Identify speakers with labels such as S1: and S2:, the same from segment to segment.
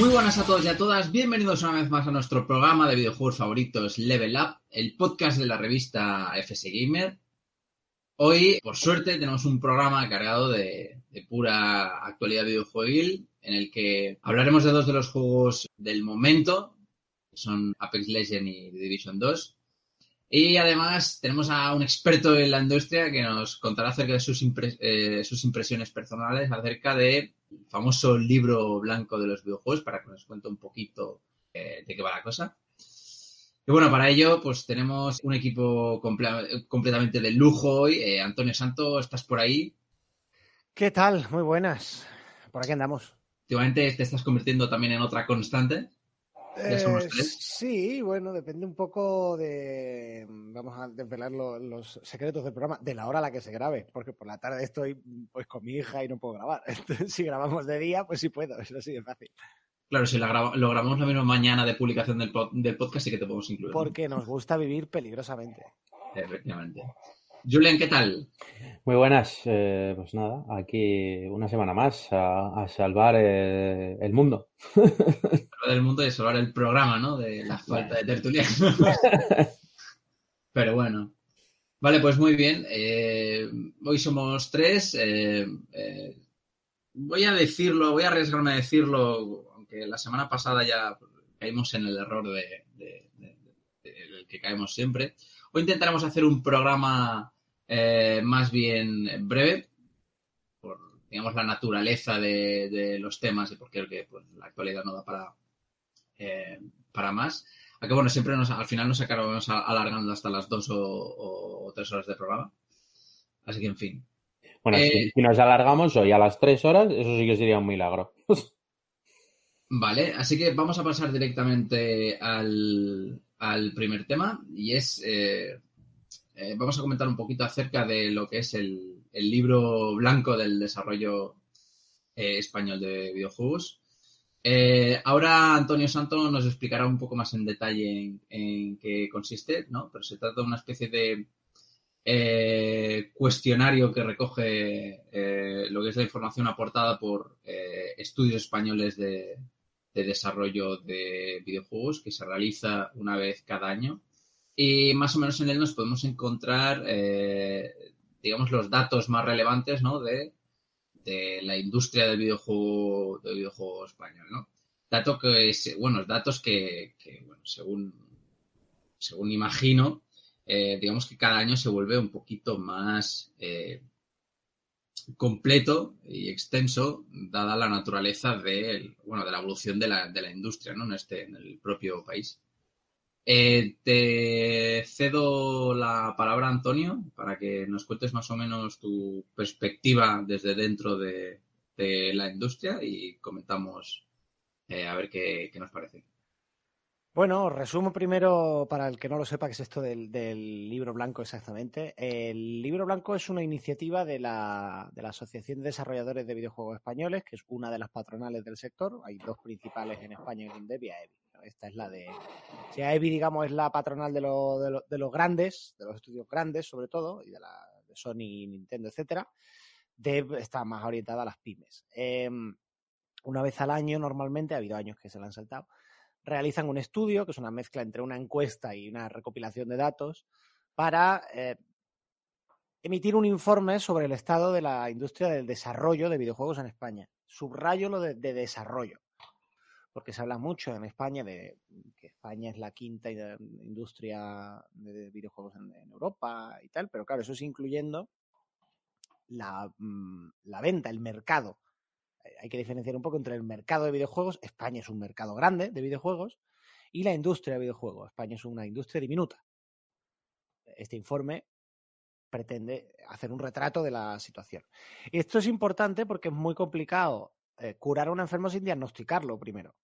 S1: Muy buenas a todos y a todas, bienvenidos una vez más a nuestro programa de videojuegos favoritos Level Up, el podcast de la revista FS Gamer. Hoy, por suerte, tenemos un programa cargado de, pura actualidad videojueguil, en el que hablaremos de dos de los juegos del momento, que son Apex Legends y Division 2. Y además tenemos a un experto en la industria que nos contará acerca de sus, eh, sus impresiones personales acerca del famoso libro blanco de los videojuegos para que nos cuente un poquito eh, de qué va la cosa. Y bueno, para ello, pues tenemos un equipo comple completamente de lujo hoy. Eh, Antonio Santo, ¿estás por ahí?
S2: ¿Qué tal? Muy buenas. Por aquí andamos.
S1: Últimamente te estás convirtiendo también en otra constante.
S2: Eh, sí, bueno, depende un poco de. Vamos a desvelar lo, los secretos del programa, de la hora a la que se grabe, porque por la tarde estoy pues con mi hija y no puedo grabar. Entonces, si grabamos de día, pues sí puedo, es así de fácil.
S1: Claro, si graba, lo grabamos la misma mañana de publicación del, podcast, sí que te podemos incluir.
S2: Porque nos gusta vivir peligrosamente.
S1: Efectivamente. Julian, ¿qué tal?
S3: Muy buenas. Eh, pues nada, aquí una semana más a, a salvar eh, el mundo.
S1: Salvar el mundo y salvar el programa, ¿no? De la falta de tertulianos. Pero bueno. Vale, pues muy bien. Eh, hoy somos tres. Voy a decirlo, voy a arriesgarme a decirlo, aunque la semana pasada ya caímos en el error de, de, de, del que caemos siempre. Hoy intentaremos hacer un programa eh, más bien breve, por digamos la naturaleza de, de los temas y porque que, pues, la actualidad no da para, eh, para más. Aunque bueno, siempre nos, al final nos acabamos alargando hasta las dos o, o, o, tres horas de programa. Así que en fin.
S3: Bueno, eh, si, si, nos alargamos hoy a las tres horas, eso sí que sería un milagro.
S1: vale, así que vamos a pasar directamente al, al primer tema y es, eh, eh, vamos a comentar un poquito acerca de lo que es el, el libro blanco del desarrollo eh, español de videojuegos. Ahora Antonio Santo nos explicará un poco más en detalle en, en qué consiste, ¿no? Pero se trata de una especie de cuestionario que recoge lo que es la información aportada por estudios españoles de, de desarrollo de videojuegos que se realiza una vez cada año. Y más o menos en él nos podemos encontrar, eh, digamos, los datos más relevantes ¿no? de, de, la industria del videojuego, del videojuego español. ¿no? Dato que, bueno, datos que, según, según imagino, eh, digamos que cada año se vuelve un poquito más eh, completo y extenso, dada la naturaleza de, bueno, de la evolución de la, de la industria ¿no? en, este, en el propio país. Eh, te cedo la palabra, Antonio, para que nos cuentes más o menos tu perspectiva desde dentro de, de la industria y comentamos eh, a ver qué, qué nos parece.
S2: Bueno, resumo primero para el que no lo sepa qué es esto del, del, libro blanco exactamente. El libro blanco es una iniciativa de la, de la Asociación de Desarrolladores de Videojuegos Españoles, que es una de las patronales del sector. Hay dos principales en España, en Indev y AEBI. Esta es la de... Si AEBI, digamos, es la patronal de, lo, de, lo, de, los grandes, de los estudios grandes sobre todo, y de, la, de Sony, Nintendo, etcétera. Dev está más orientada a las pymes. Eh, una vez al año, normalmente, ha habido años que se la han saltado, realizan un estudio, que es una mezcla entre una encuesta y una recopilación de datos, para eh, emitir un informe sobre el estado de la industria del desarrollo de videojuegos en España. Subrayo lo de, de desarrollo, porque se habla mucho en España de que España es la quinta industria de videojuegos en, Europa y tal, pero claro, eso es incluyendo la, mm, la venta, el mercado hay que diferenciar un poco entre el mercado de videojuegos, España es un mercado grande de videojuegos, y la industria de videojuegos, España es una industria diminuta. Este informe pretende hacer un retrato de la situación. Y esto es importante porque es muy complicado eh, curar a un enfermo sin diagnosticarlo primero.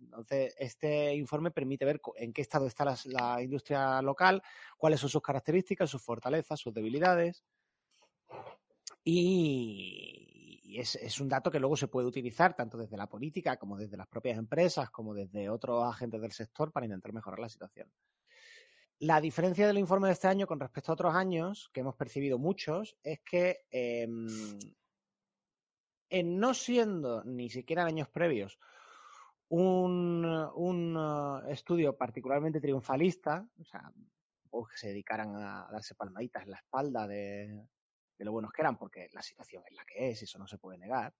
S2: Entonces, este informe permite ver en qué estado está la, la, industria local, cuáles son sus características, sus fortalezas, sus debilidades. Y, y es, es, un dato que luego se puede utilizar tanto desde la política como desde las propias empresas, como desde otros agentes del sector para intentar mejorar la situación. La diferencia del informe de este año con respecto a otros años, que hemos percibido muchos, es que eh, en no siendo ni siquiera en años previos un, un uh, estudio particularmente triunfalista, o sea, que se dedicaran a darse palmaditas en la espalda de, de lo buenos que eran, porque la situación es la que es, eso no se puede negar.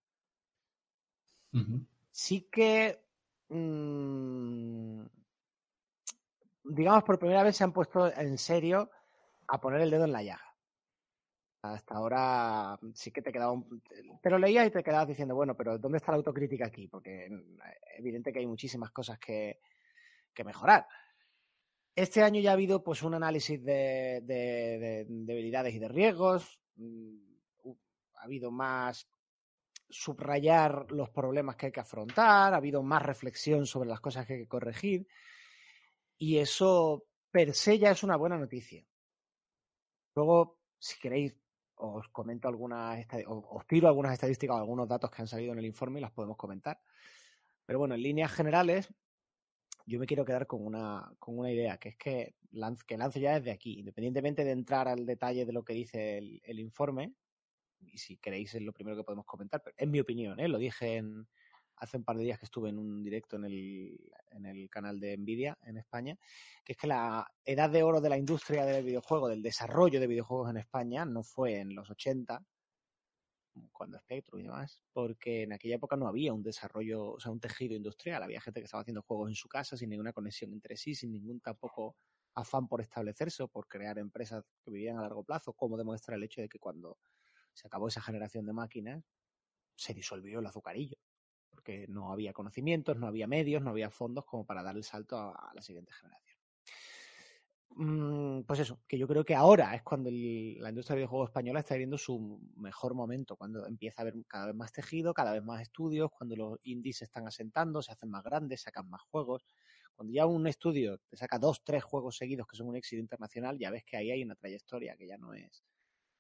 S2: Sí que, mmm, digamos, por primera vez se han puesto en serio a poner el dedo en la llaga. Hasta ahora sí que te quedaba un... Te lo leías y te quedabas diciendo, bueno, pero ¿dónde está la autocrítica aquí? Porque es evidente que hay muchísimas cosas que, que mejorar. Este año ya ha habido pues un análisis de, de, de debilidades y de riesgos. Mm, ha habido más subrayar los problemas que hay que afrontar, ha habido más reflexión sobre las cosas que hay que corregir. Y eso per se ya es una buena noticia. Luego, si queréis, os comento algunas, os tiro algunas estadísticas o algunos datos que han salido en el informe y las podemos comentar. Pero bueno, en líneas generales, yo me quiero quedar con una, con una idea, que es que, lance, que lance ya desde aquí, independientemente de entrar al detalle de lo que dice el, el informe, y si queréis es lo primero que podemos comentar, pero es mi opinión, ¿eh? lo dije en, hace un par de días que estuve en un directo en el, en el canal de Nvidia en España, que es que la edad de oro de la industria del videojuego, del desarrollo de videojuegos en España, no fue en los 80, cuando Spectrum y demás, porque en aquella época no había un desarrollo, o sea, un tejido industrial, había gente que estaba haciendo juegos en su casa sin ninguna conexión entre sí, sin ningún tampoco afán por establecerse o por crear empresas que vivían a largo plazo, como demuestra el hecho de que cuando se acabó esa generación de máquinas, se disolvió el azucarillo porque no había conocimientos, no había medios, no había fondos como para dar el salto a, la siguiente generación. Mm, pues eso, que yo creo que ahora es cuando la industria de videojuegos española está viviendo su mejor momento, cuando empieza a haber cada vez más tejido, cada vez más estudios, cuando los indies se están asentando, se hacen más grandes, sacan más juegos. Cuando ya un estudio te saca dos, tres juegos seguidos que son un éxito internacional, ya ves que ahí hay una trayectoria que ya no es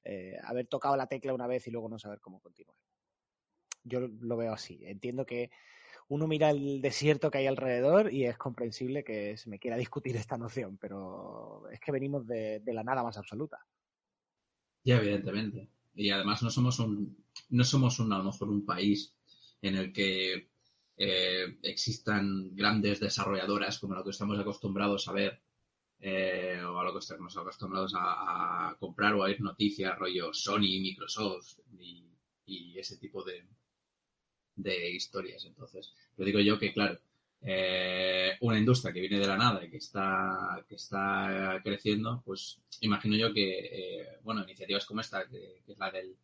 S2: eh, haber tocado la tecla una vez y luego no saber cómo continuar yo lo veo así. Entiendo que uno mira el desierto que hay alrededor y es comprensible que se me quiera discutir esta noción, pero es que venimos de, la nada más absoluta.
S1: Ya, evidentemente. Y además no somos un, no somos un, a lo mejor un país en el que eh, existan grandes desarrolladoras como lo que estamos acostumbrados a ver eh, o a lo que estamos acostumbrados a, comprar o a ir noticias rollo Sony, Microsoft y ese tipo de, de historias. Entonces, yo digo yo que, claro, eh, una industria que viene de la nada y que está, que está creciendo, pues imagino yo que, eh, bueno, iniciativas como esta, que, es la del,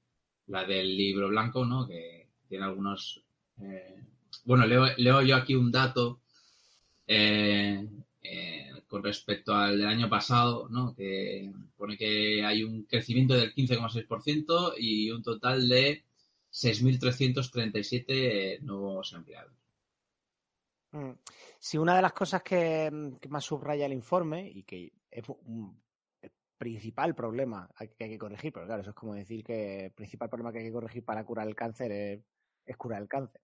S1: la del libro blanco, ¿no? Que tiene algunos... Eh, bueno, leo, leo, yo aquí un dato con respecto al del año pasado, ¿no? Que pone que hay un crecimiento del 15,6% y un total de 6.337 nuevos empleados.
S2: Mm. Sí, una de las cosas que, más subraya el informe y que es un principal problema que hay que corregir, pero claro, eso es como decir que el principal problema que hay que corregir para curar el cáncer es, curar el cáncer.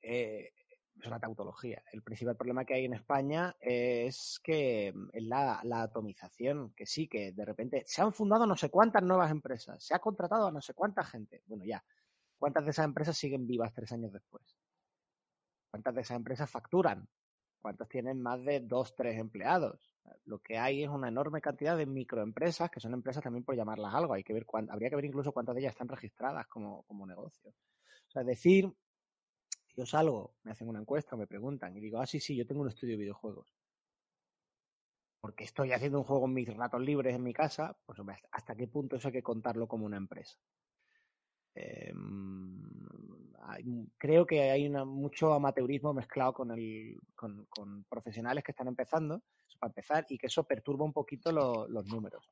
S2: Eh, es una tautología. El principal problema que hay en España es que es la, la, atomización, que sí, que de repente se han fundado no sé cuántas nuevas empresas, se ha contratado a no sé cuánta gente. Bueno, ya, ¿cuántas de esas empresas siguen vivas tres años después? ¿Cuántas de esas empresas facturan? ¿Cuántas tienen más de dos, tres empleados? Lo que hay es una enorme cantidad de microempresas, que son empresas también por llamarlas algo. Hay que ver habría que ver incluso cuántas de ellas están registradas como, como negocio. O sea, decir yo salgo, me hacen una encuesta, me preguntan y digo, ah, sí, sí, yo tengo un estudio de videojuegos. Porque estoy haciendo un juego en mis ratos libres en mi casa, pues hasta qué punto eso hay que contarlo como una empresa. Em, creo que hay mucho amateurismo mezclado con, el, con, profesionales que están empezando, para empezar, y que eso perturba un poquito los números.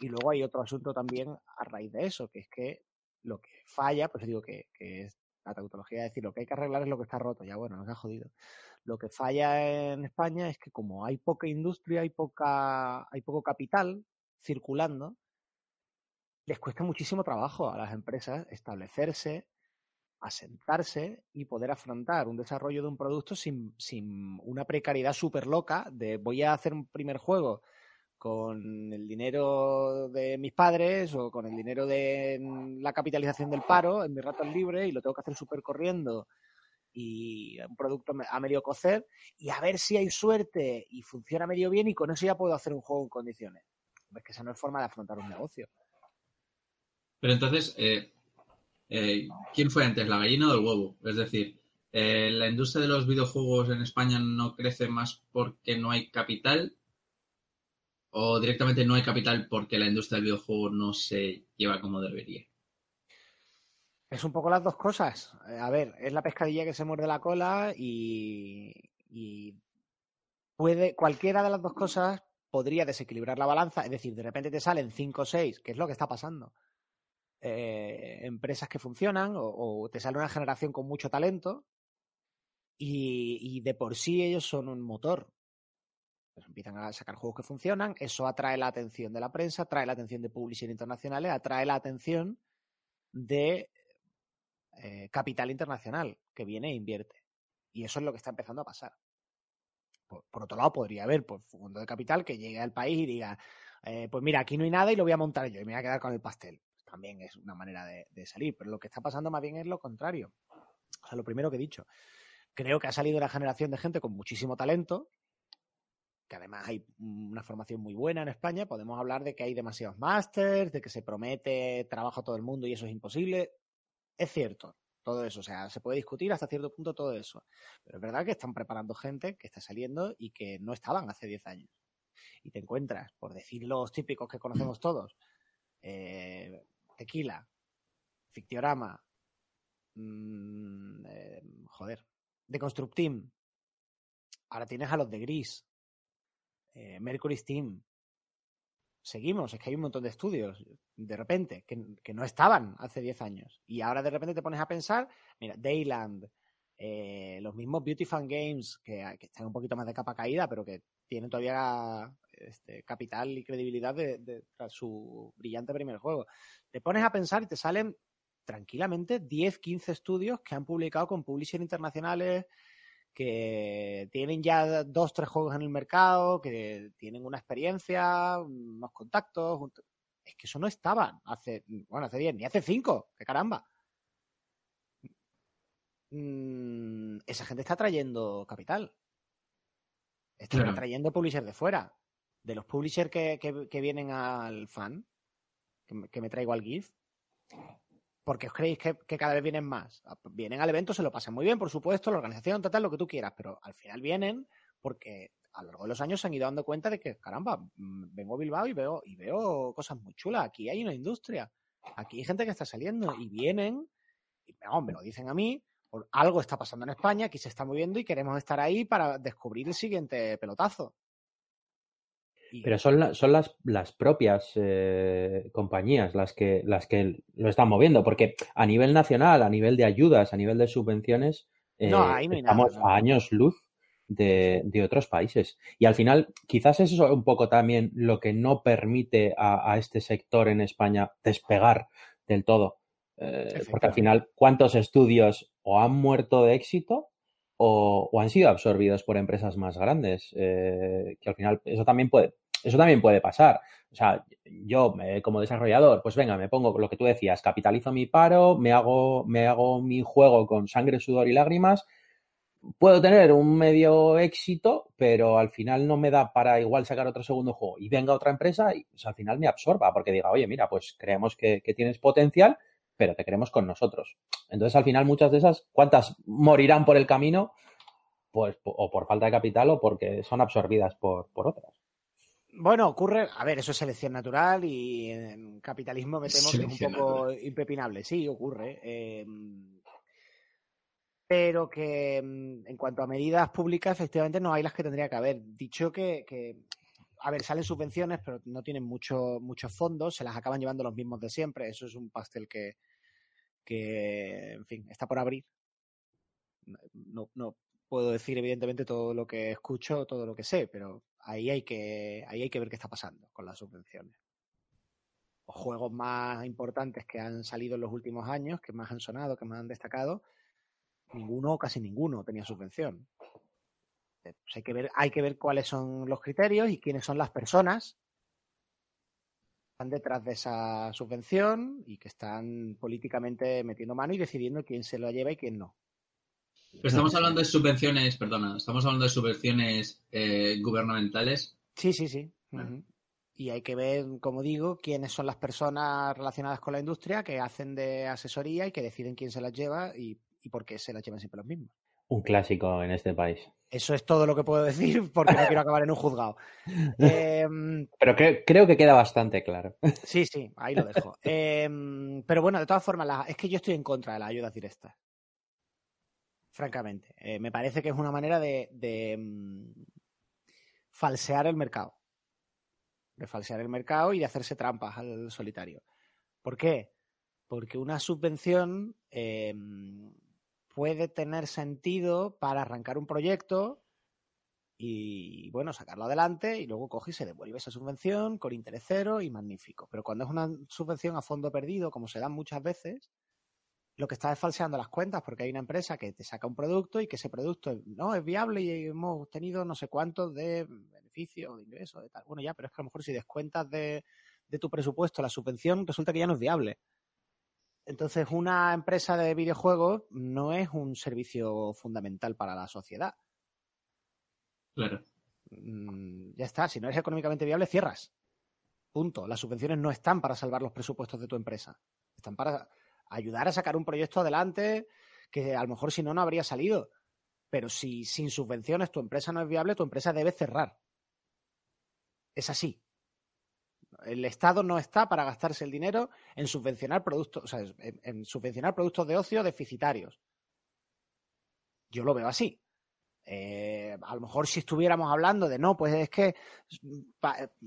S2: Y luego hay otro asunto también a raíz de eso, que es que lo que falla, pues digo que, que es la tautología es decir, lo que hay que arreglar es lo que está roto, ya bueno, nos ha jodido. Lo que falla en España es que como hay poca industria, hay poca, hay poco capital circulando, les cuesta muchísimo trabajo a las empresas establecerse, asentarse y poder afrontar un desarrollo de un producto sin, sin una precariedad súper loca de voy a hacer un primer juego con el dinero de mis padres o con el dinero de la capitalización del paro en mis ratos libres y lo tengo que hacer súper corriendo y un producto a medio cocer y a ver si hay suerte y funciona medio bien y con eso ya puedo hacer un juego en condiciones. Es que esa no es forma de afrontar un negocio.
S1: Pero entonces, eh, eh, ¿quién fue antes, la gallina o el huevo? Es decir, eh, ¿la industria de los videojuegos en España no crece más porque no hay capital? ¿O directamente no hay capital porque la industria del videojuego no se lleva como debería?
S2: Es un poco las dos cosas. A ver, es la pescadilla que se muerde la cola y, puede, cualquiera de las dos cosas podría desequilibrar la balanza. Es decir, de repente te salen 5 o 6, que es lo que está pasando. Eh, empresas que funcionan o, te sale una generación con mucho talento y, de por sí ellos son un motor. Pues empiezan a sacar juegos que funcionan, eso atrae la atención de la prensa, atrae la atención de publishers internacionales, atrae la atención de eh, capital internacional que viene e invierte. Y eso es lo que está empezando a pasar. Por, otro lado, podría haber pues, fondo de capital que llegue al país y diga, eh, pues mira, aquí no hay nada y lo voy a montar yo y me voy a quedar con el pastel también es una manera de, salir. Pero lo que está pasando más bien es lo contrario. O sea, lo primero que he dicho. Creo que ha salido una generación de gente con muchísimo talento, que además hay una formación muy buena en España. Podemos hablar de que hay demasiados másters, de que se promete trabajo a todo el mundo y eso es imposible. Es cierto, todo eso. O sea, se puede discutir hasta cierto punto todo eso. Pero es verdad que están preparando gente que está saliendo y que no estaban hace 10 años. Y te encuentras, por decir los típicos que conocemos todos, eh, Tequila, Fictiorama, mmm, eh, joder, de Constructim. Ahora tienes a los de Gris, eh, Mercury Steam. Seguimos, es que hay un montón de estudios, de repente, que, no estaban hace 10 años. Y ahora de repente te pones a pensar, mira, Dayland, eh, los mismos Beauty Fan Games, que, están un poquito más de capa caída, pero que tienen todavía este, capital y credibilidad de, su brillante primer juego. Te pones a pensar y te salen tranquilamente 10, 15 estudios que han publicado con publishers internacionales, que tienen ya dos, tres juegos en el mercado, que tienen una experiencia, unos contactos. Es que eso no estaba hace, bueno, hace 10, ni hace 5, que caramba. Mm, esa gente está trayendo capital. Está trayendo publishers de fuera de los publishers que, vienen al fan, que, me traigo al GIF, porque os creéis que, cada vez vienen más. Ah, pues vienen al evento, se lo pasan muy bien, por supuesto, la organización, total, lo que tú quieras, pero al final vienen porque a lo largo de los años se han ido dando cuenta de que, caramba, mm, vengo a Bilbao y veo, y veo cosas muy chulas. Aquí hay una industria, aquí hay gente que está saliendo y vienen, y me lo dicen a mí, algo está pasando en España, aquí se está moviendo y queremos estar ahí para descubrir el siguiente pelotazo.
S3: Pero son, son las, las propias eh, compañías las que, las que lo están moviendo, porque a nivel nacional, a nivel de ayudas, a nivel de subvenciones, eh, estamos a años luz de, otros países. Y al final, quizás eso es un poco también lo que no permite a, este sector en España despegar del todo. Eh, porque al final, ¿cuántos estudios o han muerto de éxito o, han sido absorbidos por empresas más grandes, eh, que al final eso también puede, eso también puede pasar. O sea, yo como desarrollador, pues venga, me pongo lo que tú decías, capitalizo mi paro, me hago, me hago mi juego con sangre, sudor y lágrimas, puedo tener un medio éxito, pero al final no me da para igual sacar otro segundo juego y venga otra empresa y al final me absorba porque diga, oye, mira, pues creemos que, que tienes potencial, pero te queremos con nosotros. Entonces, al final, muchas de esas, ¿cuántas morirán por el camino? Pues o por falta de capital o porque son absorbidas por, otras.
S2: Bueno, ocurre, a ver, eso es selección natural y en capitalismo me temo que es un poco impepinable. Sí, ocurre. Em, pero que em, en cuanto a medidas públicas, efectivamente no hay las que tendría que haber. Dicho que, que a ver, salen subvenciones, pero no tienen mucho, muchos fondos, se las acaban llevando los mismos de siempre. Eso es un pastel que, que, en fin, está por abrir. No, no puedo decir evidentemente todo lo que escucho, todo lo que sé, pero ahí hay que, ahí hay que ver qué está pasando con las subvenciones. Los juegos más importantes que han salido en los últimos años, que más han sonado, que más han destacado, ninguno, casi ninguno tenía subvención. Pues hay que ver, hay que ver cuáles son los criterios y quiénes son las personas están detrás de esa subvención y que están políticamente metiendo mano y decidiendo quién se lo lleva y quién no.
S1: estamos hablando de subvenciones, perdona, estamos hablando de subvenciones eh, gubernamentales.
S2: Sí, sí, sí. Y hay que ver, como digo, quiénes son las personas relacionadas con la industria que hacen de asesoría y que deciden quién se las lleva y, y por qué se las llevan siempre los mismos.
S3: Un clásico en este país.
S2: Eso es todo lo que puedo decir porque no quiero acabar en un juzgado.
S3: Em, pero creo que queda bastante claro.
S2: Sí, sí, ahí lo dejo. Em, pero bueno, de todas formas, es que yo estoy en contra de las ayudas directas. Francamente. Eh, me parece que es una manera de, de mm, falsear el mercado. De falsear el mercado y de hacerse trampas al solitario. ¿Por qué? Porque una subvención em, puede tener sentido para arrancar un proyecto y, bueno, sacarlo adelante y luego coge y se devuelve esa subvención con interés cero y magnífico. Pero cuando es una subvención a fondo perdido, como se dan muchas veces, lo que está es falseando las cuentas porque hay una empresa que te saca un producto y que ese producto no es viable y hemos tenido no sé cuántos de beneficio, de ingresos, de tal. Bueno, ya, pero es que a lo mejor si descuentas de, de tu presupuesto la subvención, resulta que ya no es viable. Entonces, una empresa de videojuegos no es un servicio fundamental para la sociedad.
S1: Claro.
S2: Mm, ya está, si no eres económicamente viable, cierras. Punto. Las subvenciones no están para salvar los presupuestos de tu empresa. Están para ayudar a sacar un proyecto adelante que a lo mejor si no, no habría salido. Pero si sin subvenciones tu empresa no es viable, tu empresa debe cerrar. Es así. El Estado no está para gastarse el dinero en subvencionar productos, o sea, en, subvencionar productos de ocio deficitarios. Yo lo veo así. Eh, a lo mejor si estuviéramos hablando de no, pues es que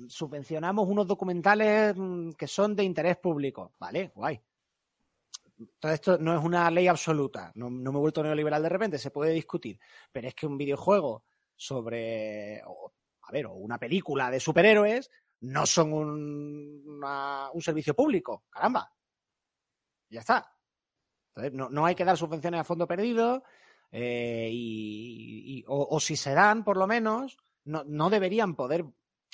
S2: subvencionamos unos documentales mm, que son de interés público. Vale, guay. Todo esto no es una ley absoluta. No, me he vuelto neoliberal de repente, se puede discutir. Pero es que un videojuego sobre, a ver, o una película de superhéroes no son un, un servicio público, caramba. Ya está. Entonces, no, no hay que dar subvenciones a fondo perdido eh, y, o, si se dan, por lo menos, no, no deberían poder,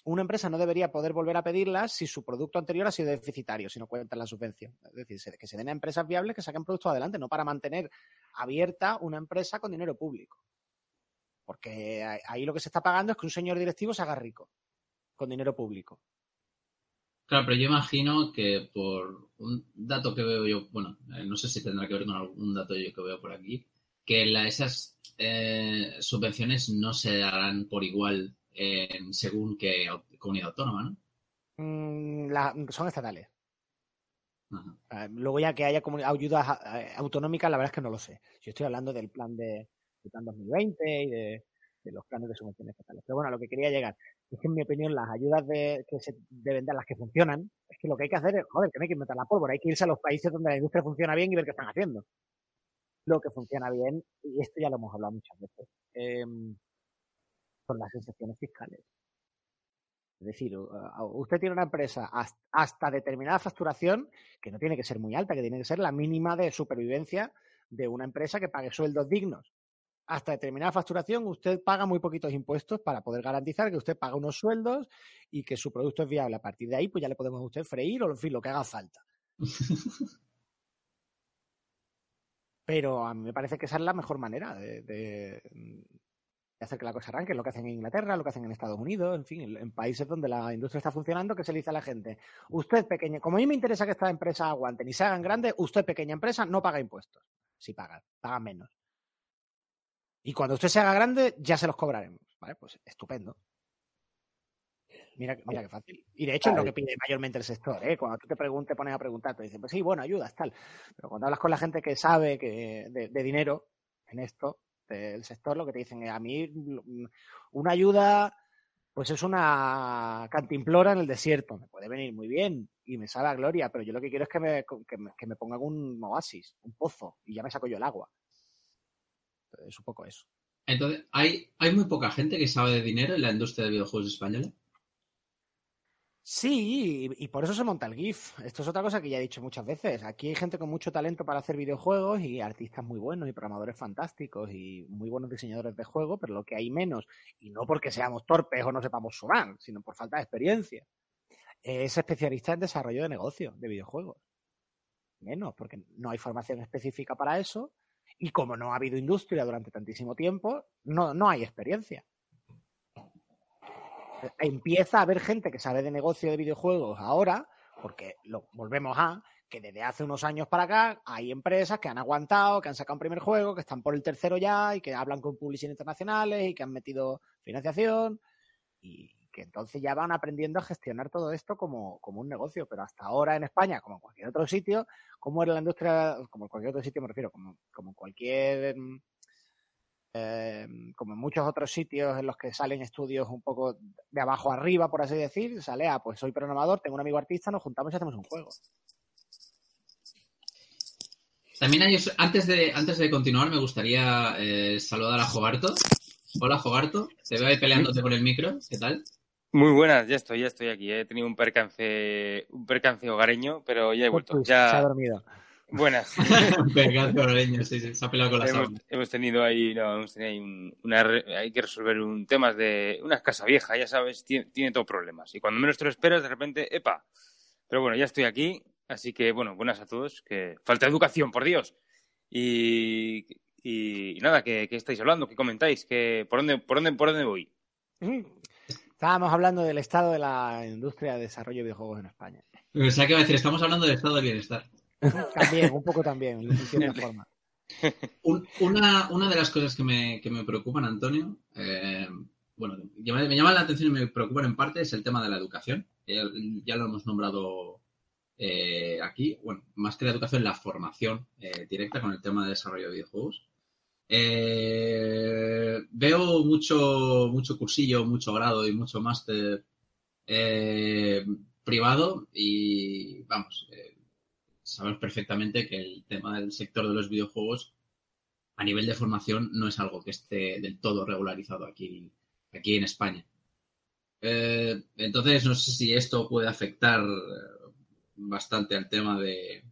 S2: una empresa no debería poder volver a pedirlas si su producto anterior ha sido deficitario, si no cuentan la subvención. Es decir, que se den a empresas viables que saquen productos adelante, no para mantener abierta una empresa con dinero público. Porque ahí lo que se está pagando es que un señor directivo se haga rico con dinero público.
S1: Claro, pero yo imagino que por un dato que veo yo, bueno, eh, no sé si tendrá que ver con algún dato yo que veo por aquí, que esas eh, subvenciones no se darán por igual según qué comunidad autónoma, ¿no?
S2: Mm, son estatales. Ah, luego ya que haya ayudas eh, autonómicas, la verdad es que no lo sé. Yo estoy hablando del plan de, del plan 2020 y de, de los planes de subvenciones estatales. Pero bueno, a lo que quería llegar es que en mi opinión las ayudas de, que se deben dar, las que funcionan, es que lo que hay que hacer es, joder, que no hay que inventar la pólvora, hay que irse a los países donde la industria funciona bien y ver qué están haciendo. Lo que funciona bien, y esto ya lo hemos hablado muchas veces, em, son las excepciones fiscales. Es decir, usted tiene una empresa hasta determinada facturación, que no tiene que ser muy alta, que tiene que ser la mínima de supervivencia de una empresa que pague sueldos dignos hasta determinada facturación usted paga muy poquitos impuestos para poder garantizar que usted paga unos sueldos y que su producto es viable. A partir de ahí, pues ya le podemos a usted freír o, en fin, lo que haga falta. Pero a mí me parece que esa es la mejor manera de, hacer que la cosa arranque. Lo que hacen en Inglaterra, lo que hacen en Estados Unidos, en fin, en, países donde la industria está funcionando, que se le dice a la gente, usted pequeña, como a mí me interesa que estas empresas aguanten y se hagan grandes, usted pequeña empresa no paga impuestos. Si paga, paga menos. Y cuando usted se haga grande, ya se los cobraremos. ¿Vale? Pues estupendo. Mira, mira qué fácil. Y de hecho es lo que pide mayormente el sector. ¿eh? Cuando tú te preguntes, pones a preguntar, te dicen, pues sí, bueno, ayudas, tal. Pero cuando hablas con la gente que sabe que de, dinero en esto, del sector, lo que te dicen es, a mí una ayuda, pues es una cantimplora en el desierto. Me puede venir muy bien y me sale a gloria, pero yo lo que quiero es que me, que me, que me pongan un oasis, un pozo, y ya me saco yo el agua. Es un poco eso.
S1: Entonces, ¿hay, ¿hay muy poca gente que sabe de dinero en la industria de videojuegos española?
S2: Sí, y, por eso se monta el GIF. Esto es otra cosa que ya he dicho muchas veces. Aquí hay gente con mucho talento para hacer videojuegos y artistas muy buenos y programadores fantásticos y muy buenos diseñadores de juegos, pero lo que hay menos, y no porque seamos torpes o no sepamos sumar, sino por falta de experiencia, es especialista en desarrollo de negocio de videojuegos. Menos, porque no hay formación específica para eso Y como no ha habido industria durante tantísimo tiempo, no, no hay experiencia. Empieza a haber gente que sabe de negocio de videojuegos ahora, porque lo volvemos a que desde hace unos años para acá hay empresas que han aguantado, que han sacado un primer juego, que están por el tercero ya y que hablan con publicidad internacionales y que han metido financiación y que entonces ya van aprendiendo a gestionar todo esto como, como un negocio. Pero hasta ahora en España, como en cualquier otro sitio, ¿cómo era la industria? Como en cualquier otro sitio me refiero, como, como cualquier Em, como en muchos otros sitios en los que salen estudios un poco de abajo arriba, por así decir, sale, ah, pues soy programador, tengo un amigo artista, nos juntamos y hacemos un juego.
S1: También hay, antes de, antes de continuar, me gustaría eh, saludar a Jogarto. Hola, Jogarto. Te veo ahí peleándote por el micro. ¿Qué tal?
S4: Muy buenas, ya estoy, ya estoy aquí. He tenido un percance, un percance hogareño, pero ya he vuelto.
S2: Pues, ya... Se ha dormido.
S4: Buenas.
S1: se ha pelado con la
S4: hemos, hemos tenido ahí, no, hemos tenido ahí una, hay que resolver un temas de una casa vieja, ya sabes, tiene, tiene todo problemas. Y cuando menos te lo esperas, de repente, ¡epa! Pero bueno, ya estoy aquí, así que bueno, buenas a todos, que falta educación, por Dios. Y, y, nada, ¿qué, estáis hablando? ¿Qué comentáis? ¿Qué, por, dónde, por, dónde, ¿Por dónde voy?
S2: Estábamos hablando del estado de la industria de desarrollo de videojuegos en España.
S1: O sea, que va a decir, estamos hablando del estado de bienestar.
S2: También, un poco también, de forma.
S1: una, una, de las cosas que me, que me preocupan, Antonio, eh, bueno, me, llama la atención y me preocupan en parte es el tema de la educación. Ya, lo hemos nombrado eh, aquí. Bueno, más que la educación, la formación eh, directa con el tema de desarrollo de videojuegos. Veo mucho, mucho cursillo, mucho grado y mucho máster privado y vamos, sabemos perfectamente que el tema del sector de los videojuegos a nivel de formación no es algo que esté del todo regularizado aquí, aquí en España. Eh, entonces, no sé si esto puede afectar eh, bastante al tema de,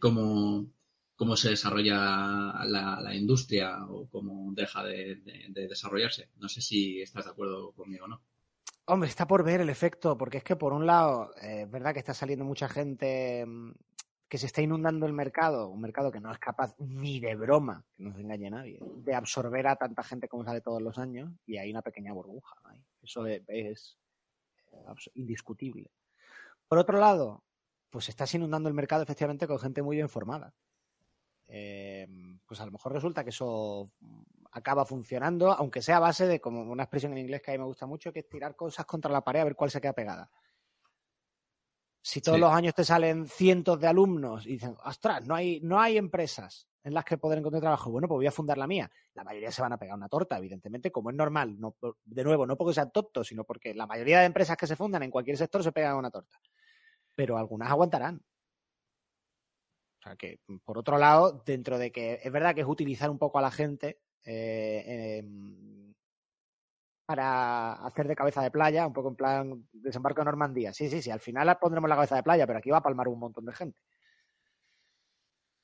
S1: cómo, cómo se desarrolla la, industria o cómo deja de, desarrollarse. No sé si estás de acuerdo conmigo o no.
S2: Hombre, está por ver el efecto, porque es que por un lado, eh, es verdad que está saliendo mucha gente mm, que se está inundando el mercado, un mercado que no es capaz ni de broma, que no se engañe nadie, de absorber a tanta gente como sale todos los años, y hay una pequeña burbuja. Eso es, es, indiscutible. Por otro lado, pues estás inundando el mercado efectivamente con gente muy bien formada. Eh, pues a lo mejor resulta que eso acaba funcionando, aunque sea a base de, como una expresión en inglés que a mí me gusta mucho, que es tirar cosas contra la pared a ver cuál se queda pegada. Si todos los años te salen cientos de alumnos y dicen, ostras, no hay, no hay empresas en las que poder encontrar trabajo, bueno, pues voy a fundar la mía. La mayoría se van a pegar una torta, evidentemente, como es normal. No, de nuevo, no porque sean tontos, sino porque la mayoría de empresas que se fundan en cualquier sector se pegan una torta. Pero algunas aguantarán. O sea que, por otro lado, dentro de que es verdad que es utilizar un poco a la gente, eh, para hacer de cabeza de playa, un poco en plan desembarco de Normandía. Sí, sí, sí, al final pondremos la cabeza de playa, pero aquí va a palmar un montón de gente.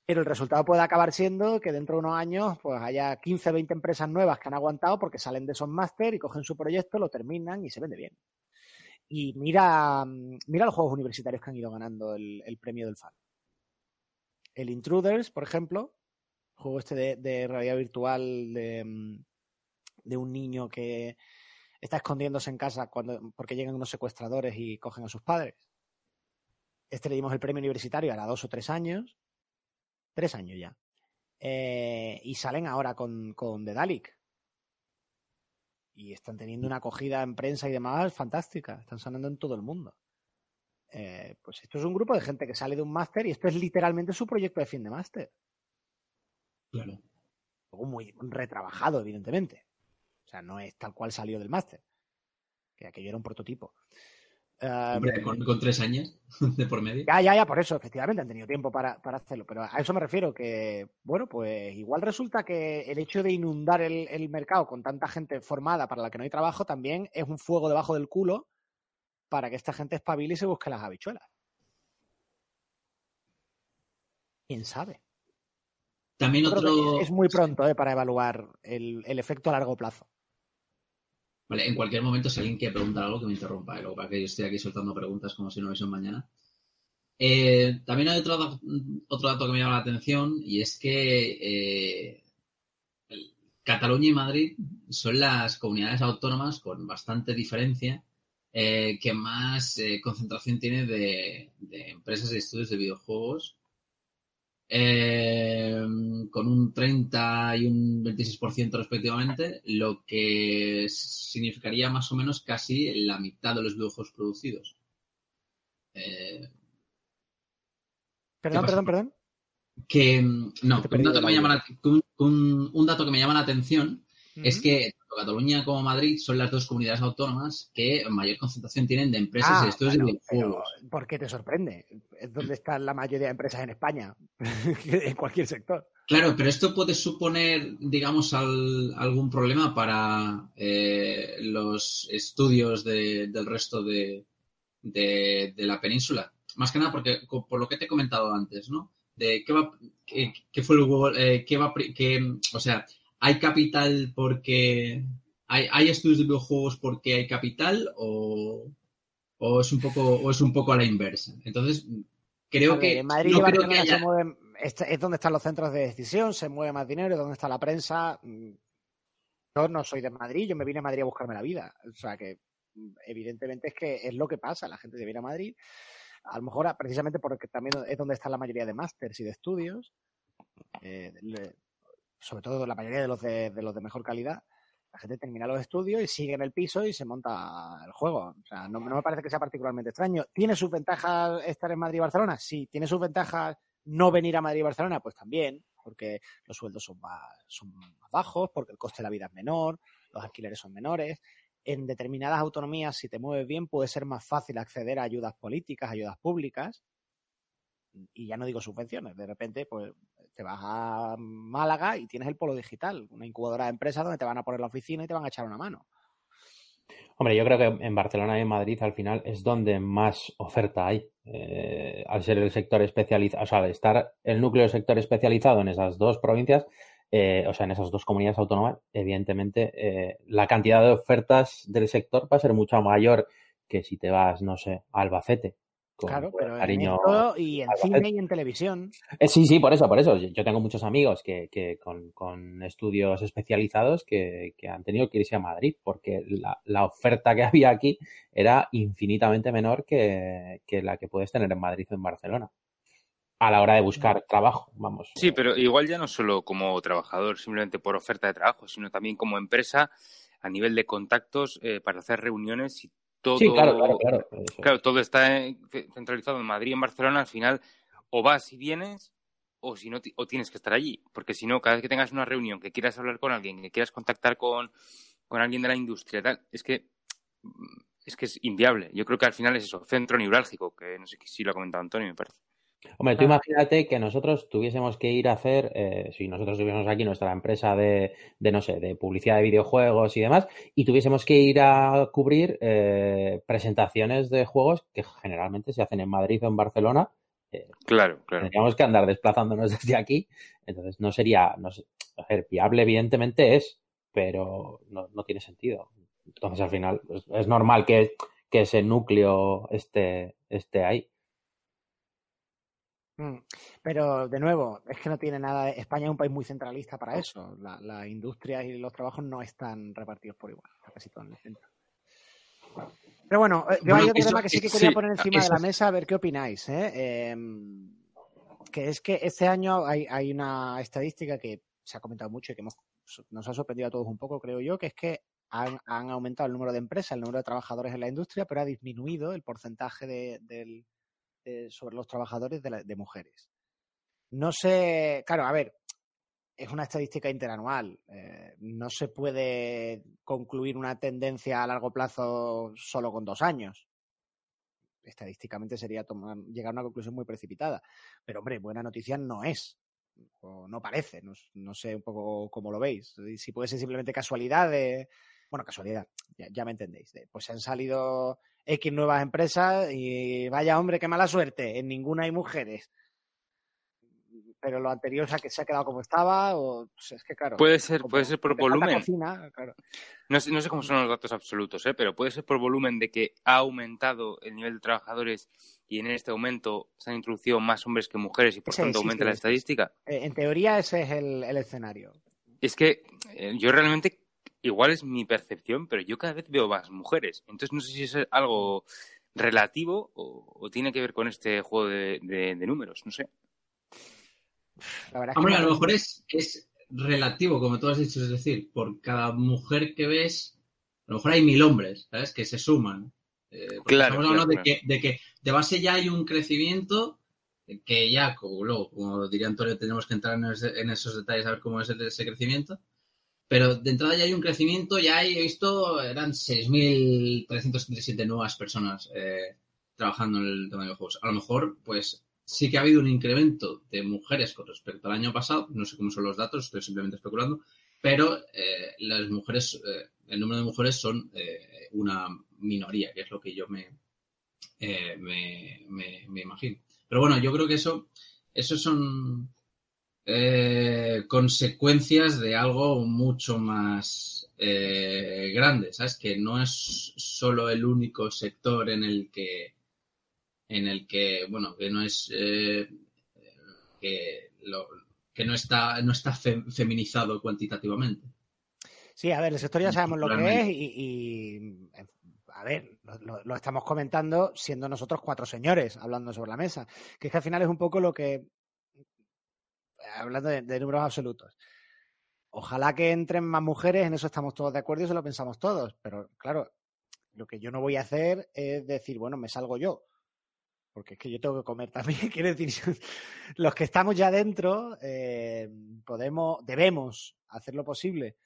S2: Pero el resultado puede acabar siendo que dentro de unos años pues haya 15, 20 empresas nuevas que han aguantado porque salen de esos máster y cogen su proyecto, lo terminan y se vende bien. Y mira, mira los juegos universitarios que han ido ganando el, premio del FAN. El Intruders, por ejemplo, juego este de, realidad virtual de, de un niño que está escondiéndose en casa cuando, porque llegan unos secuestradores y cogen a sus padres. Este le dimos el premio universitario ahora dos o tres años. Tres años ya. Eh, y salen ahora con, con The Dalek. Y están teniendo una acogida en prensa y demás fantástica. Están sonando en todo el mundo. Eh, pues esto es un grupo de gente que sale de un máster y esto es literalmente su proyecto de fin de máster.
S1: Claro.
S2: Algo muy retrabajado, evidentemente. O sea, no es tal cual salió del máster. Que aquello era un prototipo.
S1: Hombre, con, tres años de por medio.
S2: Ya, ya, ya, por eso, efectivamente, han tenido tiempo para, hacerlo. Pero a eso me refiero, que, bueno, pues igual resulta que el hecho de inundar el, mercado con tanta gente formada para la que no hay trabajo también es un fuego debajo del culo para que esta gente espabile y se busque las habichuelas. ¿Quién sabe?
S1: También otro...
S2: Es muy pronto eh, para evaluar el, efecto a largo plazo.
S1: Vale, en cualquier momento, si alguien quiere preguntar algo, que me interrumpa. ¿eh? Lo que que yo estoy aquí soltando preguntas como si no hubiese mañana. Eh, también hay otro, otro dato que me llama la atención y es que eh, Cataluña y Madrid son las comunidades autónomas con bastante diferencia eh, que más concentración tiene de, empresas y estudios de videojuegos, con un 30 y un 26% respectivamente, lo que significaría más o menos casi la mitad de los videojuegos producidos.
S2: Perdón, perdón, perdón.
S1: Que no, un dato que, me llama la, un, dato que me llama la atención es que Cataluña como Madrid son las dos comunidades autónomas que mayor concentración tienen de empresas y ah, estudios de videojuegos.
S2: ¿Por qué te sorprende? Es donde están la mayoría de empresas en España, en cualquier sector.
S1: Claro, pero esto puede suponer, digamos, algún problema para eh, los estudios del resto de, de, la península. Más que nada porque, por lo que te he comentado antes, ¿no? De qué va, qué, fue el eh, qué va, qué, o sea, ¿hay capital porque, hay, hay estudios de videojuegos porque hay capital o, o es un poco, o es un poco a la inversa? Entonces, creo que,
S2: Madrid no se mueven, es donde están los centros de decisión, se mueve más dinero, es donde está la prensa. Mm, yo no soy de Madrid, yo me vine a Madrid a buscarme la vida. O sea que mm, evidentemente es que es lo que pasa, la gente se viene a Madrid a lo mejor precisamente porque también es donde está la mayoría de másters y de estudios, eh, sobre todo la mayoría de los de, los de mejor calidad, la gente termina los estudios y sigue en el piso y se monta el juego. O sea, no, me parece que sea particularmente extraño. ¿Tiene sus ventajas estar en Madrid y Barcelona? Sí. ¿Tiene sus ventajas no venir a Madrid y Barcelona? Pues también, porque los sueldos son son más bajos, porque el coste de la vida es menor, los alquileres son menores en determinadas autonomías, si te mueves bien, puede ser más fácil acceder a ayudas políticas, ayudas públicas. Y ya no digo subvenciones, de repente, pues te vas a Málaga y tienes el polo digital, una incubadora de empresas donde te van a poner la oficina y te van a echar una mano.
S3: Hombre, yo creo que en Barcelona y en Madrid al final es donde más oferta hay. Eh, al ser el sector especializado, o sea, al estar el núcleo del sector especializado en esas dos provincias, eh, o sea, en esas dos comunidades autónomas, evidentemente eh, la cantidad de ofertas del sector va a ser mucho mayor que si te vas, no sé, a Albacete.
S2: Claro, pero cariño, en y en cine y en televisión.
S3: Eh, sí, sí, por eso, por eso. Yo tengo muchos amigos que, que con, estudios especializados que, han tenido que irse a Madrid porque la, la, oferta que había aquí era infinitamente menor que, que la que puedes tener en Madrid o en Barcelona a la hora de buscar trabajo, vamos.
S4: Sí, pero igual ya no solo como trabajador, simplemente por oferta de trabajo, sino también como empresa a nivel de contactos eh, para hacer reuniones y todo.
S3: Sí, claro, claro, claro.
S4: Claro, todo está centralizado en Madrid y en Barcelona. Al final, o vas y vienes, o si no, o tienes que estar allí. Porque si no, cada vez que tengas una reunión, que quieras hablar con alguien, que quieras contactar con, con alguien de la industria, tal, es que es que es inviable. Yo creo que al final es eso, centro neurálgico, que no sé si lo ha comentado Antonio, me parece.
S3: Hombre, tú imagínate que nosotros tuviésemos que ir a hacer, eh, si nosotros tuviésemos aquí nuestra empresa de, de, no sé, de publicidad de videojuegos y demás, y tuviésemos que ir a cubrir eh, presentaciones de juegos que generalmente se hacen en Madrid o en Barcelona.
S4: Eh, claro, claro.
S3: Tendríamos que andar desplazándonos desde aquí, entonces no sería, no sé, a ver, viable evidentemente es, pero no, no tiene sentido. Entonces al final pues, es normal que, que ese núcleo esté, esté ahí.
S2: Mm. Pero de nuevo, es que no tiene nada. España es un país muy centralista para eso. La, industria y los trabajos no están repartidos por igual, casi todo en el centro. Pero bueno, eh, yo hay otro tema que sí que quería poner encima de la mesa a ver qué opináis. ¿eh? Em, que es que este año hay, una estadística que se ha comentado mucho y que nos ha sorprendido a todos un poco, creo yo, que es que han, aumentado el número de empresas, el número de trabajadores en la industria, pero ha disminuido el porcentaje del eh, sobre los trabajadores de, mujeres. No sé, claro, a ver, es una estadística interanual. Eh, no se puede concluir una tendencia a largo plazo solo con dos años. Estadísticamente sería tomar, llegar a una conclusión muy precipitada. Pero, hombre, buena noticia no es. O no parece. No, sé un poco cómo lo veis. Si puede ser simplemente casualidad de. Bueno, casualidad, ya, ya me entendéis. pues han salido X nuevas empresas y vaya hombre, qué mala suerte, en ninguna hay mujeres. Pero lo anterior o que se ha quedado como estaba, o pues, es que claro.
S4: Puede ser, puede ser por volumen. no, sé, no sé cómo son los datos absolutos, ¿eh? pero puede ser por volumen de que ha aumentado el nivel de trabajadores y en este aumento se han introducido más hombres que mujeres y por tanto aumenta la estadística?
S2: Eh, en teoría ese es el, escenario.
S4: Es que eh, yo realmente, igual es mi percepción, pero yo cada vez veo más mujeres. Entonces no sé si es algo relativo o, tiene que ver con este juego de, números, no sé.
S1: Hombre, a lo mejor es, es relativo, como tú has dicho, es decir, por cada mujer que ves, a lo mejor hay mil hombres, ¿sabes? Que se suman. Eh, claro, estamos hablando de, que, de, que, de base ya hay un crecimiento que ya, como, luego, como diría Antonio, tenemos que entrar en, esos detalles a ver cómo es ese crecimiento. Pero de entrada ya hay un crecimiento, ya he visto, eran 6.337 nuevas personas eh, trabajando en el tema de juegos. A lo mejor, pues sí que ha habido un incremento de mujeres con respecto al año pasado, no sé cómo son los datos, estoy simplemente especulando, pero eh, las mujeres, el número de mujeres son una minoría, que es lo que yo eh, me, me, imagino. Pero bueno, yo creo que eso, eso son eh, consecuencias de algo mucho más eh, grande, ¿sabes? Que no es solo el único sector en el que, en el que, bueno, que no es, que, que no está, no está feminizado cuantitativamente.
S2: Sí, a ver, el sector ya sabemos lo que es y, a ver, lo, estamos comentando siendo nosotros cuatro señores hablando sobre la mesa, que es que al final es un poco lo que, hablando de, números absolutos, ojalá que entren más mujeres, en eso estamos todos de acuerdo y eso lo pensamos todos, pero claro, lo que yo no voy a hacer es decir, bueno, me salgo yo, porque es que yo tengo que comer también, quiere decir, los que estamos ya dentro, eh, podemos, debemos hacer lo posible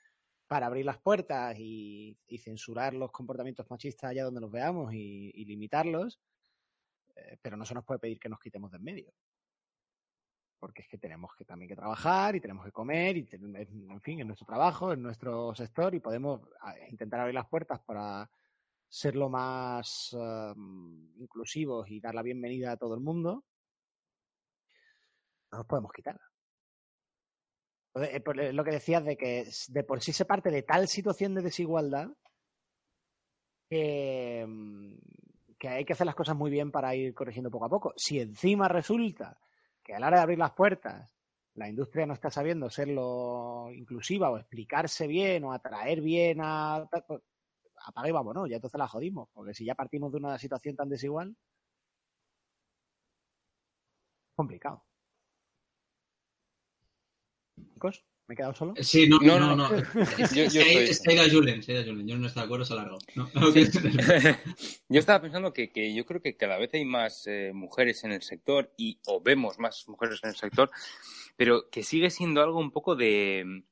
S2: para abrir las puertas y, censurar los comportamientos machistas allá donde los veamos y, limitarlos, eh, pero no se nos puede pedir que nos quitemos de en medio. Porque es que tenemos que también que trabajar y tenemos que comer, y en fin, en nuestro trabajo, en nuestro sector, y podemos intentar abrir las puertas para ser lo más inclusivos y dar la bienvenida a todo el mundo. No nos podemos quitar. Eh, eh, lo que decías de que de por sí se parte de tal situación de desigualdad mm, que hay que hacer las cosas muy bien para ir corrigiendo poco a poco. Si encima resulta que a la hora de abrir las puertas la industria no está sabiendo serlo inclusiva o explicarse bien o atraer bien a... Pues, apague y vámonos, ya entonces la jodimos, porque si ya partimos de una situación tan desigual, complicado. ¿Me he quedado solo?
S1: Sí, no, no, no. no. yo, yo a Julen, Yo no estoy de acuerdo, se largo.
S4: yo estaba pensando que, que, yo creo que cada vez hay más eh, mujeres en el sector y o vemos más mujeres en el sector, pero que sigue siendo algo un poco de...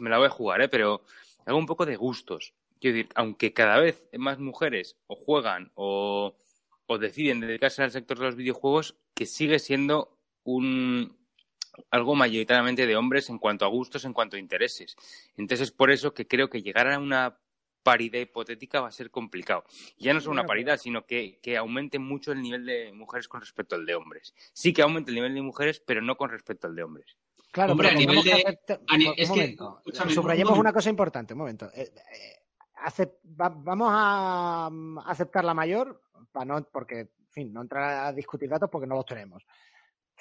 S4: Me la voy a jugar, ¿eh? Pero algo un poco de gustos. Quiero decir, aunque cada vez más mujeres o juegan o, o deciden dedicarse al sector de los videojuegos, que sigue siendo un, algo mayoritariamente de hombres en cuanto a gustos, en cuanto a intereses. Entonces es por eso que creo que llegar a una paridad hipotética va a ser complicado. Ya no es una paridad, sino que, que, aumente mucho el nivel de mujeres con respecto al de hombres. Sí que aumente el nivel de mujeres, pero no con respecto al de hombres.
S2: Claro, Hombre, a nivel de... es que, subrayemos una cosa importante, un momento. Eh, eh, vamos a aceptar la mayor, para no, porque, en fin, no entrar a discutir datos porque no los tenemos.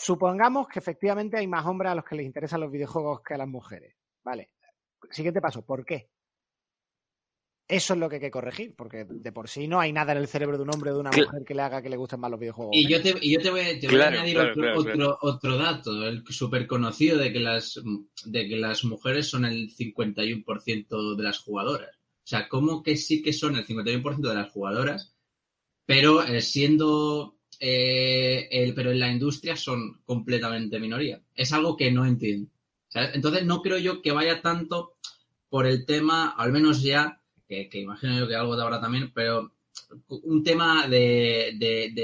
S2: Supongamos que efectivamente hay más hombres a los que les interesan los videojuegos que a las mujeres. Vale. Siguiente paso, ¿por qué? Eso es lo que hay que corregir, porque de por sí no hay nada en el cerebro de un hombre o de una mujer que le haga que le gusten más los videojuegos.
S1: Y yo te, voy, a añadir otro, dato, el súper conocido de que, las, de que las mujeres son el 51% de las jugadoras. O sea, ¿cómo que sí que son el 51% de las jugadoras, pero eh, siendo eh, pero en la industria son completamente minoría. Es algo que no entiendo. Entonces no creo yo que vaya tanto por el tema, al menos ya, que, imagino yo que algo de ahora también, pero un tema de,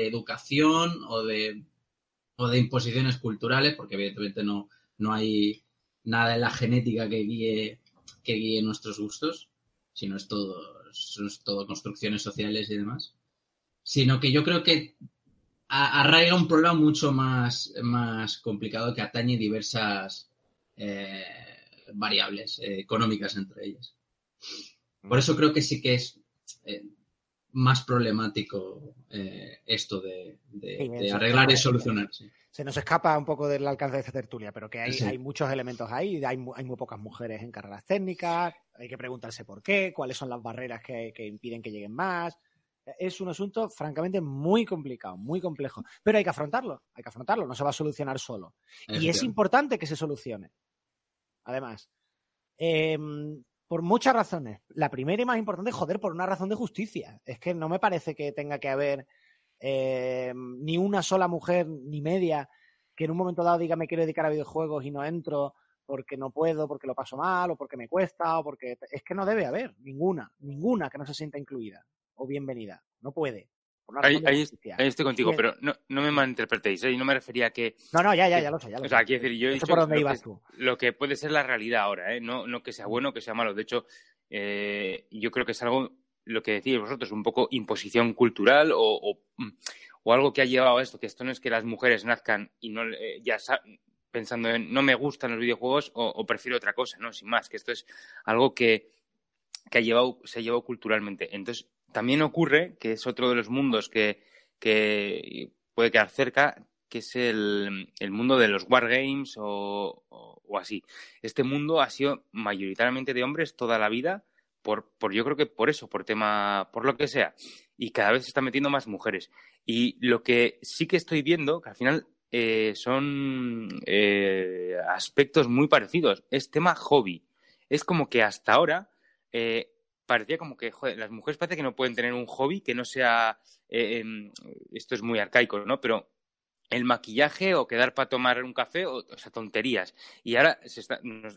S1: educación o de, o de imposiciones culturales, porque evidentemente no, no hay nada en la genética que guíe, que guíe nuestros gustos, sino es todo, es todo construcciones sociales y demás. Sino que yo creo que arraiga un problema mucho más, más complicado que atañe diversas eh, variables eh, económicas entre ellas. Por eso creo que sí que es, eh, más problemático eh, esto de, arreglar y solucionar.
S2: Se nos escapa un poco del alcance de esta tertulia, pero que hay, hay muchos elementos ahí, hay, hay, muy pocas mujeres en carreras técnicas, hay que preguntarse por qué, cuáles son las barreras que, que impiden que lleguen más. Es un asunto francamente muy complicado, muy complejo, pero hay que afrontarlo, hay que afrontarlo, no se va a solucionar solo. Y es importante que se solucione. Además, em, por muchas razones. La primera y más importante, joder, por una razón de justicia. Es que no me parece que tenga que haber em, ni una sola mujer, ni media, que en un momento dado diga me quiero dedicar a videojuegos y no entro porque no puedo, porque lo paso mal, o porque me cuesta, o porque... Es que no debe haber ninguna, ninguna que no se sienta incluida o bienvenida. No puede.
S4: Ahí, estoy contigo, pero no, no me malinterpretéis, ¿eh? y no me refería a que...
S2: No, no, ya, ya, ya lo sé, ya lo
S4: o sea, quiero decir, yo he dicho lo, que, lo que puede ser la realidad ahora, ¿eh? no, no que sea bueno o que sea malo. De hecho, eh, yo creo que es algo, lo que decís vosotros, un poco imposición cultural o, o, algo que ha llevado a esto, que esto no es que las mujeres nazcan y no eh, ya pensando en no me gustan los videojuegos o, o, prefiero otra cosa, no, sin más, que esto es algo que, que ha llevado, se ha llevado culturalmente. Entonces, también ocurre, que es otro de los mundos que, puede quedar cerca, que es el, mundo de los wargames o, o, así. Este mundo ha sido mayoritariamente de hombres toda la vida, por, por, yo creo que por eso, por tema, por lo que sea. Y cada vez se están metiendo más mujeres. Y lo que sí que estoy viendo, que al final eh, son eh, aspectos muy parecidos, es tema hobby. Es como que hasta ahora eh, parecía como que las mujeres parece que no pueden tener un hobby que no sea, eh, em, esto es muy arcaico, ¿no? Pero el maquillaje o quedar para tomar un café, o, sea, tonterías. Y ahora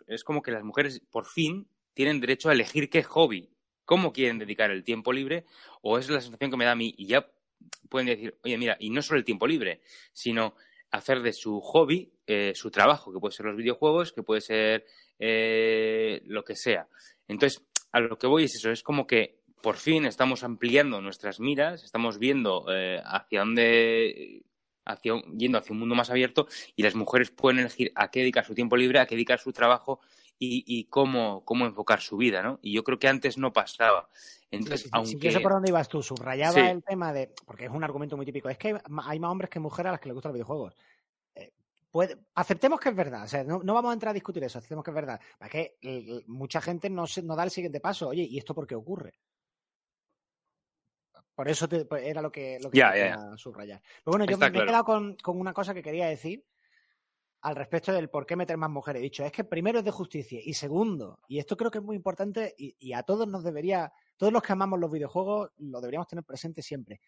S4: es como que las mujeres por fin tienen derecho a elegir qué hobby, cómo quieren dedicar el tiempo libre, o es la sensación que me da a mí, y ya pueden decir, oye, mira, y no solo el tiempo libre, sino hacer de su hobby eh, su trabajo, que puede ser los videojuegos, que puede ser eh, lo que sea. Entonces, a lo que voy es eso, es como que por fin estamos ampliando nuestras miras, estamos viendo eh, hacia dónde, hacia, yendo hacia un mundo más abierto y las mujeres pueden elegir a qué dedicar su tiempo libre, a qué dedicar su trabajo y, cómo, cómo enfocar su vida, ¿no? Y yo creo que antes no pasaba. Entonces, aunque...
S2: yo sé por dónde ibas tú, subrayaba el tema de, porque es un argumento muy típico, es que hay más hombres que mujeres a las que les gustan los videojuegos aceptemos que es verdad, o sea, no, vamos a entrar a discutir eso, aceptemos que es verdad. Es que mucha gente no, no da el siguiente paso, oye, ¿y esto por qué ocurre? Por eso pues, era lo que, lo quería subrayar. Pero bueno, yo me, he quedado con, una cosa que quería decir al respecto del por qué meter más mujeres. He dicho, es que primero es de justicia y segundo, y esto creo que es muy importante y, a todos nos debería, todos los que amamos los videojuegos lo deberíamos tener presente siempre.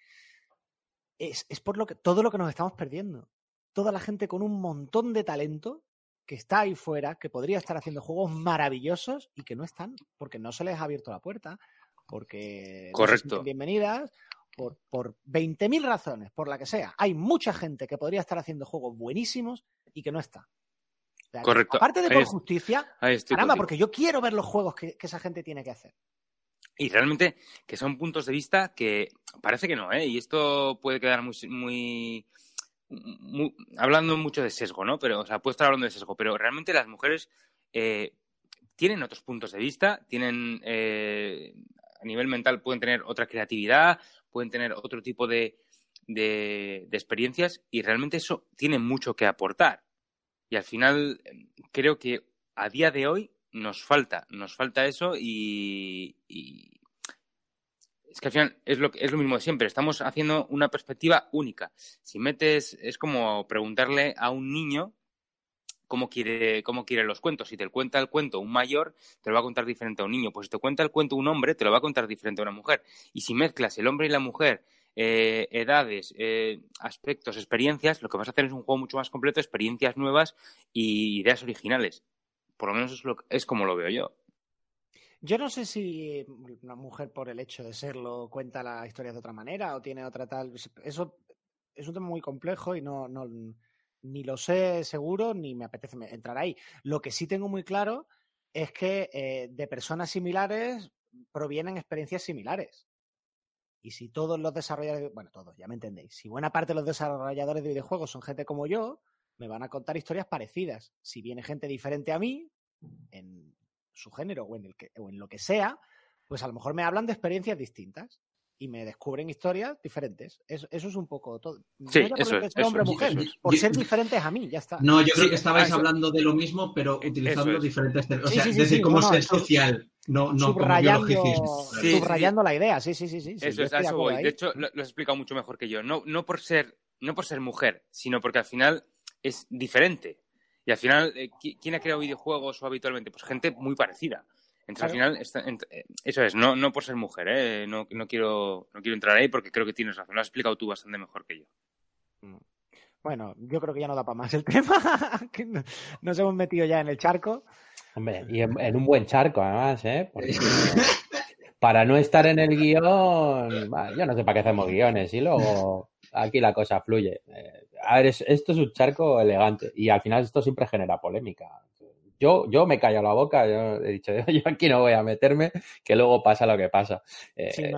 S2: Es, es por lo que todo lo que nos estamos perdiendo toda la gente con un montón de talento que está ahí fuera, que podría estar haciendo juegos maravillosos y que no están, porque no se les ha abierto la puerta, porque
S4: Correcto.
S2: bienvenidas, por, por 20.000 razones, por la que sea. Hay mucha gente que podría estar haciendo juegos buenísimos y que no está.
S4: Correcto.
S2: Aparte de por justicia, caramba, porque yo quiero ver los juegos que, esa gente tiene que hacer.
S4: Y realmente que son puntos de vista que parece que no, ¿eh? Y esto puede quedar muy, muy hablando mucho de sesgo, ¿no? Pero, o sea, puedo estar hablando de sesgo, pero realmente las mujeres eh, tienen otros puntos de vista, tienen, eh, a nivel mental pueden tener otra creatividad, pueden tener otro tipo de, de, experiencias y realmente eso tiene mucho que aportar. Y al final creo que a día de hoy nos falta, nos falta eso y, es que al final es lo, es lo mismo de siempre. Estamos haciendo una perspectiva única. Si metes, es como preguntarle a un niño cómo quiere, cómo los cuentos. Si te cuenta el cuento un mayor, te lo va a contar diferente a un niño. Pues si te cuenta el cuento un hombre, te lo va a contar diferente a una mujer. Y si mezclas el hombre y la mujer, eh, edades, eh, aspectos, experiencias, lo que vas a hacer es un juego mucho más completo, experiencias nuevas y ideas originales. Por lo menos es como lo veo yo.
S2: Yo no sé si una mujer por el hecho de serlo cuenta la historia de otra manera o tiene otra tal. Eso es un tema muy complejo y no, no ni lo sé seguro ni me apetece entrar ahí. Lo que sí tengo muy claro es que eh, de personas similares provienen experiencias similares. Y si todos los desarrolladores, bueno, todos, ya me entendéis, si buena parte de los desarrolladores de videojuegos son gente como yo, me van a contar historias parecidas. Si viene gente diferente a mí, en su género o en, el que, o en lo que sea, pues a lo mejor me hablan de experiencias distintas. y me descubren historias diferentes. Eso, eso es un poco todo.
S4: Sí, eso es,
S2: hombre mujer, por ser diferentes a mí, ya está.
S1: No, yo creo que estabais hablando de lo mismo, pero utilizando diferentes. O sea, desde cómo ser social. No, no
S2: subrayando, subrayando la idea, sí, sí, sí. sí
S4: eso es, a eso voy. De hecho, lo, lo, he explicado mucho mejor que yo. No, no, por ser, no por ser mujer, sino porque al final es diferente. Y al final, eh, ¿quién ha creado videojuegos o habitualmente? Pues gente muy parecida. Entonces, al final, eh, eso es, no, no por ser mujer, ¿eh? no, no, quiero, no quiero entrar ahí porque creo que tienes razón. Lo has explicado tú bastante mejor que yo.
S2: Mm. Bueno, yo creo que ya no da para más el tema. Nos hemos metido ya en el charco.
S3: Hombre, y en, un buen charco, además, ¿eh? para no estar en el guion, yo no sé para qué hacemos guiones y luego aquí la cosa fluye. Eh, a ver, esto es un charco elegante y al final esto siempre genera polémica. Yo, yo me callo la boca, yo he dicho, yo aquí no voy a meterme, que luego pasa lo que pasa. Eh,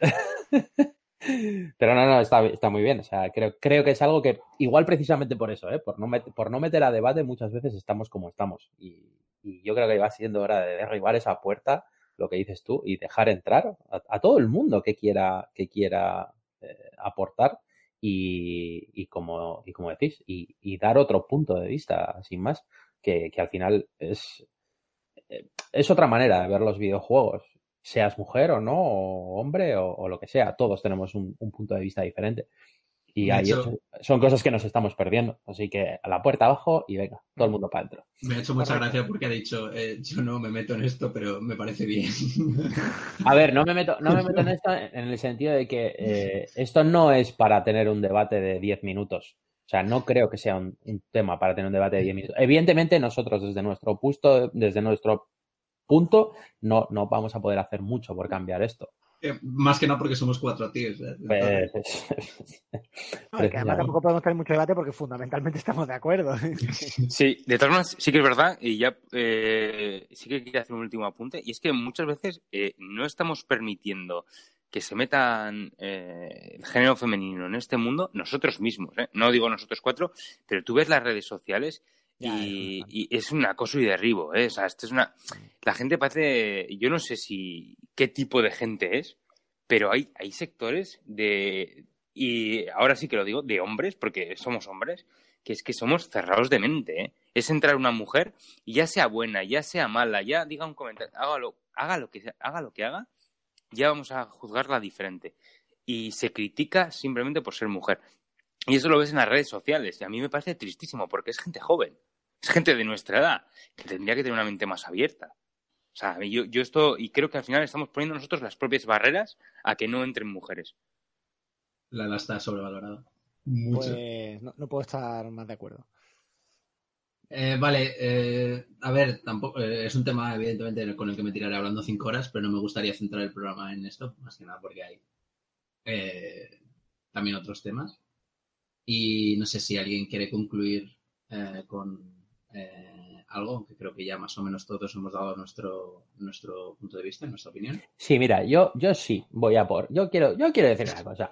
S3: pero no, no, está, está muy bien. O sea, creo, creo que es algo que, igual precisamente por eso, ¿eh? por, no por no meter a debate, muchas veces estamos como estamos. Y, yo creo que va siendo hora de derribar esa puerta, lo que dices tú, y dejar entrar a, todo el mundo que quiera, que quiera eh, aportar y, como, y como decís, y, dar otro punto de vista, sin más, que, al final es, eh, es otra manera de ver los videojuegos. Seas mujer o no, o hombre o, lo que sea, todos tenemos un, punto de vista diferente. Y ahí son cosas que nos estamos perdiendo. Así que a la puerta abajo y venga, todo el mundo para adentro.
S1: Me ha hecho mucha gracia porque ha dicho, eh, yo no me meto en esto, pero me parece bien.
S3: A ver, no me meto, no me meto en esto en el sentido de que eh, esto no es para tener un debate de 10 minutos. O sea, no creo que sea un, tema para tener un debate de 10 minutos. Evidentemente, nosotros desde nuestro punto, desde nuestro punto, no, no vamos a poder hacer mucho por cambiar esto.
S1: Eh, más que nada porque somos cuatro tíos. ¿eh? Pues,
S2: además tampoco podemos tener mucho debate porque fundamentalmente estamos de acuerdo.
S4: Sí, de todas maneras, sí que es verdad, y ya eh, sí que quería hacer un último apunte, y es que muchas veces no estamos permitiendo que se metan el género femenino en este mundo nosotros mismos. No digo nosotros cuatro, pero tú ves las redes sociales y, y, es un acoso y derribo, ¿eh? O sea, esto es una... La gente parece... Yo no sé si... qué tipo de gente es, pero hay, hay sectores de... Y ahora sí que lo digo, de hombres, porque somos hombres, que es que somos cerrados de mente, ¿eh? Es entrar una mujer, y ya sea buena, ya sea mala, ya diga un comentario, hágalo, haga lo que, haga lo que haga, ya vamos a juzgarla diferente. Y se critica simplemente por ser mujer. Y eso lo ves en las redes sociales. Y a mí me parece tristísimo porque es gente joven. Es gente de nuestra edad que tendría que tener una mente más abierta. O sea, yo, yo esto, y creo que al final estamos poniendo nosotros las propias barreras a que no entren mujeres.
S1: La edad está sobrevalorada.
S2: Pues no, puedo estar más de acuerdo.
S1: Eh, vale, eh, a ver, tampoco eh, es un tema evidentemente con el que me tiraré hablando cinco horas, pero no me gustaría centrar el programa en esto, más que nada porque hay también otros temas. Y no sé si alguien quiere concluir eh, con eh, algo, aunque creo que ya más o menos todos hemos dado nuestro, nuestro punto de vista, nuestra opinión.
S3: Sí, mira, yo, yo sí voy a por. Yo quiero, yo quiero decir una cosa.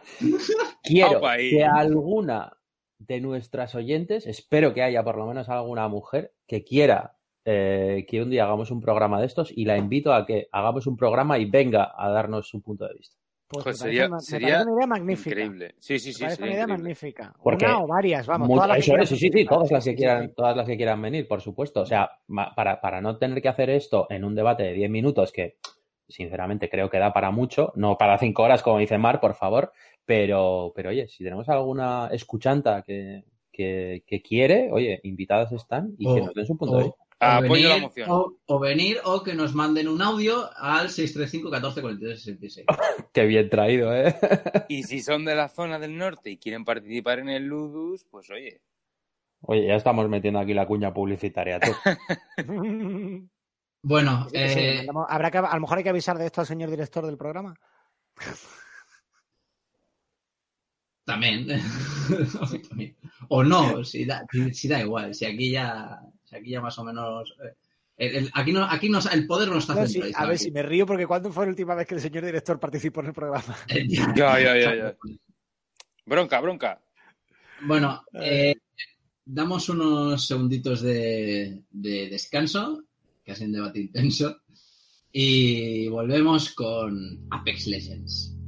S3: quiero que alguna de nuestras oyentes, espero que haya por lo menos alguna mujer que quiera eh, que un día hagamos un programa de estos y la invito a que hagamos un programa y venga a darnos su punto de vista.
S2: Pues, sería, una, sería una idea magnífica.
S4: Increíble. Sí, sí, sí.
S2: una idea magnífica. una o varias, vamos. todas
S3: las que sí, sí, sí, todas las que quieran, todas las que quieran venir, por supuesto. O sea, para, para no tener que hacer esto en un debate de 10 minutos, que sinceramente creo que da para mucho, no para 5 horas, como dice Mar, por favor. Pero, pero oye, si tenemos alguna escuchanta que, que, quiere, oye, invitadas están y que nos den su punto de vista.
S1: O venir, la moción. O, venir o que nos manden un audio al 635 14 42 66.
S3: Qué bien traído, ¿eh?
S4: y si son de la zona del norte y quieren participar en el Ludus, pues oye.
S3: Oye, ya estamos metiendo aquí la cuña publicitaria.
S1: bueno, eh...
S2: habrá que, a lo mejor hay que avisar de esto al señor director del programa.
S1: También. o no, si da, si da igual, si aquí ya aquí ya más o menos. Eh, el, aquí no, aquí no, el poder no está
S2: A ver, si me río porque ¿cuándo fue la última vez que el señor director participó en el programa?
S4: ya, ya, ya, ya. Bronca, bronca.
S1: Bueno, eh, damos unos segunditos de, de descanso, que ha sido un debate intenso, y volvemos con Apex Legends.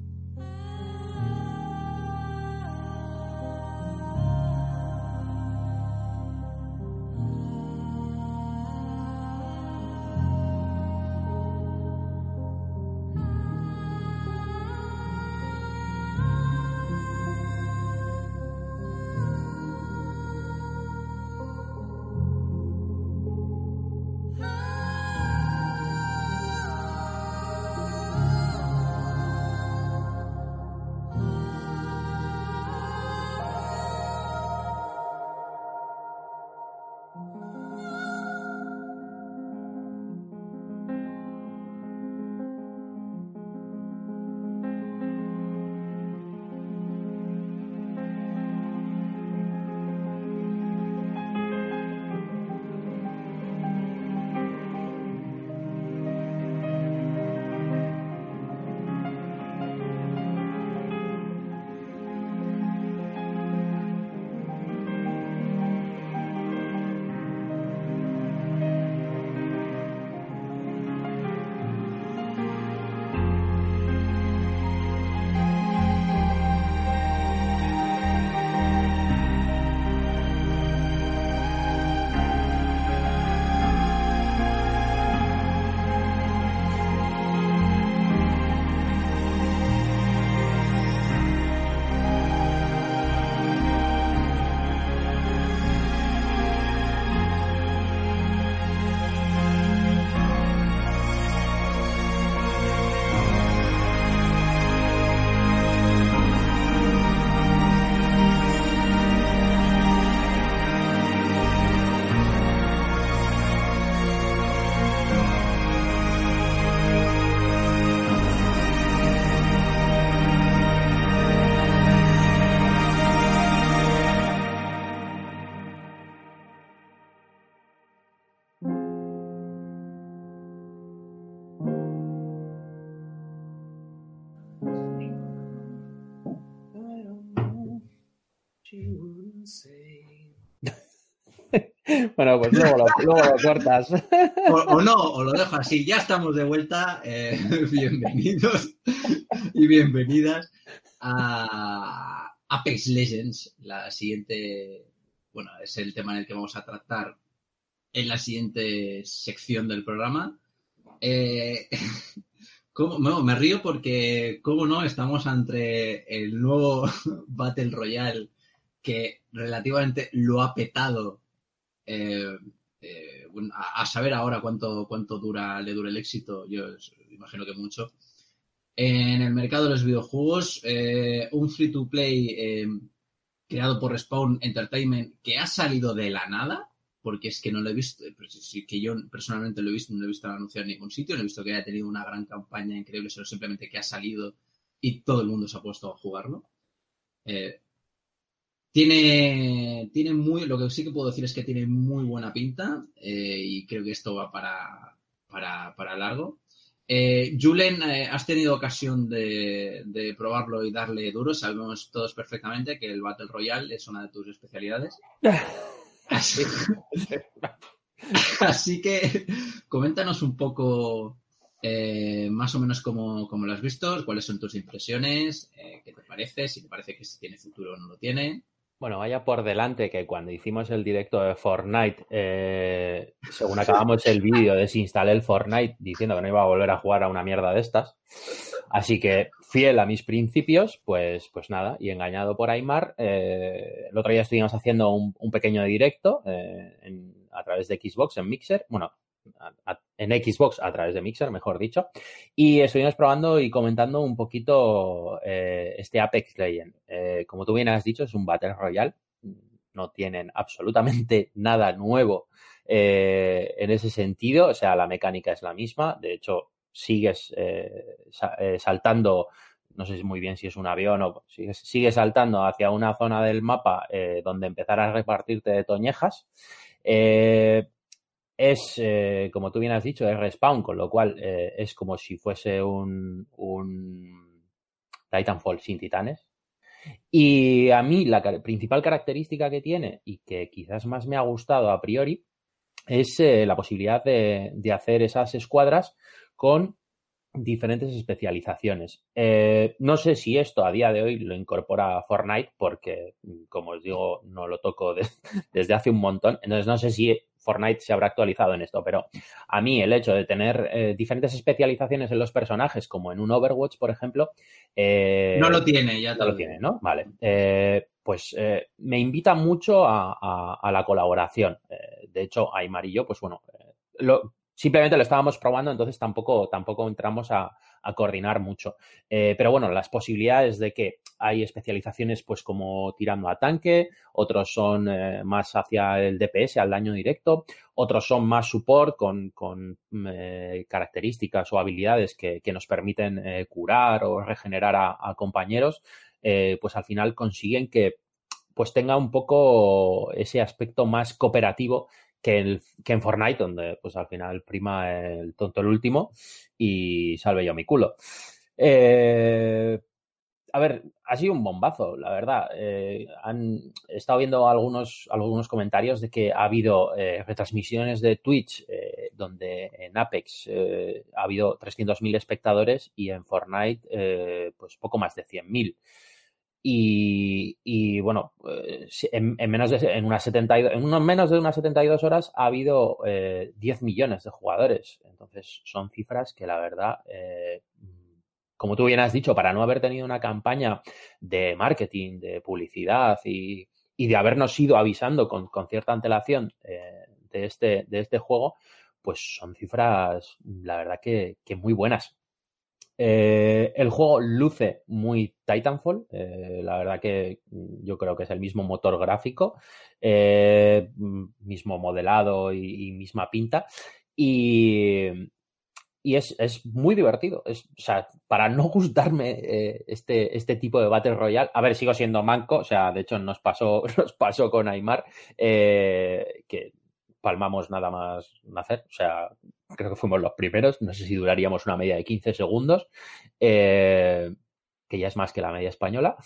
S3: Bueno, pues luego lo, cortas.
S1: O, no, o lo dejo así. Ya estamos de vuelta. Eh, bienvenidos y bienvenidas a Apex Legends, la siguiente, bueno, es el tema en el que vamos a tratar en la siguiente sección del programa. Eh, me río porque, cómo no, estamos entre el nuevo Battle Royale que relativamente lo ha petado. Eh, eh, a, saber ahora cuánto, cuánto dura, le dura el éxito, yo imagino que mucho. En el mercado de los videojuegos, un free to play creado por Respawn Entertainment que ha salido de la nada, porque es que no lo he visto, que yo personalmente lo he visto, no lo he visto anunciado en ningún sitio, no he visto que haya tenido una gran campaña increíble, sino simplemente que ha salido y todo el mundo se ha puesto a jugarlo. Eh, tiene, tiene muy, lo que sí que puedo decir es que tiene muy buena pinta eh, y creo que esto va para, para, largo. Eh, Julen, eh, has tenido ocasión de, de, probarlo y darle duro. Sabemos todos perfectamente que el Battle Royale es una de tus especialidades. Así, que coméntanos un poco eh, más o menos cómo, lo has visto, cuáles son tus impresiones, qué te parece, si te parece que tiene futuro o no lo tiene.
S3: Bueno, vaya por delante que cuando hicimos el directo de Fortnite, eh, según acabamos el vídeo, desinstalé el Fortnite diciendo que no iba a volver a jugar a una mierda de estas. Así que, fiel a mis principios, pues, pues nada, y engañado por Aymar, eh, el otro día estuvimos haciendo un, pequeño directo eh, a través de Xbox en Mixer, bueno, en Xbox a través de Mixer, mejor dicho, y estuvimos probando y comentando un poquito eh, este Apex Legend. como tú bien has dicho, es un Battle Royale, no tienen absolutamente nada nuevo en ese sentido, o sea, la mecánica es la misma, de hecho, sigues eh, eh, saltando, no sé muy bien si es un avión o sigues, saltando hacia una zona del mapa eh, donde empezarás a repartirte de toñejas. Es, como tú bien has dicho, es respawn, con lo cual es como si fuese un, un Titanfall sin titanes. Y a mí la principal característica que tiene y que quizás más me ha gustado a priori es la posibilidad de, de, hacer esas escuadras con diferentes especializaciones. Eh, no sé si esto a día de hoy lo incorpora Fortnite porque, como os digo, no lo toco desde hace un montón. Entonces no sé si Fortnite se habrá actualizado en esto, pero a mí el hecho de tener eh, diferentes especializaciones en los personajes, como en un Overwatch, por ejemplo...
S1: Eh, no lo tiene, ya
S3: no lo tiene, ¿no? Vale. pues me invita mucho a, a la colaboración. de hecho, Aymar y yo, pues bueno, lo, simplemente lo estábamos probando, entonces tampoco, tampoco entramos a, coordinar mucho. Eh, pero bueno, las posibilidades de que hay especializaciones pues como tirando a tanque, otros son eh, más hacia el DPS, al daño directo, otros son más support con, mm, eh, características o habilidades que, nos permiten curar o regenerar a, compañeros, pues al final consiguen que pues tenga un poco ese aspecto más cooperativo que, que en Fortnite, donde pues al final prima el tonto el último y salve yo mi culo. Eh, a ver, ha sido un bombazo, la verdad. Eh, han estado viendo algunos, algunos comentarios de que ha habido eh, retransmisiones de Twitch donde en Apex ha habido 300.000 espectadores y en Fortnite pues poco más de 100.000. Y, bueno, eh, en, menos de en unas 72, en unos menos de unas 72 horas ha habido 10 eh, millones de jugadores. Entonces son cifras que la verdad, eh, como tú bien has dicho, para no haber tenido una campaña de marketing, de publicidad y, de habernos ido avisando con, cierta antelación de, este, de este juego, pues son cifras, la verdad que muy buenas. Eh, el juego luce muy Titanfall, eh, la verdad que yo creo que es el mismo motor gráfico, eh, mismo modelado y, misma pinta. Y, es, muy divertido. Es, o sea, para no gustarme este, este tipo de Battle Royale, a ver, sigo siendo manco, o sea, de hecho nos pasó, nos pasó con Aymar, que palmamos nada más nacer, o sea, creo que fuimos los primeros, no sé si duraríamos una media de 15 segundos, eh, que ya es más que la media española.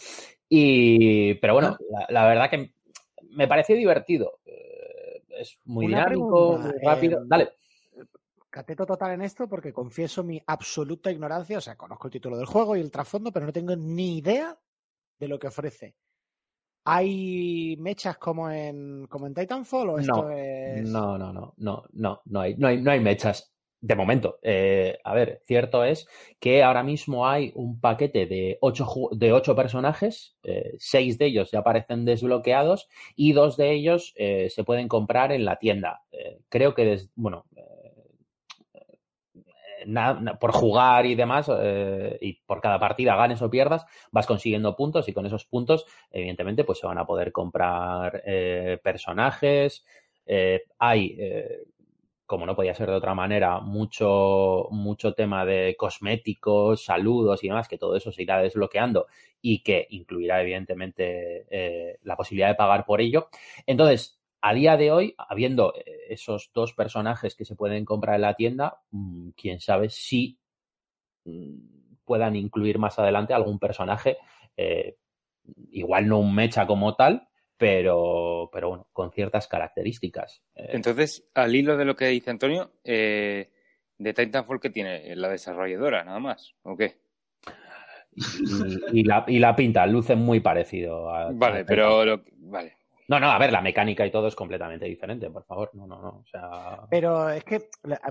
S3: Y, pero bueno, la, verdad que me pareció divertido. Eh, es muy dinámico, muy rápido. Eh, Dale.
S2: Cateto total en esto porque confieso mi absoluta ignorancia. O sea, conozco el título del juego y el trasfondo, pero no tengo ni idea de lo que ofrece. ¿Hay mechas como en, como en Titanfall o esto
S3: no,
S2: es.?
S3: No, no, no, no, no, no hay, no hay, no hay mechas. De momento, eh, a ver, cierto es que ahora mismo hay un paquete de ocho, de ocho personajes, eh, seis de ellos ya aparecen desbloqueados y dos de ellos eh, se pueden comprar en la tienda. creo que, des, bueno, por jugar y demás, y por cada partida ganes o pierdas, vas consiguiendo puntos y con esos puntos, evidentemente, pues se van a poder comprar personajes. hay como no podía ser de otra manera, mucho, mucho tema de cosméticos, saludos y demás, que todo eso se irá desbloqueando y que incluirá, evidentemente, eh, la posibilidad de pagar por ello. Entonces, a día de hoy, habiendo eh, esos dos personajes que se pueden comprar en la tienda, mm, quién sabe si mm, puedan incluir más adelante algún personaje, eh, igual no un mecha como tal, pero, pero bueno, con ciertas características.
S4: Eh, Entonces, al hilo de lo que dice Antonio, eh, de Titanfall, ¿qué tiene? ¿La desarrolladora, nada más? ¿O qué?
S3: Y, la, y la pinta, luce muy parecido. A,
S4: vale, pero. vale.
S3: No, no, a ver, la mecánica y todo es completamente diferente, por favor. No, no, no. O sea...
S2: Pero es que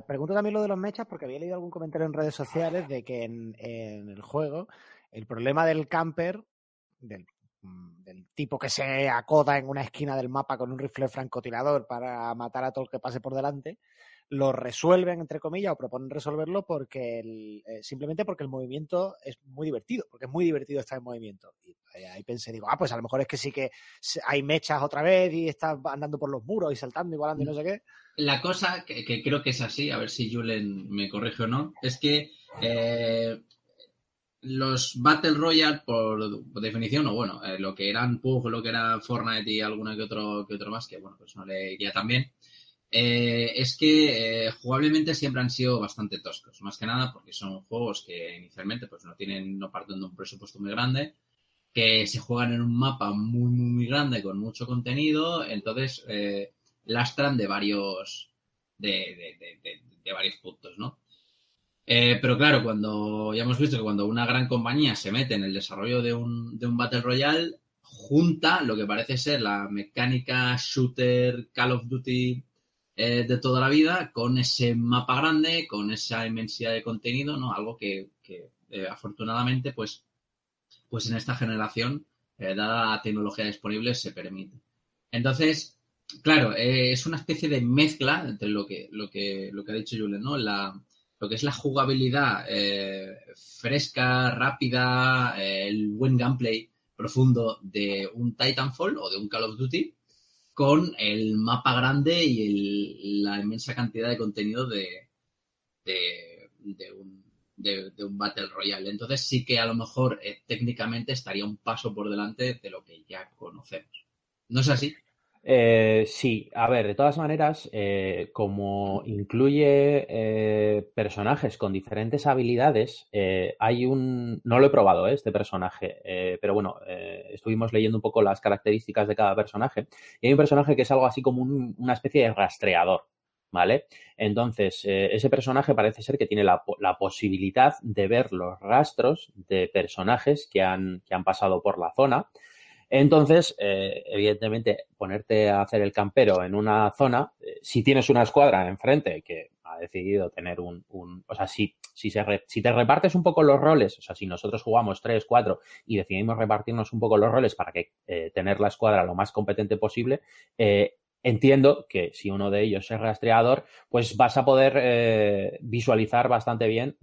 S2: pregunto también lo de los mechas porque había leído algún comentario en redes sociales de que en, el juego el problema del camper, Mm, del tipo que se acoda en una esquina del mapa con un rifle francotirador para matar a todo el que pase por delante, lo resuelven, entre comillas, o proponen resolverlo porque eh, simplemente porque el movimiento es muy divertido, porque es muy divertido estar en movimiento. Y ahí pensé, digo, ah, pues a lo mejor es que sí que hay mechas otra vez y estás andando por los muros y saltando y volando y no sé qué.
S1: La cosa que, creo que es así, a ver si Julen me corrige o no, es que eh, los Battle Royale, por, definición, o bueno, eh, lo que eran PUG, lo que era Fortnite y alguna que otro, que otro más, que bueno, pues no le guía tan bien, eh, es que eh, jugablemente siempre han sido bastante toscos, más que nada porque son juegos que inicialmente pues no tienen, no parten de un presupuesto muy grande, que se juegan en un mapa muy, muy, muy grande con mucho contenido, entonces lastran de varios, de, de varios puntos, ¿no? Eh, pero claro, cuando ya hemos visto que cuando una gran compañía se mete en el desarrollo de un, de un Battle Royale, junta lo que parece ser la mecánica shooter Call of Duty eh, de toda la vida con ese mapa grande, con esa inmensidad de contenido, ¿no? Algo que, eh, afortunadamente, pues, pues en esta generación, dada la tecnología disponible, se permite. Entonces, claro, es una especie de mezcla entre lo que, lo que, lo que ha dicho Julen, ¿no? La, lo que es la jugabilidad eh, fresca, rápida, eh, el buen gameplay profundo de un Titanfall o de un Call of Duty con el mapa grande y la inmensa cantidad de contenido de, un, Battle Royale. Entonces sí que a lo mejor eh, técnicamente estaría un paso por delante de lo que ya conocemos. ¿No es así?
S3: Eh, sí, a ver, de todas maneras, eh, como incluye eh, personajes con diferentes habilidades, hay un... No lo he probado, este personaje, pero bueno, estuvimos leyendo un poco las características de cada personaje. Y hay un personaje que es algo así como una especie de rastreador, ¿vale? Entonces, ese personaje parece ser que tiene la, la, posibilidad de ver los rastros de personajes que han, que han pasado por la zona. Entonces, eh, evidentemente, ponerte a hacer el campero en una zona, eh, si tienes una escuadra enfrente que ha decidido tener un, o sea, si, si, se si te repartes un poco los roles, o sea, si nosotros jugamos tres, cuatro y decidimos repartirnos un poco los roles para que eh, tener la escuadra lo más competente posible, entiendo que si uno de ellos es rastreador, pues vas a poder visualizar bastante bien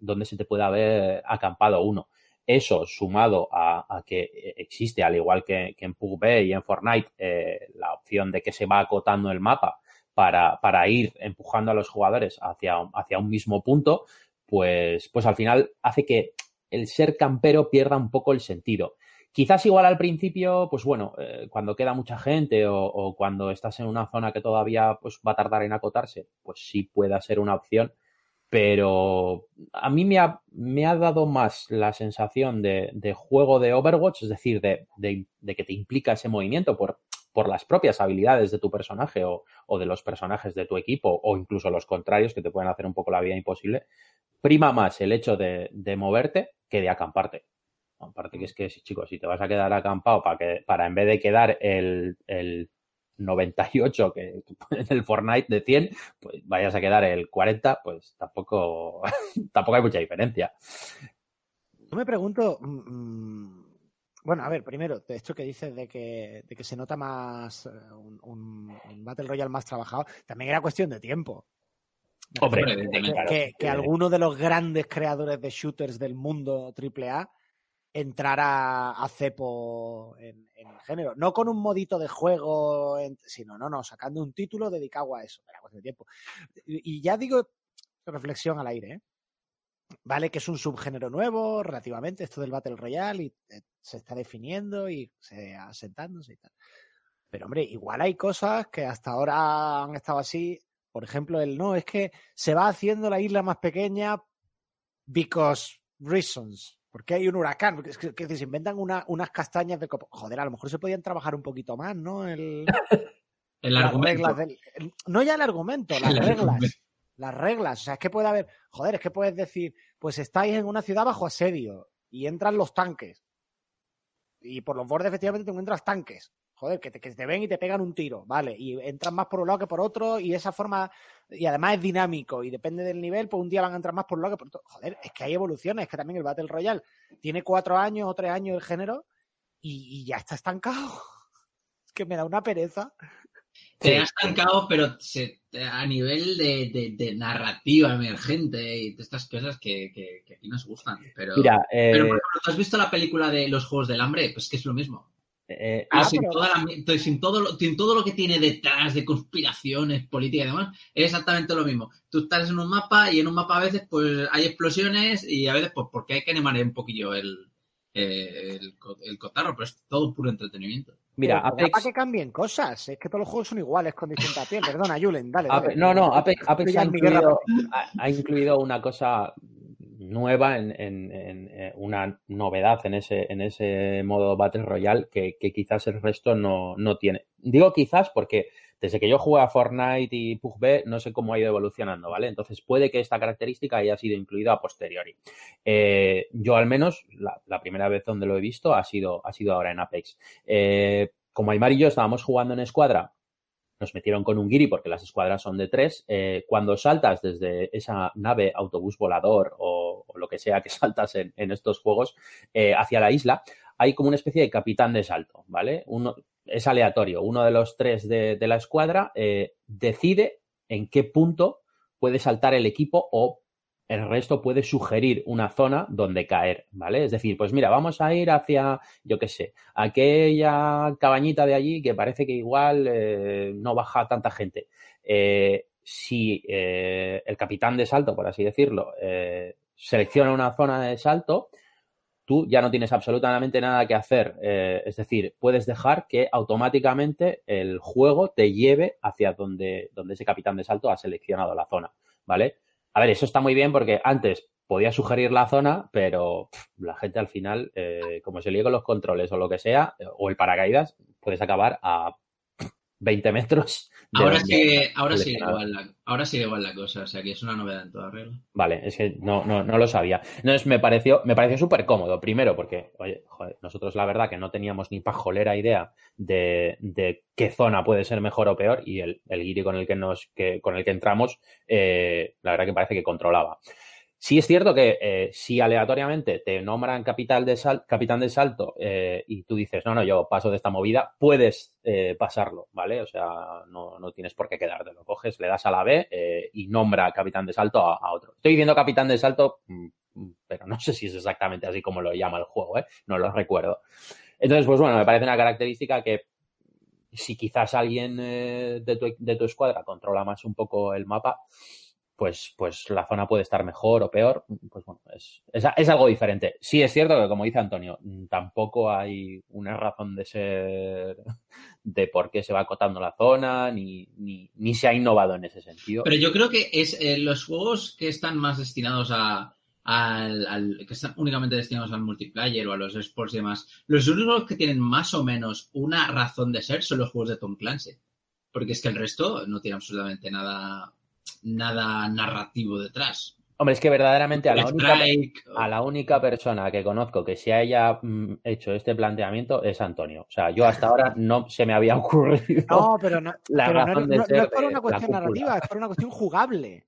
S3: dónde se te puede haber acampado uno. Eso sumado a, que existe, al igual que, en PUBG y en Fortnite, eh, la opción de que se va acotando el mapa para, para ir empujando a los jugadores hacia, hacia un mismo punto, pues, pues al final hace que el ser campero pierda un poco el sentido. Quizás igual al principio, pues bueno, eh, cuando queda mucha gente o, o, cuando estás en una zona que todavía pues, va a tardar en acotarse, pues sí pueda ser una opción pero a mí me ha, me ha dado más la sensación de, de, juego de Overwatch, es decir, de, de, que te implica ese movimiento por, por las propias habilidades de tu personaje o, de los personajes de tu equipo o incluso los contrarios que te pueden hacer un poco la vida imposible, prima más el hecho de, moverte que de acamparte. Aparte que es que, chicos, si te vas a quedar acampado para, que, para en vez de quedar el, el 98 que en el Fortnite de 100, pues vayas a quedar el 40, pues tampoco, tampoco hay mucha diferencia.
S2: Yo me pregunto, mm, mm, bueno, a ver, primero, de esto que dices de que, de que se nota más eh, un, Battle Royale más trabajado, también era cuestión de tiempo.
S3: Hombre,
S2: que, que, alguno de los grandes creadores de shooters del mundo AAA entrara a cepo en, el género. No con un modito de juego, sino, no, no, sacando un título dedicado a eso. Era cuestión de tiempo. Y, ya digo, reflexión al aire, ¿eh? Vale que es un subgénero nuevo relativamente, esto del Battle Royale, y eh, se está definiendo y se asentándose y tal. Pero hombre, igual hay cosas que hasta ahora han estado así. Por ejemplo, el no, es que se va haciendo la isla más pequeña because reasons. Porque hay un huracán. Es que, se inventan unas castañas de copo. Joder, a lo mejor se podían trabajar un poquito más, ¿no? El,
S1: el argumento.
S2: no ya el argumento, las reglas las reglas. O sea, es que puede haber, joder, es que puedes decir, pues estáis en una ciudad bajo asedio y entran los tanques. Y por los bordes efectivamente te encuentras tanques. Joder, que te, que te ven y te pegan un tiro, ¿vale? Y entran más por un lado que por otro y esa forma, y además es dinámico y depende del nivel, pues un día van a entrar más por un lado que por otro. Joder, es que hay evoluciones, es que también el Battle Royale tiene cuatro años o tres años el género y, y ya está estancado. Es que me da una pereza.
S1: Se ha estancado, pero se, a nivel de, narrativa emergente y de estas cosas que, que, aquí nos gustan. Pero,
S3: Mira, eh...
S1: pero, por ejemplo, ¿has visto la película de los Juegos del Hambre? Pues que es lo mismo.
S3: Eh, ah,
S1: sin, todo lo, todo lo que tiene detrás de conspiraciones políticas y demás, es exactamente lo mismo. Tú estás en un mapa y en un mapa a veces pues hay explosiones y a veces pues porque hay que animar un poquillo el, eh, el, el cotarro, pero es todo puro entretenimiento.
S3: Mira,
S2: Apex... Para que cambien cosas, es que todos los juegos son iguales con distinta piel. Perdona, Julen, dale.
S3: No, no, Apex, ha, incluido, una cosa nueva en, eh, una novedad en ese, en ese modo Battle Royale que, quizás el resto no, no, tiene. Digo quizás porque desde que yo jugué a Fortnite y PUBG no sé cómo ha ido evolucionando, ¿vale? Entonces puede que esta característica haya sido incluida a posteriori. Eh, yo al menos la, primera vez donde lo he visto ha sido, ha sido ahora en Apex. Eh, como Aymar y yo estábamos jugando en escuadra, nos metieron con un guiri porque las escuadras son de tres. Cuando saltas desde esa nave, autobús volador o, lo que sea que saltas en, estos juegos hacia la isla, hay como una especie de capitán de salto, ¿vale? Uno, es aleatorio. Uno de los tres de, la escuadra eh, decide en qué punto puede saltar el equipo o el resto puede sugerir una zona donde caer, ¿vale? Es decir, pues mira, vamos a ir hacia, yo qué sé, aquella cabañita de allí que parece que igual eh, no baja tanta gente. Eh, si el capitán de salto, por así decirlo, selecciona una zona de salto, tú ya no tienes absolutamente nada que hacer. Eh, es decir, puedes dejar que automáticamente el juego te lleve hacia donde, donde ese capitán de salto ha seleccionado la zona, ¿vale? A ver, eso está muy bien porque antes podía sugerir la zona, pero la gente al final, eh, como se líe con los controles o lo que sea, o el paracaídas, puedes acabar a 20 metros.
S1: Ahora sigue, ahora sigue igual la, ahora sigue igual la cosa, o sea que es una novedad en toda regla.
S3: Vale, es que no, no, no lo sabía. Entonces me pareció, me pareció súper cómodo, primero porque, oye, joder, nosotros la verdad que no teníamos ni pajolera idea de, de qué zona puede ser mejor o peor, y el, el guiri con el que nos, que, con el que entramos, eh, la verdad que parece que controlaba. Sí es cierto que eh, si aleatoriamente te nombran de capitán de salto eh, y tú dices, no, no, yo paso de esta movida, puedes eh, pasarlo, ¿vale? O sea, no, no, tienes por qué quedarte. Lo coges, le das a la B y nombra capitán de salto a, otro. Estoy diciendo capitán de salto, mm, mm, pero no sé si es exactamente así como lo llama el juego, ¿eh? No lo recuerdo. Entonces, pues bueno, me parece una característica que si quizás alguien de tu, de tu escuadra controla más un poco el mapa, pues, pues la zona puede estar mejor o peor. Pues bueno, es, es, algo diferente. Sí es cierto que, como dice Antonio, tampoco hay una razón de ser de por qué se va acotando la zona, ni, ni, ni se ha innovado en ese sentido.
S1: Pero yo creo que es eh, los juegos que están más destinados a, al, que están únicamente destinados al multiplayer o a los sports y demás, los únicos que tienen más o menos una razón de ser son los juegos de Tom Clancy. Porque es que el resto no tiene absolutamente nada, nada narrativo detrás.
S3: Hombre, es que verdaderamente a la, única, a la única persona que conozco que se haya mm, hecho este planteamiento es Antonio. O sea, yo hasta ahora no se me había ocurrido.
S2: No, pero no, la razón de ser es por una cuestión narrativa, es por una cuestión jugable.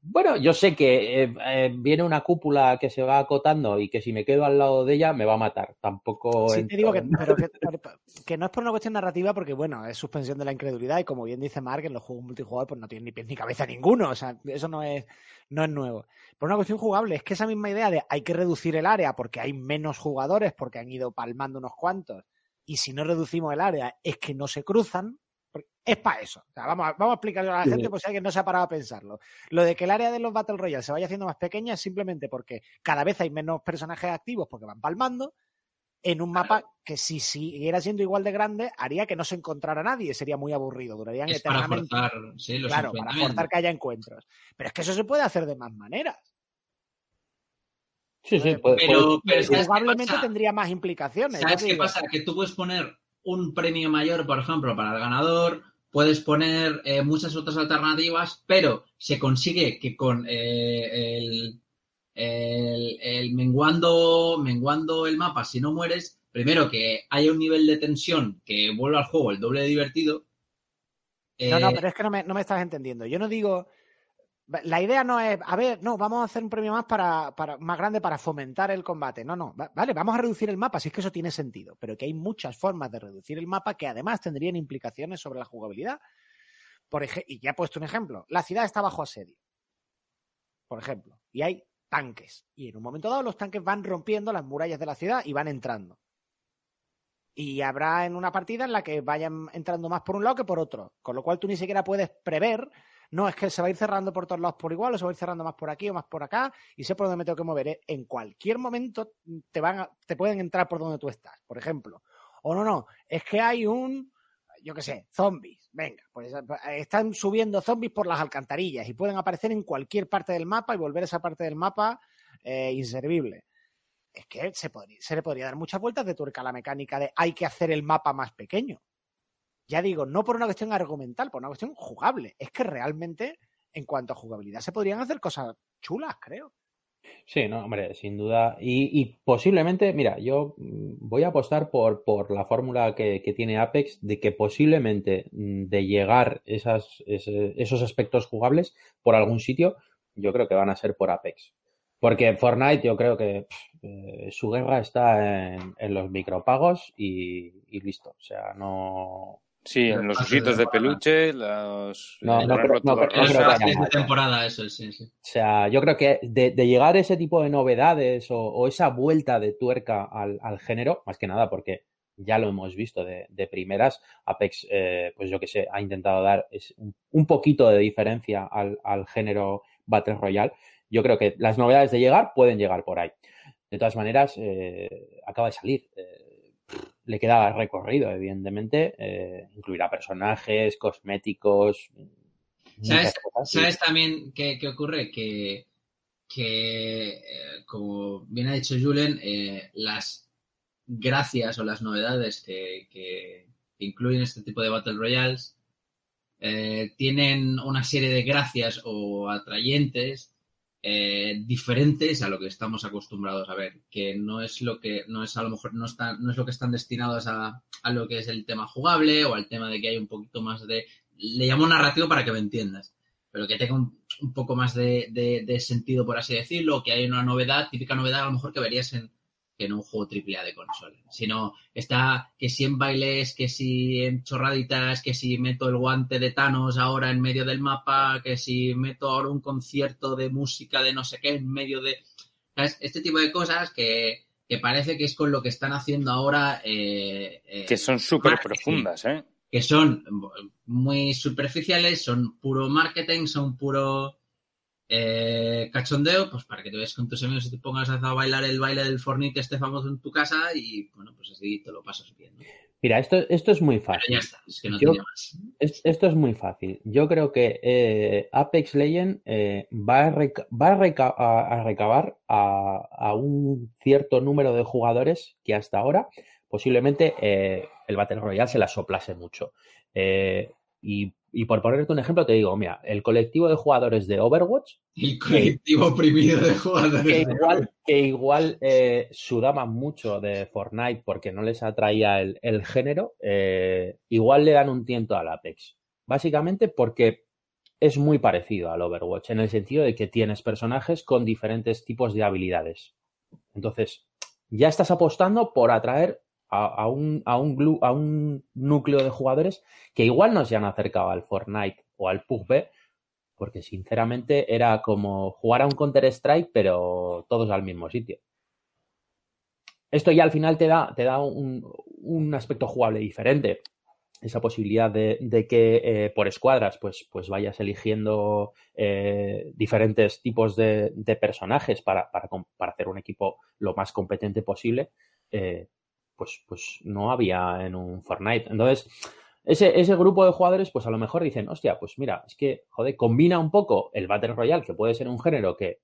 S3: Bueno, yo sé que eh, eh, viene una cúpula que se va acotando y que si me quedo al lado de ella me va a matar. Tampoco.
S2: Sí, te digo que, que, no es por una cuestión narrativa, porque bueno, es suspensión de la incredulidad y como bien dice Mark, en los juegos multijugador pues no tiene ni pies ni cabeza ninguno. O sea, eso no es, no es nuevo. Por una cuestión jugable, es que esa misma idea de hay que reducir el área porque hay menos jugadores, porque han ido palmando unos cuantos, y si no reducimos el área es que no se cruzan, es para eso. vamos, a, vamos a explicarlo a la gente por si alguien no se ha parado a pensarlo. Lo de que el área de los Battle Royale se vaya haciendo más pequeña es simplemente porque cada vez hay menos personajes activos porque van palmando en un mapa que si siguiera siendo igual de grande haría que no se encontrara nadie, sería muy aburrido, durarían eternamente.
S1: Para forzar, sí, los
S2: claro, para forzar que haya encuentros. Pero es que eso se puede hacer de más maneras.
S3: Sí, sí,
S1: pero,
S2: probablemente tendría más implicaciones.
S1: ¿Sabes qué pasa? Que tú puedes poner un premio mayor, por ejemplo, para el ganador, puedes poner eh, muchas otras alternativas, pero se consigue que con eh, el, el, menguando, menguando el mapa, si no mueres, primero que haya un nivel de tensión que vuelva al juego el doble de divertido.
S2: no, no, eh, pero es que no me, no me estás entendiendo. Yo no digo la idea no es, a ver, no, vamos a hacer un premio más para, más grande para fomentar el combate. No, no, vale, vamos a reducir el mapa, si es que eso tiene sentido, pero que hay muchas formas de reducir el mapa que además tendrían implicaciones sobre la jugabilidad. Por y ya he puesto un ejemplo, la ciudad está bajo asedio, por ejemplo, y hay tanques, y en un momento dado los tanques van rompiendo las murallas de la ciudad y van entrando. Y habrá en una partida en la que vayan entrando más por un lado que por otro, con lo cual tú ni siquiera puedes prever no, es que se va a ir cerrando por todos lados por igual, o se va a ir cerrando más por aquí o más por acá, y sé por dónde me tengo que mover. ¿eh? En cualquier momento te, van te pueden entrar por donde tú estás, por ejemplo. O no, no, es que hay un, yo qué sé, zombies. Venga, pues están subiendo zombies por las alcantarillas y pueden aparecer en cualquier parte del mapa y volver a esa parte del mapa eh, inservible. Es que se, se le podría dar muchas vueltas de tuerca a la mecánica de hay que hacer el mapa más pequeño ya digo, no por una cuestión argumental, por una cuestión jugable. Es que realmente, en cuanto a jugabilidad, se podrían hacer cosas chulas, creo.
S3: Sí, no, hombre, sin duda. Y, posiblemente, mira, yo mm, voy a apostar por, por la fórmula que, tiene Apex de que posiblemente mm, de llegar esas, esos aspectos jugables por algún sitio, yo creo que van a ser por Apex. Porque Fortnite yo creo que eh, su guerra está en, los micropagos y, listo. O sea, no,
S4: Sí, en los ositos de peluche, los...
S3: No, no, creo, no,
S1: no temporada eso, sí, sí. O
S3: sea, yo creo que de, de llegar ese tipo de novedades o, o esa vuelta de tuerca al, al, género, más que nada porque ya lo hemos visto de, de primeras, Apex, eh, pues yo que sé, ha intentado dar un, un, poquito de diferencia al, al género Battle Royale. Yo creo que las novedades de llegar pueden llegar por ahí. De todas maneras, eh, acaba de salir. Eh, le queda recorrido, evidentemente. Eh, incluirá personajes, cosméticos.
S1: ¿Sabes, también qué, ocurre? Que, que eh, como bien ha dicho Julen, eh, las gracias o las novedades que, que, incluyen este tipo de Battle Royales tienen una serie de gracias o atrayentes eh, diferentes a lo que estamos acostumbrados a ver, que no es lo que, no es a lo mejor, no, está, no es lo que están destinados a, a lo que es el tema jugable o al tema de que hay un poquito más de, le llamo narrativo para que me entiendas, pero que tenga un, un poco más de, de, de, sentido, por así decirlo, que hay una novedad, típica novedad a lo mejor que verías en, en un juego triple A de consola, sino está que si en bailes, que si en chorraditas, que si meto el guante de Thanos ahora en medio del mapa, que si meto ahora un concierto de música de no sé qué en medio de... Este tipo de cosas que, que parece que es con lo que están haciendo ahora... Eh,
S4: eh, que son súper profundas, ¿eh?
S1: Que son muy superficiales, son puro marketing, son puro eh, cachondeo, pues para que te veas con tus amigos y te pongas a bailar el baile del fornite este famoso en tu casa y bueno, pues así te lo pasas bien.
S3: Mira, esto, esto es muy fácil.
S1: ya está, es que no tiene más.
S3: esto es muy fácil. Yo creo que eh, Apex Legends eh, va, a, va a, recabar a, un cierto número de jugadores que hasta ahora posiblemente el Battle Royale se la soplase mucho. y y por ponerte un ejemplo, te digo, mira, el colectivo de jugadores de Overwatch.
S1: El colectivo oprimido de jugadores.
S3: Que igual, que igual eh, sudaban mucho de Fortnite porque no les atraía el, género, eh, igual le dan un tiento al Apex. Básicamente porque es muy parecido al Overwatch, en el sentido de que tienes personajes con diferentes tipos de habilidades. Entonces, ya estás apostando por atraer a, un, a, un, a un núcleo de jugadores que igual no se han acercado al Fortnite o al PUBG, porque sinceramente era como jugar a un Counter-Strike, pero todos al mismo sitio. Esto ya al final te da, te da un, aspecto jugable diferente. Esa posibilidad de, que eh, por escuadras pues, pues vayas eligiendo eh, diferentes tipos de, personajes para, para, hacer un equipo lo más competente posible. Eh, pues, pues no había en un Fortnite. Entonces, ese, ese grupo de jugadores, pues a lo mejor dicen, hostia, pues mira, es que, joder, combina un poco el Battle Royale, que puede ser un género que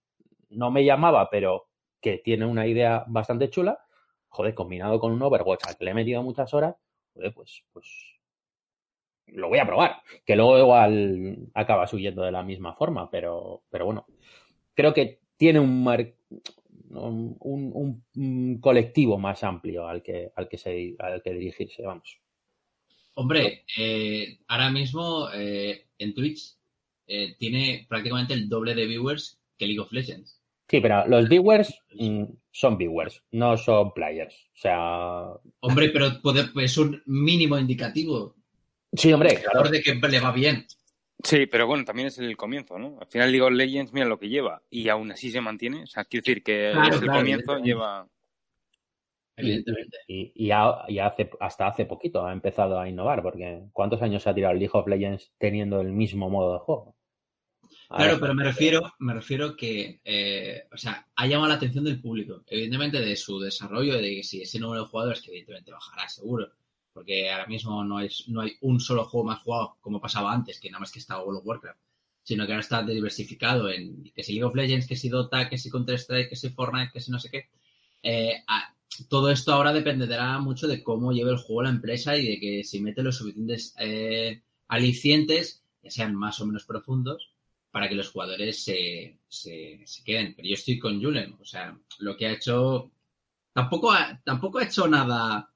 S3: no me llamaba, pero que tiene una idea bastante chula, joder, combinado con un Overwatch al que le he metido muchas horas, joder, pues, pues lo voy a probar. Que luego igual acabas huyendo de la misma forma, pero, pero bueno, creo que tiene un, un, colectivo más amplio al que, al que, se, al que dirigirse, vamos.
S1: Hombre, eh, ahora mismo eh, en Twitch eh, tiene prácticamente el doble de viewers que League of Legends.
S3: Sí, pero los viewers mm, son viewers, no son players. O sea.
S1: Hombre, pero es un mínimo indicativo.
S3: Sí, hombre.
S1: Claro. de que le va bien.
S4: Sí, pero bueno, también es el comienzo, ¿no? Al final League of Legends, mira lo que lleva y aún así se mantiene. O sea, quiero decir que es el comienzo lleva...
S1: Evidentemente.
S3: Y, hace, hasta hace poquito ha empezado a innovar, porque ¿cuántos años ha tirado League of Legends teniendo el mismo modo de juego?
S1: claro, pero me refiero, me refiero que, eh, o sea, ha llamado la atención del público, evidentemente de su desarrollo, de que si ese número de jugadores, que evidentemente bajará seguro, porque ahora mismo no, es, no hay un solo juego más jugado como pasaba antes, que nada más que estaba World of Warcraft, sino que ahora está diversificado en que si League of Legends, que si Dota, que si Counter-Strike, que si Fortnite, que si no sé qué. Eh, todo esto ahora dependerá mucho de cómo lleve el juego la empresa y de que si mete los suficientes eh, alicientes, ya sean más o menos profundos, para que los jugadores se, se, queden. Pero yo estoy con Julen, o sea, lo que ha hecho tampoco tampoco ha hecho nada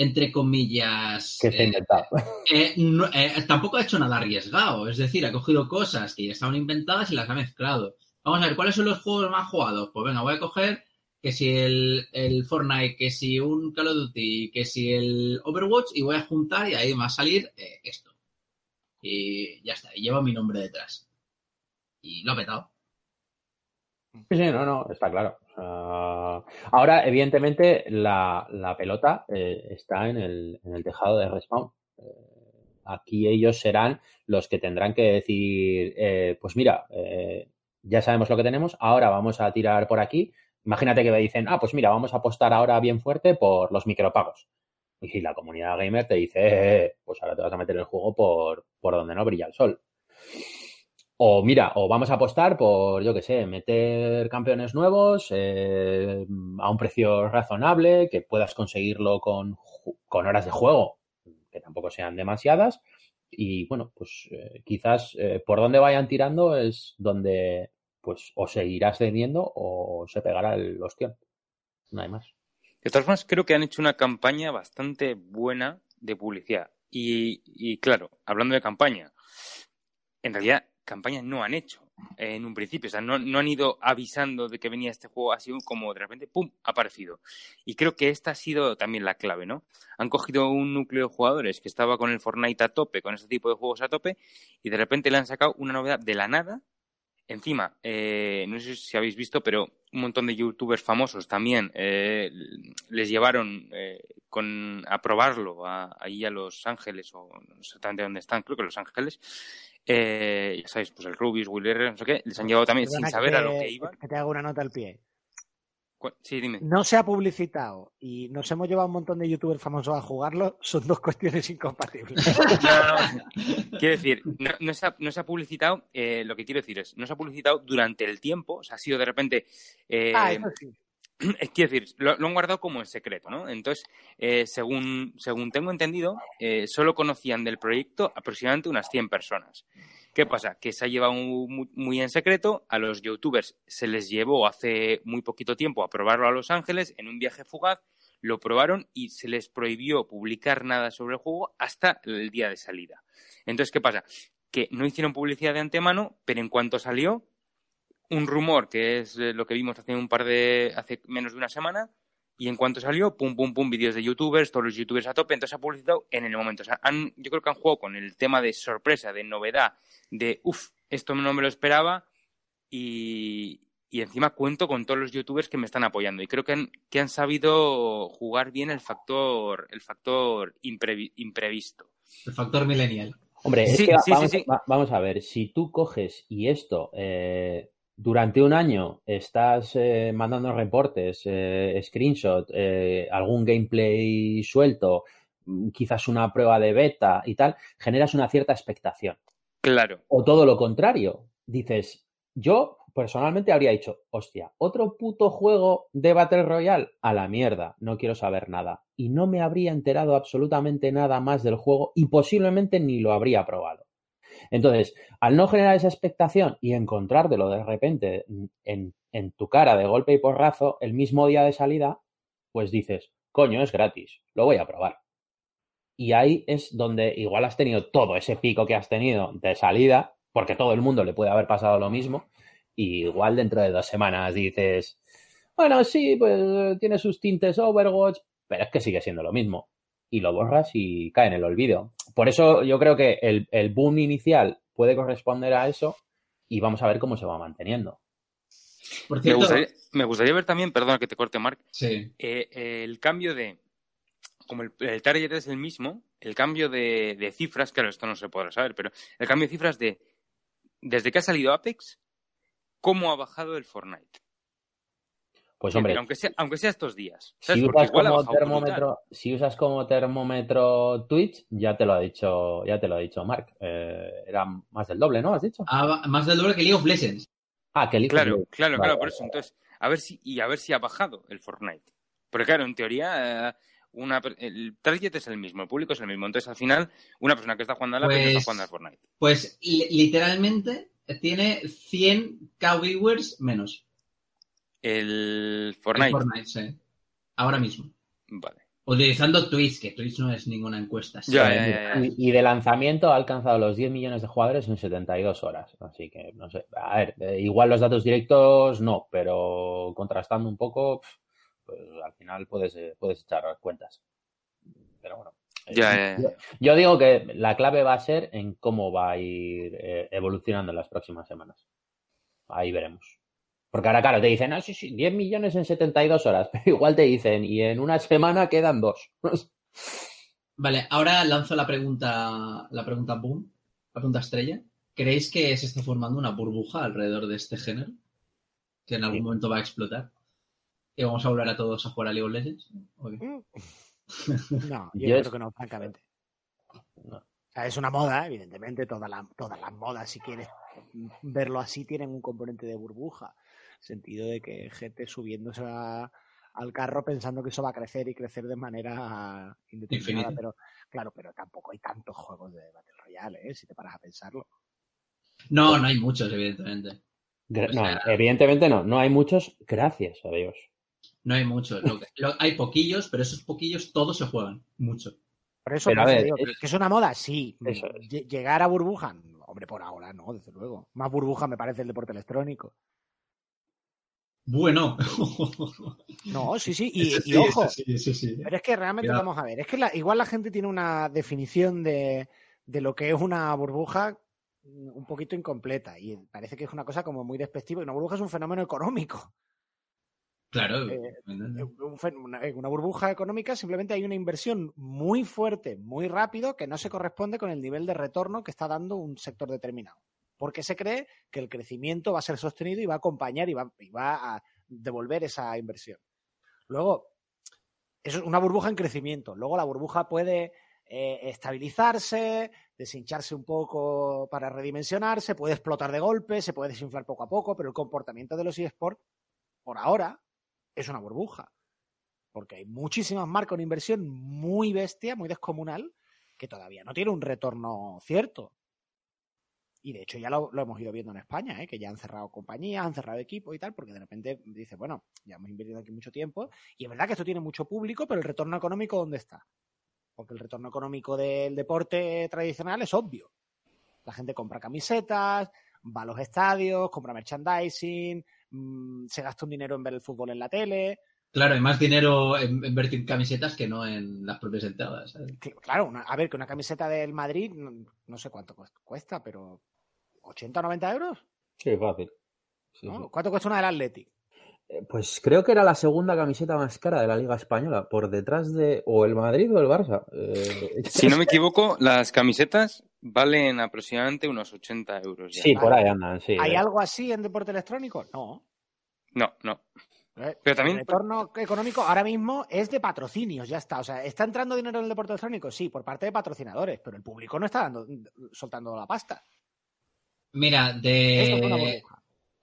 S1: entre comillas.
S3: Que se ha inventado.
S1: Eh, eh, tampoco ha hecho nada arriesgado. Es decir, ha cogido cosas que ya estaban inventadas y las ha mezclado. Vamos a ver, ¿cuáles son los juegos más jugados? Pues venga, voy a coger que si el, el Fortnite, que si un Call of Duty, que si el Overwatch y voy a juntar y ahí va a salir eh, esto. Y ya está, y lleva mi nombre detrás. Y lo ha petado.
S3: Sí, no, no, está claro. ahora, evidentemente, la, pelota eh, está en el, en el, tejado de Respawn. Eh, aquí ellos serán los que tendrán que decir, eh, pues mira, ya sabemos lo que tenemos, ahora vamos a tirar por aquí. Imagínate que me dicen, ah, pues mira, vamos a apostar ahora bien fuerte por los micropagos. Y la comunidad gamer te dice, pues ahora te vas a meter el juego por, por donde no brilla el sol. O mira, o vamos a apostar por, yo qué sé, meter campeones nuevos eh, a un precio razonable, que puedas conseguirlo con, horas de juego, que tampoco sean demasiadas. Y bueno, pues eh, quizás eh, por donde vayan tirando es donde pues o seguirás vendiendo o se pegará el ostión. No hay más.
S4: De todas formas, creo que han hecho una campaña bastante buena de publicidad. Y, y claro, hablando de campaña, en realidad campañas no han hecho en un principio. O sea, no, han ido avisando de que venía este juego así como de repente, ¡pum!, ha aparecido. Y creo que esta ha sido también la clave, ¿no? Han cogido un núcleo de jugadores que estaba con el Fortnite a tope, con este tipo de juegos a tope, y de repente le han sacado una novedad de la nada. Encima, eh, no sé si habéis visto, pero un montón de youtubers famosos también eh, les llevaron eh, con, a probarlo ahí a Los Ángeles, o no sé exactamente dónde están, creo que Los Ángeles, eh, ya sabéis, pues el Rubius, Will no sé qué, les han llevado también sin saber a lo que iban.
S2: Que te hago una nota al pie.
S4: Sí, dime.
S2: No se ha publicitado y nos hemos llevado un montón de youtubers famosos a jugarlo, son dos cuestiones incompatibles.
S4: Quiero decir, no, se ha, publicitado, eh, lo que quiero decir es, no se ha publicitado durante el tiempo, o sea, ha sido de repente... Eh, ah, eso sí. Quiero decir, lo, han guardado como en secreto, ¿no? Entonces, eh, según, según tengo entendido, solo conocían del proyecto aproximadamente unas 100 personas. ¿Qué pasa? Que se ha llevado muy, en secreto. A los youtubers se les llevó hace muy poquito tiempo a probarlo a Los Ángeles en un viaje fugaz. Lo probaron y se les prohibió publicar nada sobre el juego hasta el día de salida. Entonces, ¿qué pasa? Que no hicieron publicidad de antemano, pero en cuanto salió un rumor, que es eh, lo que vimos hace un par de, hace menos de una semana, y en cuanto salió, pum, pum, pum, vídeos de youtubers, todos los youtubers a tope, entonces ha publicitado en el momento. O sea, yo creo que han jugado con el tema de sorpresa, de novedad, de, uff, esto no me lo esperaba y, encima cuento con todos los youtubers que me están apoyando y creo que han, que han sabido jugar bien el factor, el factor imprevisto.
S1: El factor millennial.
S3: Hombre, vamos, a ver, si tú coges y esto eh, durante un año estás eh, mandando reportes, eh, screenshot, eh, algún gameplay suelto, mm, quizás una prueba de beta y tal, generas una cierta expectación.
S4: Claro.
S3: O todo lo contrario, dices, yo personalmente habría dicho, hostia, otro puto juego de Battle Royale a la mierda, no quiero saber nada. Y no me habría enterado absolutamente nada más del juego y posiblemente ni lo habría probado. Entonces, al no generar esa expectación y encontrártelo de repente en, tu cara de golpe y porrazo el mismo día de salida, pues dices, coño, es gratis, lo voy a probar. Y ahí es donde igual has tenido todo ese pico que has tenido de salida, porque todo el mundo le puede haber pasado lo mismo, y igual dentro de dos semanas dices, bueno, sí, pues tiene sus tintes Overwatch, pero es que sigue siendo lo mismo y lo borras y cae en el olvido. Por eso yo creo que el, boom inicial puede corresponder a eso y vamos a ver cómo se va manteniendo.
S4: me, gustaría, ver también, perdona que te corte, Mark, eh, el cambio de, como el, target es el mismo, el cambio de, de, cifras, claro, esto no se podrá saber, pero el cambio de cifras de, desde que ha salido Apex, cómo ha bajado el Fortnite.
S3: Pues hombre,
S4: aunque, sea, aunque sea estos días.
S3: Si usas, como termómetro, si usas como termómetro Twitch, ya te lo ha dicho, ya te lo ha dicho Mark. Eh, era más del doble, ¿no? ¿Has dicho?
S1: Ah, más del doble que League of Legends.
S3: Ah, que League
S4: claro, of Legends. Claro, claro, por eso. Entonces, a ver si, y a ver si ha bajado el Fortnite. Porque claro, en teoría, eh, una, el target es el mismo, el público es el mismo. Entonces, al final, una persona que está jugando a la pues, está jugando al Fortnite.
S1: Pues literalmente tiene 100 k menos.
S4: El Fortnite.
S1: Fortnite, sí. Ahora mismo.
S4: Vale.
S1: Utilizando Twitch, que Twitch no es ninguna encuesta.
S3: y, de lanzamiento ha alcanzado los 10 millones de jugadores en 72 horas. Así que, no sé. A ver, eh, igual los datos directos no, pero contrastando un poco, pues al final puedes, eh, puedes echar cuentas. Pero bueno.
S4: Eh,
S3: yo, digo que la clave va a ser en cómo va a ir evolucionando en las próximas semanas. Ahí veremos. Porque ahora, claro, te dicen, ah, sí, sí, 10 millones en 72 horas, pero igual te dicen, y en una semana quedan dos.
S1: vale, ahora lanzo la pregunta, la pregunta boom, la pregunta estrella. ¿Creéis que se está formando una burbuja alrededor de este género? Que en algún momento va a explotar. ¿Y vamos a volver a todos a jugar a League of Legends?
S2: Mm. no, yo, creo que no, francamente. es una moda, evidentemente, todas las modas, si quieres verlo así, tienen un componente de burbuja sentido de que gente subiéndose al carro pensando que eso va a crecer y crecer de manera indeterminada, pero claro, pero tampoco hay tantos juegos de Battle Royale, ¿eh? si te paras a pensarlo.
S1: No, no hay muchos, evidentemente.
S3: no, evidentemente no, no hay muchos, gracias a Dios.
S1: No hay muchos, hay poquillos, pero esos poquillos todos se juegan, mucho.
S2: Por eso, que es una moda, sí. Llegar a burbuja, hombre, por ahora no, desde luego. Más burbuja me parece el deporte electrónico.
S1: Bueno.
S2: No, sí, sí, y, ojo. Pero es que realmente vamos a ver, es que igual la gente tiene una definición de, lo que es una burbuja un poquito incompleta y parece que es una cosa como muy despectiva. Y una burbuja es un fenómeno económico.
S1: Claro.
S2: Eh, una, burbuja económica simplemente hay una inversión muy fuerte, muy rápido, que no se corresponde con el nivel de retorno que está dando un sector determinado porque se cree que el crecimiento va a ser sostenido y va a acompañar y va, a devolver esa inversión. Luego, eso es una burbuja en crecimiento. Luego la burbuja puede eh, estabilizarse, deshincharse un poco para redimensionarse, puede explotar de golpe, se puede desinflar poco a poco, pero el comportamiento de los eSports, por ahora, es una burbuja. Porque hay muchísimas marcas de inversión muy bestia, muy descomunal, que todavía no tiene un retorno cierto. Y de hecho ya lo, hemos ido viendo en España, ¿eh? que ya han cerrado compañías, han cerrado equipos y tal, porque de repente dice, bueno, ya hemos invertido aquí mucho tiempo. Y es verdad que esto tiene mucho público, pero el retorno económico, ¿dónde está? Porque el retorno económico del deporte tradicional es obvio. La gente compra camisetas, va a los estadios, compra merchandising, mm, se gasta un dinero en ver el fútbol en la tele.
S1: Claro, hay más dinero en invertir en camisetas que no en las propias entradas.
S2: Claro, a ver, que una camiseta del Madrid, no, sé cuánto cuesta, pero ¿80 o 90 euros?
S3: Sí, fácil.
S2: ¿Cuánto cuesta una del Athletic?
S3: Eh, pues creo que era la segunda camiseta más cara de la Liga Española, por detrás de o el Madrid o el Barça.
S4: Eh, si no me equivoco, las camisetas valen aproximadamente unos 80 euros.
S3: Sí, por ahí andan, sí.
S2: ¿Hay algo así en deporte electrónico? No.
S4: No, no. Eh, Pero también...
S2: El retorno económico ahora mismo es de patrocinios, ya está. O sea, ¿está entrando dinero en el deporte electrónico? Sí, por parte de patrocinadores, pero el público no está dando, soltando la pasta.
S1: Mira, de...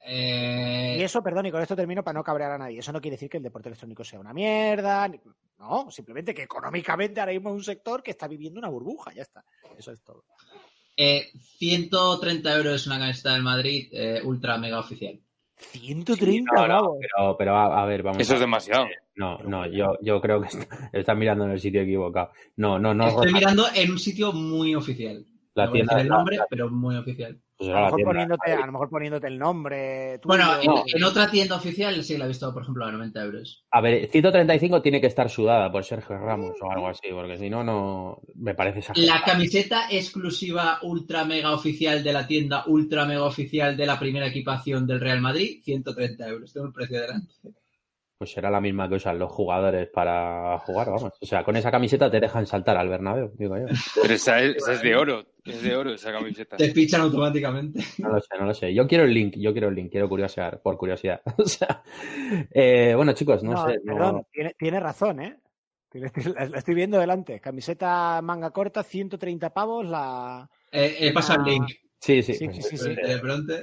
S2: Eh, y eso, perdón, y con esto termino para no cabrear a nadie. Eso no quiere decir que el deporte electrónico sea una mierda. No, simplemente que económicamente ahora mismo es un sector que está viviendo una burbuja, ya está. Eso es todo.
S1: 130 eh, euros es una camiseta del Madrid eh, ultra mega oficial.
S2: 130
S3: pero, pero a, ver, vamos.
S4: Eso es demasiado.
S3: No, no, yo, yo creo que está, mirando en el sitio equivocado. No, no, no.
S1: Estoy mirando en un sitio muy oficial.
S3: La tienda.
S1: el nombre, pero muy oficial.
S2: Pues a, lo mejor poniéndote, a lo mejor poniéndote el nombre.
S1: bueno, en, otra tienda oficial sí la he visto, por ejemplo, a 90 euros.
S3: A ver, 135 tiene que estar sudada por Sergio Ramos o algo así, porque si no, no me parece exagerado.
S1: La camiseta exclusiva ultra mega oficial de la tienda ultra mega oficial de la primera equipación del Real Madrid, 130 euros. Tengo el precio delante
S3: pues será la misma que usan los jugadores para jugar, vamos. O sea, con esa camiseta te dejan saltar al Bernabéu, digo yo.
S4: Pero esa es, de oro, es de oro esa camiseta.
S1: Te fichan automáticamente.
S3: No lo sé, no lo sé. Yo quiero el link, yo quiero el link, quiero curiosear, por curiosidad. o sea, eh, bueno, chicos, no, sé.
S2: Perdón, tiene, razón, ¿eh? La estoy viendo delante. Camiseta manga corta, 130 pavos, la...
S1: Eh, eh pasa el link.
S3: Sí, sí.
S2: sí, sí, sí,
S1: De pronto.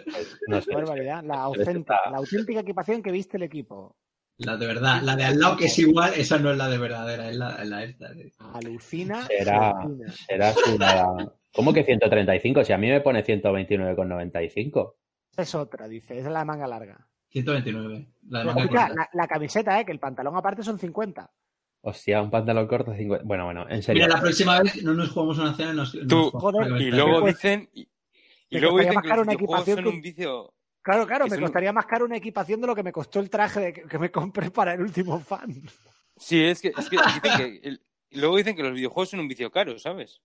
S2: No sé. La, auténtica, la auténtica equipación que viste el equipo.
S1: La de verdad, la de al lado que es igual, esa no es la de verdadera, es la, la esta.
S2: Alucina.
S3: Será, será una... ¿Cómo que 135? Si a mí me pone 129,95.
S2: Es otra, dice, es la manga larga.
S1: 129. La, de
S2: manga la, camiseta, ¿eh? que el pantalón aparte son 50.
S3: Hostia, un pantalón corto 50. Bueno, bueno, en serio.
S1: Mira, la próxima vez no nos jugamos una cena. Nos,
S4: Tú, y luego dicen. Y, luego dicen que los videojuegos son un vicio
S2: Claro, claro, me costaría más caro una equipación de lo que me costó el traje que, me compré para el último fan.
S4: Sí, es que, es que dicen que luego dicen que los videojuegos son un vicio caro, ¿sabes?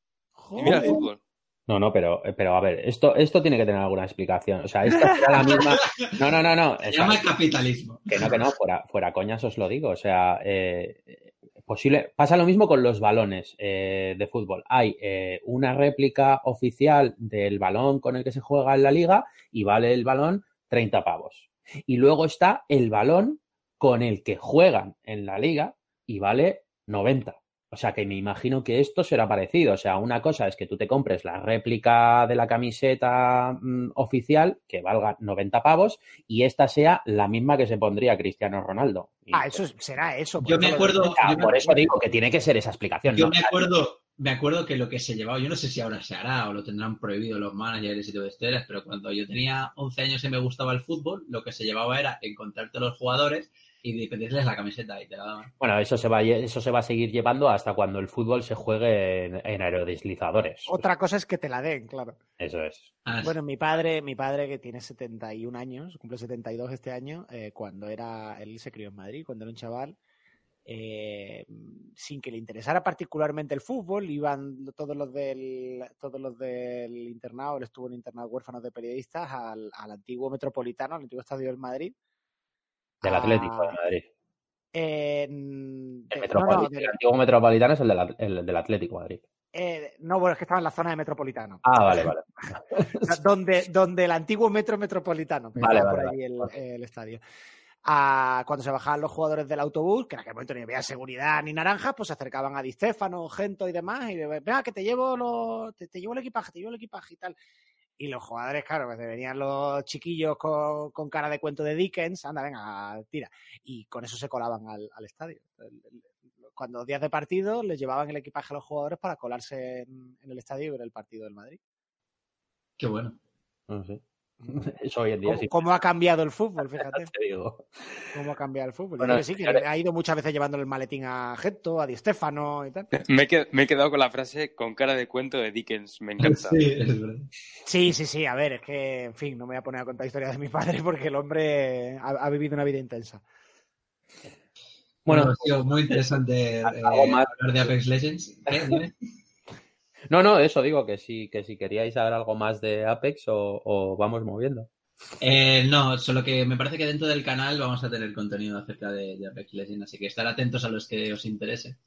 S4: Y mira el fútbol.
S3: No, no, pero, pero a ver, esto, esto tiene que tener alguna explicación. O sea, esta será la misma. No, no, no, no.
S1: Se llama el capitalismo.
S3: Que no, que no, fuera, fuera coñas os lo digo. O sea, eh, posible. Pasa lo mismo con los balones eh, de fútbol. Hay eh, una réplica oficial del balón con el que se juega en la liga y vale el balón 30 pavos. Y luego está el balón con el que juegan en la liga y vale 90. O sea que me imagino que esto será parecido. O sea, una cosa es que tú te compres la réplica de la camiseta mm, oficial que valga 90 pavos y esta sea la misma que se pondría Cristiano Ronaldo.
S2: ah, eso será eso.
S1: Yo me acuerdo.
S3: por eso digo que tiene que ser esa explicación.
S1: Yo me acuerdo, me acuerdo que lo que se llevaba, yo no sé si ahora se hará o lo tendrán prohibido los managers y todo esto, pero cuando yo tenía 11 años y me gustaba el fútbol, lo que se llevaba era encontrarte los jugadores y pedirles la camiseta y te la daban.
S3: Bueno, eso se va eso se va a seguir llevando hasta cuando el fútbol se juegue en, aerodeslizadores.
S2: Otra cosa es que te la den, claro.
S3: Eso es.
S2: Ah, bueno, mi padre, mi padre que tiene 71 años, cumple 72 este año, eh, cuando era, él se crió en Madrid, cuando era un chaval, eh, sin que le interesara particularmente el fútbol, iban todos los del, todos los del internado, él estuvo en internado huérfanos de periodistas, al, antiguo metropolitano, al antiguo estadio del Madrid.
S3: Del Atlético de Madrid.
S2: el,
S3: antiguo metropolitano es el, del Atlético de Madrid.
S2: Eh, no, bueno, es que estaba en la zona de Metropolitano.
S3: Ah, vale, vale.
S2: donde, donde el antiguo metro metropolitano.
S3: Vale, vale,
S2: el, estadio. A, cuando se bajaban los jugadores del autobús, que en aquel momento ni había seguridad ni naranja, pues se acercaban a Di Stefano, Gento y demás, y venga, que te llevo, lo, te, llevo el equipaje, te llevo el equipaje y tal. Y los jugadores, claro, pues venían los chiquillos con, cara de cuento de Dickens, anda, venga, tira. Y con eso se colaban al, estadio. Cuando días de partido les llevaban el equipaje a los jugadores para colarse en, el estadio y ver el partido del Madrid.
S1: Qué bueno.
S3: No sé. Eso hoy en día
S2: ¿Cómo, ha cambiado el fútbol? Fíjate. ¿Cómo ha cambiado el fútbol? sí, que ha ido muchas veces llevando el maletín a Gento, a Di Stefano y tal.
S4: Me he, quedado con la frase con cara de cuento de Dickens. Me encanta.
S2: Sí, sí, sí, A ver, es que, en fin, no me voy a poner a contar historias de mi padre porque el hombre ha, vivido una vida intensa.
S1: Bueno, ha sido muy interesante eh, hablar de Apex Legends. ¿Eh?
S3: No, no, eso digo, que si, que si queríais saber algo más de Apex o, vamos moviendo.
S1: Eh, no, solo que me parece que dentro del canal vamos a tener contenido acerca de, Apex Legends, así que estar atentos a los que os interese.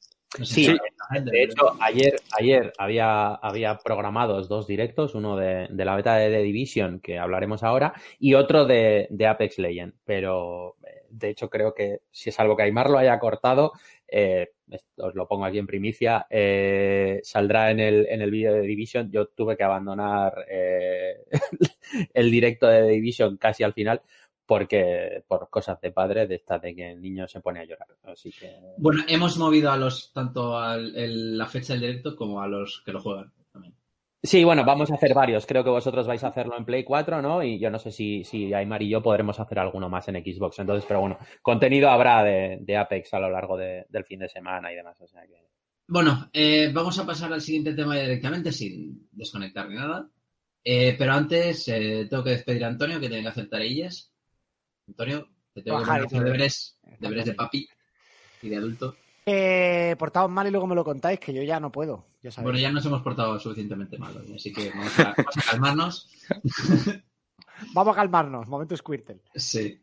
S3: sí, de hecho, ayer, ayer había, había programados dos directos, uno de, la beta de The Division, que hablaremos ahora, y otro de, de Apex Legends, pero eh, de hecho creo que si es algo que Aymar lo haya cortado, eh, os lo pongo aquí en primicia, eh, saldrá en el, en el vídeo de Division. Yo tuve que abandonar eh, el directo de Division casi al final porque por cosas de padre, de esta de que el niño se pone a llorar. Así que...
S1: Bueno, hemos movido a los tanto a la fecha del directo como a los que lo juegan.
S3: Sí, bueno, vamos a hacer varios. Creo que vosotros vais a hacerlo en Play 4, ¿no? Y yo no sé si, si Aymar y yo podremos hacer alguno más en Xbox. Entonces, pero bueno, contenido habrá de, Apex a lo largo del fin de semana y demás. O sea que...
S1: Bueno, eh, vamos a pasar al siguiente tema directamente sin desconectar ni nada. Eh, pero antes eh, tengo que despedir a Antonio, que tiene que hacer tareillas. Antonio, te tengo que hacer deberes, deberes de papi y de adulto.
S2: Eh, portaos mal y luego me lo contáis, que yo ya no puedo.
S1: bueno, ya nos hemos portado suficientemente mal así que vamos a, calmarnos.
S2: vamos a calmarnos, momento Squirtle.
S1: Sí.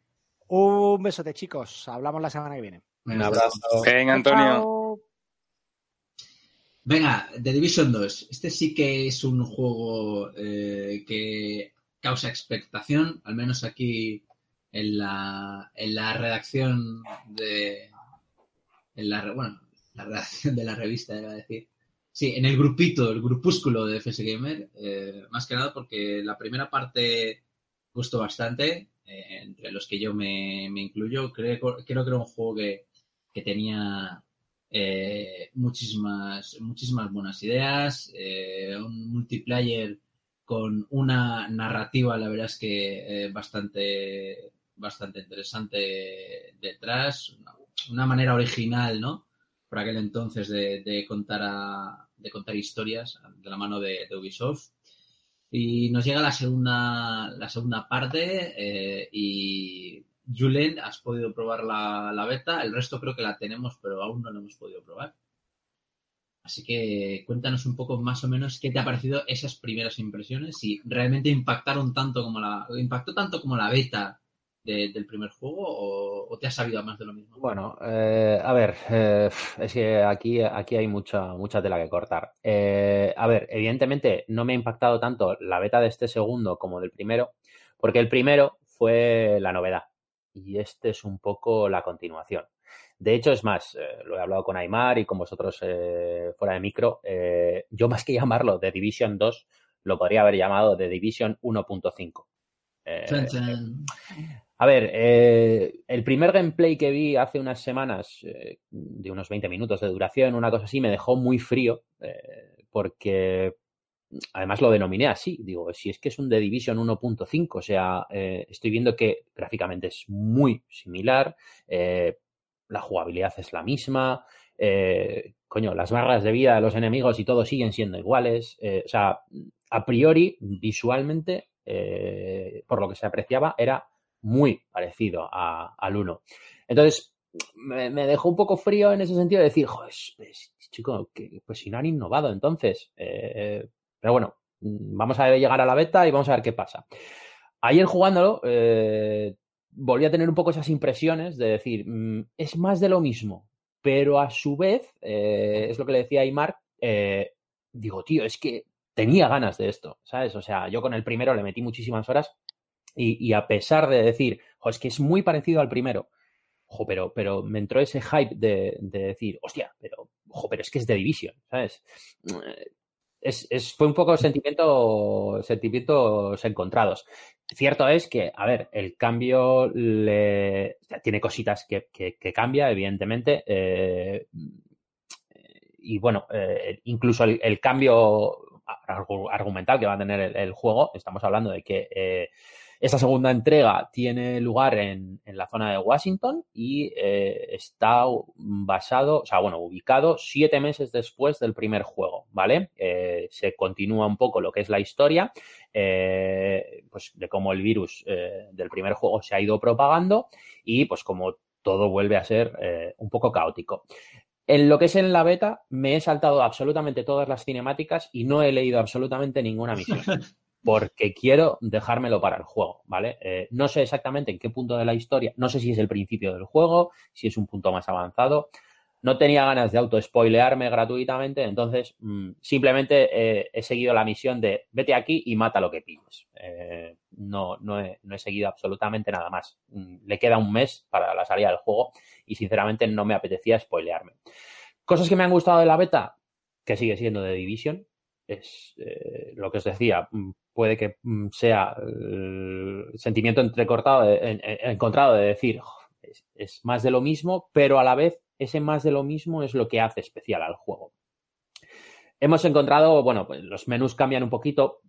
S2: Un besote, chicos. Hablamos la semana que viene.
S3: Un abrazo.
S4: Venga, Antonio.
S1: Venga, The Division 2. Este sí que es un juego eh, que causa expectación, al menos aquí en la, en la redacción de, en la, bueno, la redacción de la revista, iba a decir. Sí, en el grupito, el grupúsculo de FS Gamer, eh, más que nada porque la primera parte gustó bastante, eh, entre los que yo me, incluyo. Creo, creo, que era un juego que, tenía eh, muchísimas, muchísimas buenas ideas, un multiplayer con una narrativa, la verdad es que bastante, bastante interesante detrás, manera original, ¿no? Por aquel entonces de, contar de contar historias de la mano de, Ubisoft. Y nos llega la segunda, la segunda parte eh, y Julen, has podido probar la, la, beta, el resto creo que la tenemos, pero aún no la hemos podido probar. Así que cuéntanos un poco más o menos qué te ha parecido esas primeras impresiones, si realmente impactaron tanto como la, impactó tanto como la beta del primer juego o, te has sabido más de lo mismo?
S3: Bueno, eh, a ver, eh, es que aquí, aquí hay mucha, mucha tela que cortar. Eh, a ver, evidentemente no me ha impactado tanto la beta de este segundo como del primero, porque el primero fue la novedad y este es un poco la continuación. De hecho, es más, lo he hablado con Aymar y con vosotros fuera de micro. yo más que llamarlo The Division 2, lo podría haber llamado The Division 1.5. A ver, eh, el primer gameplay que vi hace unas semanas, eh, de unos 20 minutos de duración, una cosa así, me dejó muy frío, eh, porque además lo denominé así. Digo, si es que es un The Division 1.5, o sea, estoy viendo que gráficamente es muy similar, la jugabilidad es la misma, coño, las barras de vida de los enemigos y todo siguen siendo iguales, o sea, a priori, visualmente, por lo que se apreciaba, era muy parecido al 1. Entonces, me, dejó un poco frío en ese sentido de decir, joder, chico, que, pues si no han innovado entonces. Eh, pero bueno, vamos a llegar a la beta y vamos a ver qué pasa. Ayer jugándolo, eh, volví a tener un poco esas impresiones de decir, mm, es más de lo mismo, pero a su vez, eh, es lo que le decía a Aymar, digo, tío, es que tenía ganas de esto, ¿sabes? O sea, yo con el primero le metí muchísimas horas Y, a pesar de decir, es que es muy parecido al primero, ojo, pero, pero me entró ese hype de, decir, hostia, pero, ojo, pero es que es de Division, ¿sabes? Es, es, fue un poco sentimiento, sentimientos encontrados. Cierto es que, a ver, el cambio le, tiene cositas que, que, cambia, evidentemente. Eh, y bueno, eh, incluso el, cambio argumental que va a tener el, juego, estamos hablando de que eh, esta segunda entrega tiene lugar en, la zona de Washington y eh, está basado, o sea, bueno, ubicado siete meses después del primer juego, ¿vale? Eh, se continúa un poco lo que es la historia, eh, pues de cómo el virus del primer juego se ha ido propagando y pues como todo vuelve a ser un poco caótico. En lo que es en la beta, me he saltado absolutamente todas las cinemáticas y no he leído absolutamente ninguna misión. porque quiero dejármelo para el juego, ¿vale? Eh, no sé exactamente en qué punto de la historia, no sé si es el principio del juego, si es un punto más avanzado. No tenía ganas de auto-spoilearme gratuitamente, entonces mm, simplemente eh, he seguido la misión de vete aquí y mata lo que pilles. Eh, no, no he, no, he, seguido absolutamente nada más. Mm, le queda un mes para la salida del juego y sinceramente no me apetecía spoilearme. Cosas que me han gustado de la beta, que sigue siendo de Division, es lo que os decía, mm, puede que mm, sea el sentimiento entrecortado, encontrado de decir, es, más de lo mismo, pero a la vez ese más de lo mismo es lo que hace especial al juego. Hemos encontrado, bueno, pues los menús cambian un poquito,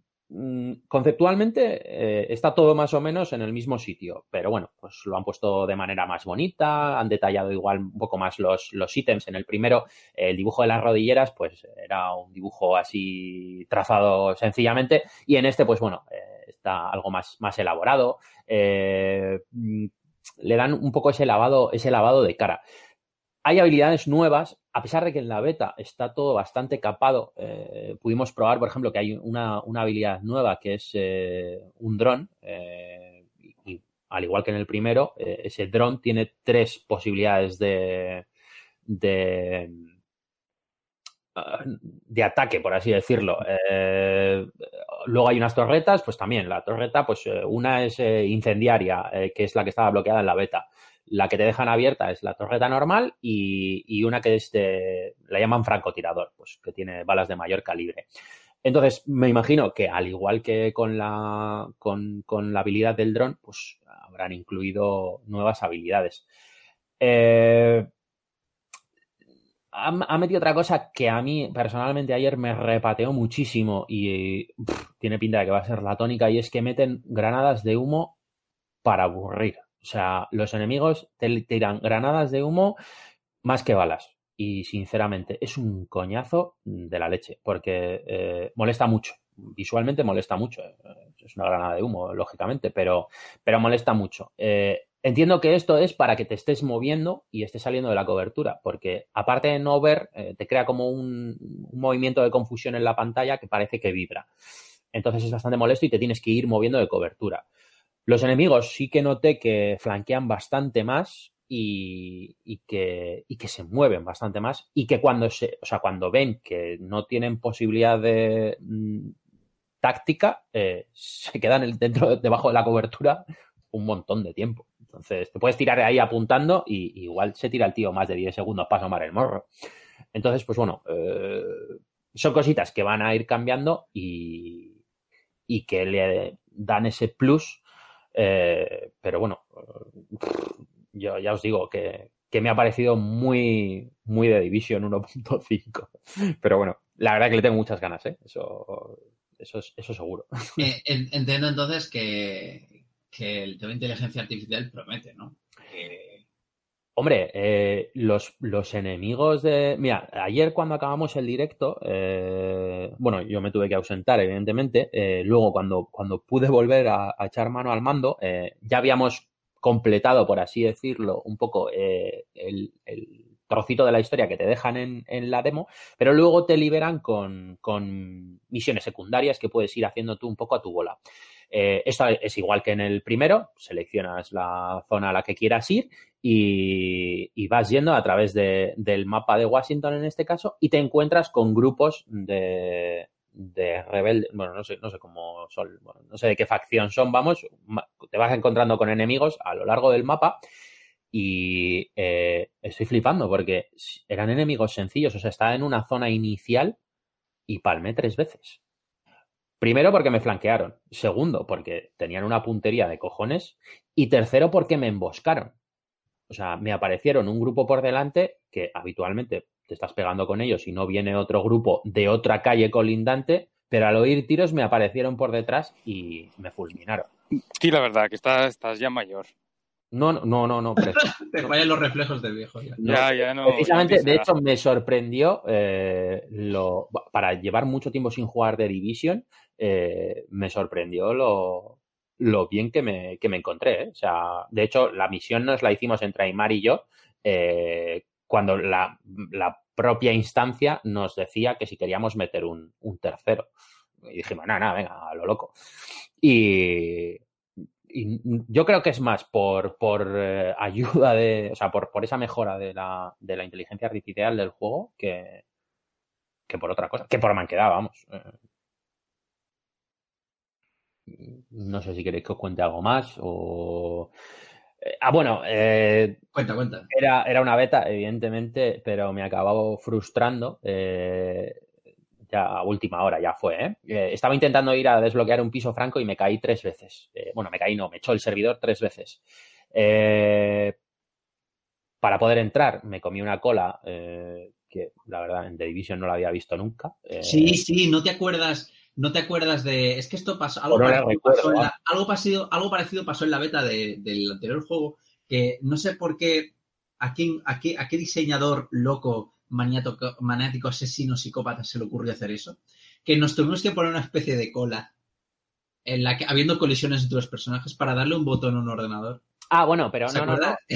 S3: conceptualmente eh, está todo más o menos en el mismo sitio, pero bueno, pues lo han puesto de manera más bonita, han detallado igual un poco más los, los ítems. En el primero, el dibujo de las rodilleras, pues era un dibujo así trazado sencillamente, y en este, pues bueno, eh, está algo más, más elaborado. Eh, mm, le dan un poco ese lavado, ese lavado de cara. Hay habilidades nuevas, a pesar de que en la beta está todo bastante capado. Eh, pudimos probar, por ejemplo, que hay una, habilidad nueva que es eh, un dron. Eh, y, al igual que en el primero, ese dron tiene tres posibilidades de, de, de ataque, por así decirlo. luego hay unas torretas, pues también la torreta, pues una es incendiaria, que es la que estaba bloqueada en la beta. La que te dejan abierta es la torreta normal y, una que es la llaman francotirador, pues que tiene balas de mayor calibre. Entonces, me imagino que al igual que con la, con, la habilidad del dron, pues habrán incluido nuevas habilidades. Eh, ha, metido otra cosa que a mí personalmente ayer me repateó muchísimo y tiene pinta de que va a ser la tónica y es que meten granadas de humo para aburrir. O sea, los enemigos te tiran granadas de humo más que balas. Y sinceramente, es un coñazo de la leche, porque eh, molesta mucho. Visualmente molesta mucho. Eh, es una granada de humo, lógicamente, pero, pero molesta mucho. Eh, entiendo que esto es para que te estés moviendo y estés saliendo de la cobertura, porque aparte de no ver, te crea como un, un, movimiento de confusión en la pantalla que parece que vibra. Entonces es bastante molesto y te tienes que ir moviendo de cobertura. Los enemigos sí que noté que flanquean bastante más y, que, se mueven bastante más y que cuando se, o sea, cuando ven que no tienen posibilidad de mm, táctica, eh, se quedan dentro, debajo de la cobertura un montón de tiempo. Entonces, te puedes tirar ahí apuntando y igual se tira el tío más de 10 segundos para asomar el morro. Entonces, pues bueno, eh, son cositas que van a ir cambiando y, y que le dan ese plus eh, pero bueno, yo ya os digo que, me ha parecido muy, muy de Division 1.5. Pero bueno, la verdad que le tengo muchas ganas, ¿eh? Eso, eso, eso seguro.
S1: Eh, entiendo entonces que, que el tema de inteligencia artificial promete, ¿no?
S3: Hombre, eh, los, los, enemigos de. Mira, ayer cuando acabamos el directo, eh, bueno, yo me tuve que ausentar, evidentemente. Eh, luego, cuando, cuando pude volver a, echar mano al mando, ya habíamos completado, por así decirlo, un poco el, el, trocito de la historia que te dejan en, en la demo, pero luego te liberan con, con, misiones secundarias que puedes ir haciendo tú un poco a tu bola. Esto es igual que en el primero, seleccionas la zona a la que quieras ir y, vas yendo a través del mapa de Washington en este caso y te encuentras con grupos de, de rebeldes, bueno, no sé, no sé cómo son, no sé de qué facción son, vamos, te vas encontrando con enemigos a lo largo del mapa y eh, estoy flipando porque eran enemigos sencillos, o sea, estaba en una zona inicial y palmé tres veces. Primero porque me flanquearon, segundo porque tenían una puntería de cojones y tercero porque me emboscaron. O sea, me aparecieron un grupo por delante que habitualmente te estás pegando con ellos y no viene otro grupo de otra calle colindante, pero al oír tiros me aparecieron por detrás y me fulminaron.
S4: Sí, la verdad, que estás, estás ya mayor.
S3: No, no, no, no.
S1: Te fallan los reflejos del viejo.
S4: Ya, ya, no.
S3: Precisamente, de hecho, me sorprendió eh, lo, para llevar mucho tiempo sin jugar de Division, eh, me sorprendió lo, lo bien que me, que me encontré. ¿eh? O sea, de hecho, la misión nos la hicimos entre Aymar y yo cuando la, la, propia instancia nos decía que si queríamos meter un, un tercero. Y dijimos, nada, nada, venga, a lo loco. Y, yo creo que es más por, por eh, ayuda de, o sea, por, por esa mejora de la, de la inteligencia artificial del juego que, que por otra cosa, que por manquedad, vamos. Eh. no sé si queréis que os cuente algo más o... Eh, ah, bueno,
S1: cuenta, cuenta.
S3: Era, era una beta, evidentemente, pero me acabó frustrando ya a última hora ya fue, ¿eh? ¿eh? Estaba intentando ir a desbloquear un piso franco y me caí tres veces. Eh, bueno, me caí, no, me echó el servidor tres veces. Eh, para poder entrar me comí una cola que la verdad en The Division no la había visto nunca.
S1: sí, sí, no te acuerdas. No te acuerdas de. Es que esto pasó. Algo, parecido, pasó, en la, algo, parecido, pasó en la beta del anterior juego. Que no sé por qué. ¿A, quién, a, qué, a qué diseñador loco maniático, asesino, psicópata se le ocurrió hacer eso, que nos tuvimos que poner una especie de cola en la que, habiendo colisiones entre los personajes, para darle un botón a un ordenador.
S3: Ah, bueno, pero no, no,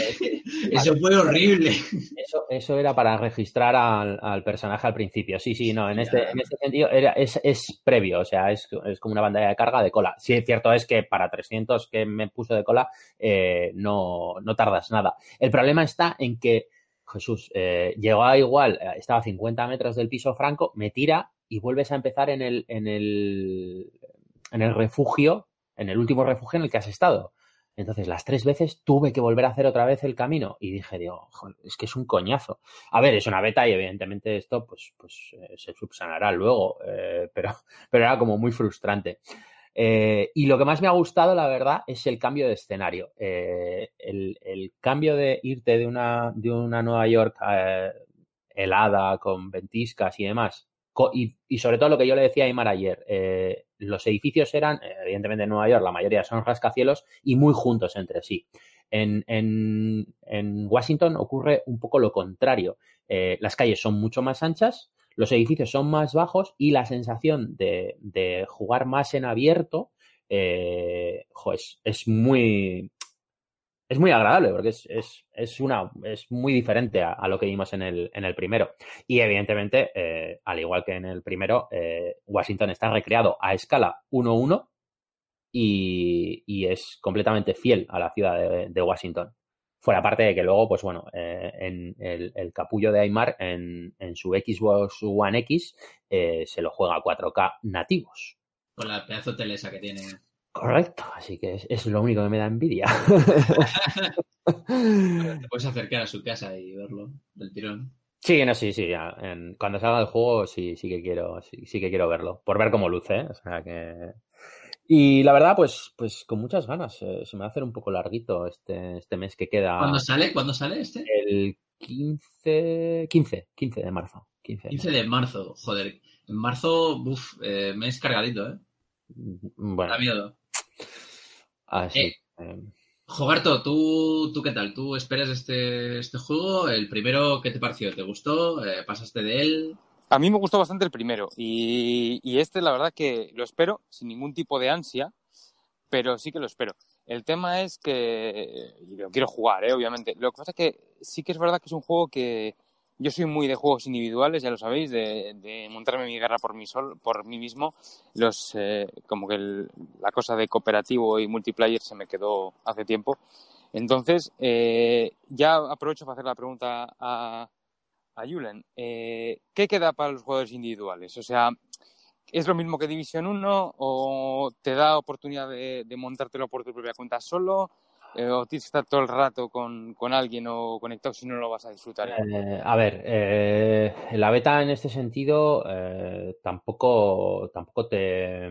S1: Eso fue horrible.
S3: Eso, eso era para registrar al, personaje al principio. Sí, sí, no, en este, en este sentido era, es, es, previo, o sea, es, es, como una pantalla de carga de cola. Sí, cierto es que para 300 que me puso de cola eh, no, no tardas nada. El problema está en que Jesús, eh, llegó igual, eh, estaba a 50 metros del piso franco, me tira y vuelves a empezar en el, en el, en el refugio, en el último refugio en el que has estado. Entonces, las tres veces tuve que volver a hacer otra vez el camino y dije, digo, es que es un coñazo. A ver, es una beta y evidentemente esto pues, pues eh, se subsanará luego, pero, pero era como muy frustrante. Eh, y lo que más me ha gustado, la verdad, es el cambio de escenario. Eh, el, cambio de irte de una, de una Nueva York eh, helada, con ventiscas y demás. Y, sobre todo lo que yo le decía a Aymar ayer, los edificios eran, evidentemente en Nueva York, la mayoría son rascacielos y muy juntos entre sí. En, en Washington ocurre un poco lo contrario. las calles son mucho más anchas, los edificios son más bajos y la sensación de, jugar más en abierto eh, es, muy es muy agradable porque es, una, es muy diferente a, lo que vimos en el, en el primero. Y evidentemente, eh, al igual que en el primero, eh, Washington está recreado a escala 1-1 y, es completamente fiel a la ciudad de Washington. Fuera parte de que luego, pues bueno, eh, en el, capullo de Aymar en, su Xbox One X se lo juega a 4K nativos.
S1: Con la pedazo telesa que tiene.
S3: Correcto, así que es, lo único que me da envidia.
S1: Te puedes acercar a su casa y verlo del tirón.
S3: Sí, no, sí, sí. cuando salga el juego sí, sí que quiero, sí, sí, que quiero verlo. Por ver cómo luce, ¿eh? o sea que y la verdad, pues, pues con muchas ganas. Eh, se me va a hacer un poco larguito este, este mes que queda.
S1: ¿Cuándo sale? ¿Cuándo sale este?
S3: El 15, 15, 15 de marzo. 15
S1: de, de marzo, joder. En marzo, uff, eh, mes cargadito, ¿eh?
S3: Bueno.
S1: Da miedo.
S3: Así. Eh, eh,
S1: Jogarto, ¿tú, ¿tú qué tal? ¿Tú esperas este, este juego? ¿El primero qué te pareció? ¿Te gustó? ¿Pasaste de él?
S4: A mí me gustó bastante el primero y, este la verdad que lo espero sin ningún tipo de ansia, pero sí que lo espero. El tema es que, y lo quiero jugar, ¿eh? obviamente, lo que pasa es que sí que es verdad que es un juego que yo soy muy de juegos individuales, ya lo sabéis, de, montarme mi guerra por mí, sol, por mí mismo. Los, eh, como que la cosa de cooperativo y multiplayer se me quedó hace tiempo. Entonces, eh, ya aprovecho para hacer la pregunta a, a Julen, eh, ¿qué queda para los jugadores individuales? O sea, ¿Es lo mismo que Division 1 o te da oportunidad de, montártelo por tu propia cuenta solo? Eh, ¿O tienes que estar todo el rato con, alguien o conectado si no lo vas a disfrutar?
S3: Eh, a ver, eh, la beta en este sentido tampoco, tampoco te,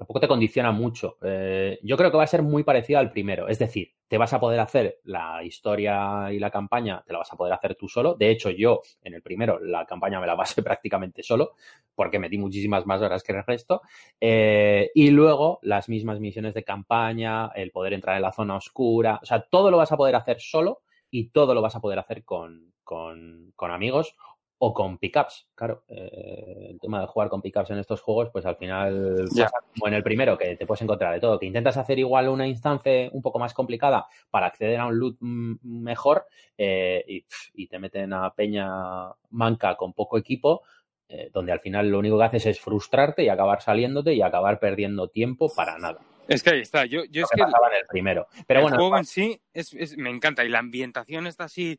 S3: tampoco te condiciona mucho. Eh, yo creo que va a ser muy parecido al primero. Es decir, te vas a poder hacer la historia y la campaña, te la vas a poder hacer tú solo. De hecho, yo en el primero la campaña me la pasé prácticamente solo, porque metí muchísimas más horas que el resto. Eh, y luego las mismas misiones de campaña, el poder entrar en la zona oscura. O sea, todo lo vas a poder hacer solo y todo lo vas a poder hacer con, con, con amigos o con pickups. Claro, eh, el tema de jugar con pickups en estos juegos, pues al final, como en el primero, que te puedes encontrar de todo, que intentas hacer igual una instancia un poco más complicada para acceder a un loot mejor eh, y, te meten a peña manca con poco equipo. Eh, donde al final lo único que haces es frustrarte y acabar saliéndote y acabar perdiendo tiempo para nada.
S4: Es que ahí está. Yo, yo es que.
S3: el primero. Pero
S4: el
S3: bueno.
S4: juego en sí es, me encanta. Y la ambientación está así.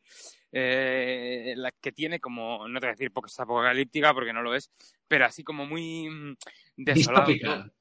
S4: Eh, la que tiene como, no te voy a decir porque es apocalíptica, porque no lo es, pero así como muy mm,
S1: desolado.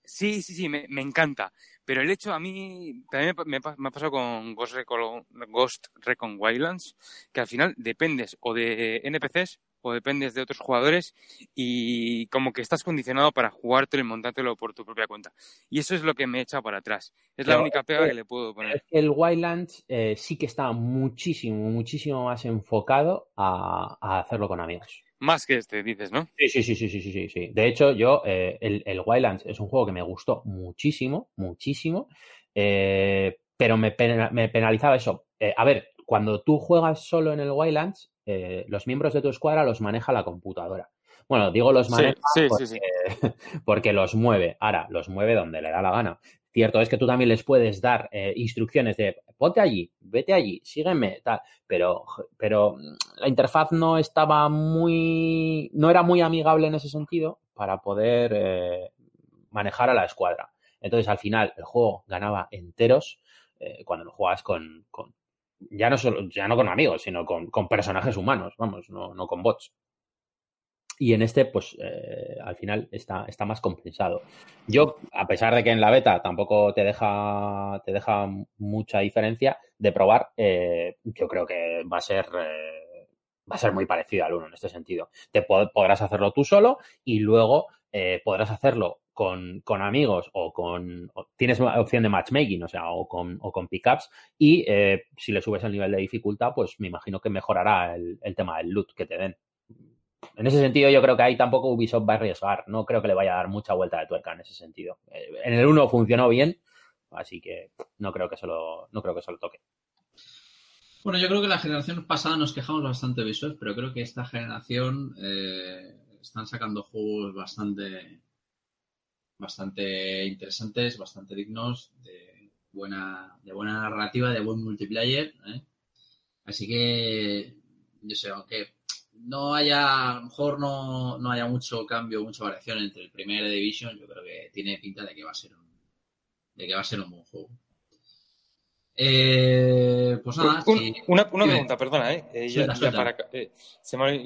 S4: Sí, sí, sí, me, me, encanta. Pero el hecho a mí también me, me, ha pasado con Ghost Recon, Ghost Recon Wildlands, que al final dependes o de NPCs o dependes de otros jugadores y como que estás condicionado para jugártelo y montártelo por tu propia cuenta. Y eso es lo que me echa para atrás. Es la única pega que le puedo poner.
S3: el Wildlands eh, sí que está muchísimo, muchísimo más enfocado a, hacerlo con amigos.
S4: Más que este, dices, ¿no?
S3: Sí, sí, sí, sí, sí, sí, sí. De hecho, yo, eh, el, el, Wildlands es un juego que me gustó muchísimo, muchísimo, eh, pero me, me penalizaba eso. a ver, cuando tú juegas solo en el Wildlands, eh, los miembros de tu escuadra los maneja la computadora. Bueno, digo los maneja porque, los mueve. Ahora, los mueve donde le da la gana. Cierto es que tú también les puedes dar eh, instrucciones de ponte allí, vete allí, sígueme, tal. Pero, pero la interfaz no estaba muy. no era muy amigable en ese sentido para poder eh, manejar a la escuadra. Entonces, al final, el juego ganaba enteros cuando lo juegas con, ya no solo, ya no con amigos, sino con, personajes humanos, vamos, no, no, con bots. Y en este, pues, eh, al final está, está más compensado. Yo, a pesar de que en la beta tampoco te deja, te deja mucha diferencia de probar, eh, yo creo que va a ser, eh, va a ser muy parecido al uno en este sentido. Te podrás hacerlo tú solo y luego podrás hacerlo con, amigos o con. tienes opción de matchmaking, o sea, o con, o con pickups. Y eh, si le subes el nivel de dificultad, pues me imagino que mejorará el, tema del loot que te den. En ese sentido, yo creo que ahí tampoco Ubisoft va a arriesgar. No creo que le vaya a dar mucha vuelta de tuerca en ese sentido. Eh, en el 1 funcionó bien, así que no creo que se lo, no creo que se toque.
S1: Bueno, yo creo que la generación pasada nos quejamos bastante de Ubisoft, pero creo que esta generación eh, están sacando juegos bastante bastante interesantes, bastante dignos, de buena, de buena narrativa, de buen multiplayer. ¿eh? Así que, yo sé, aunque no haya, a lo mejor no, no haya mucho cambio, mucha variación entre el primer Division, yo creo que tiene pinta de que va a ser un, de que va a ser un buen juego. Eh, pues nada,
S4: una, una pregunta, perdona, ¿eh? eh,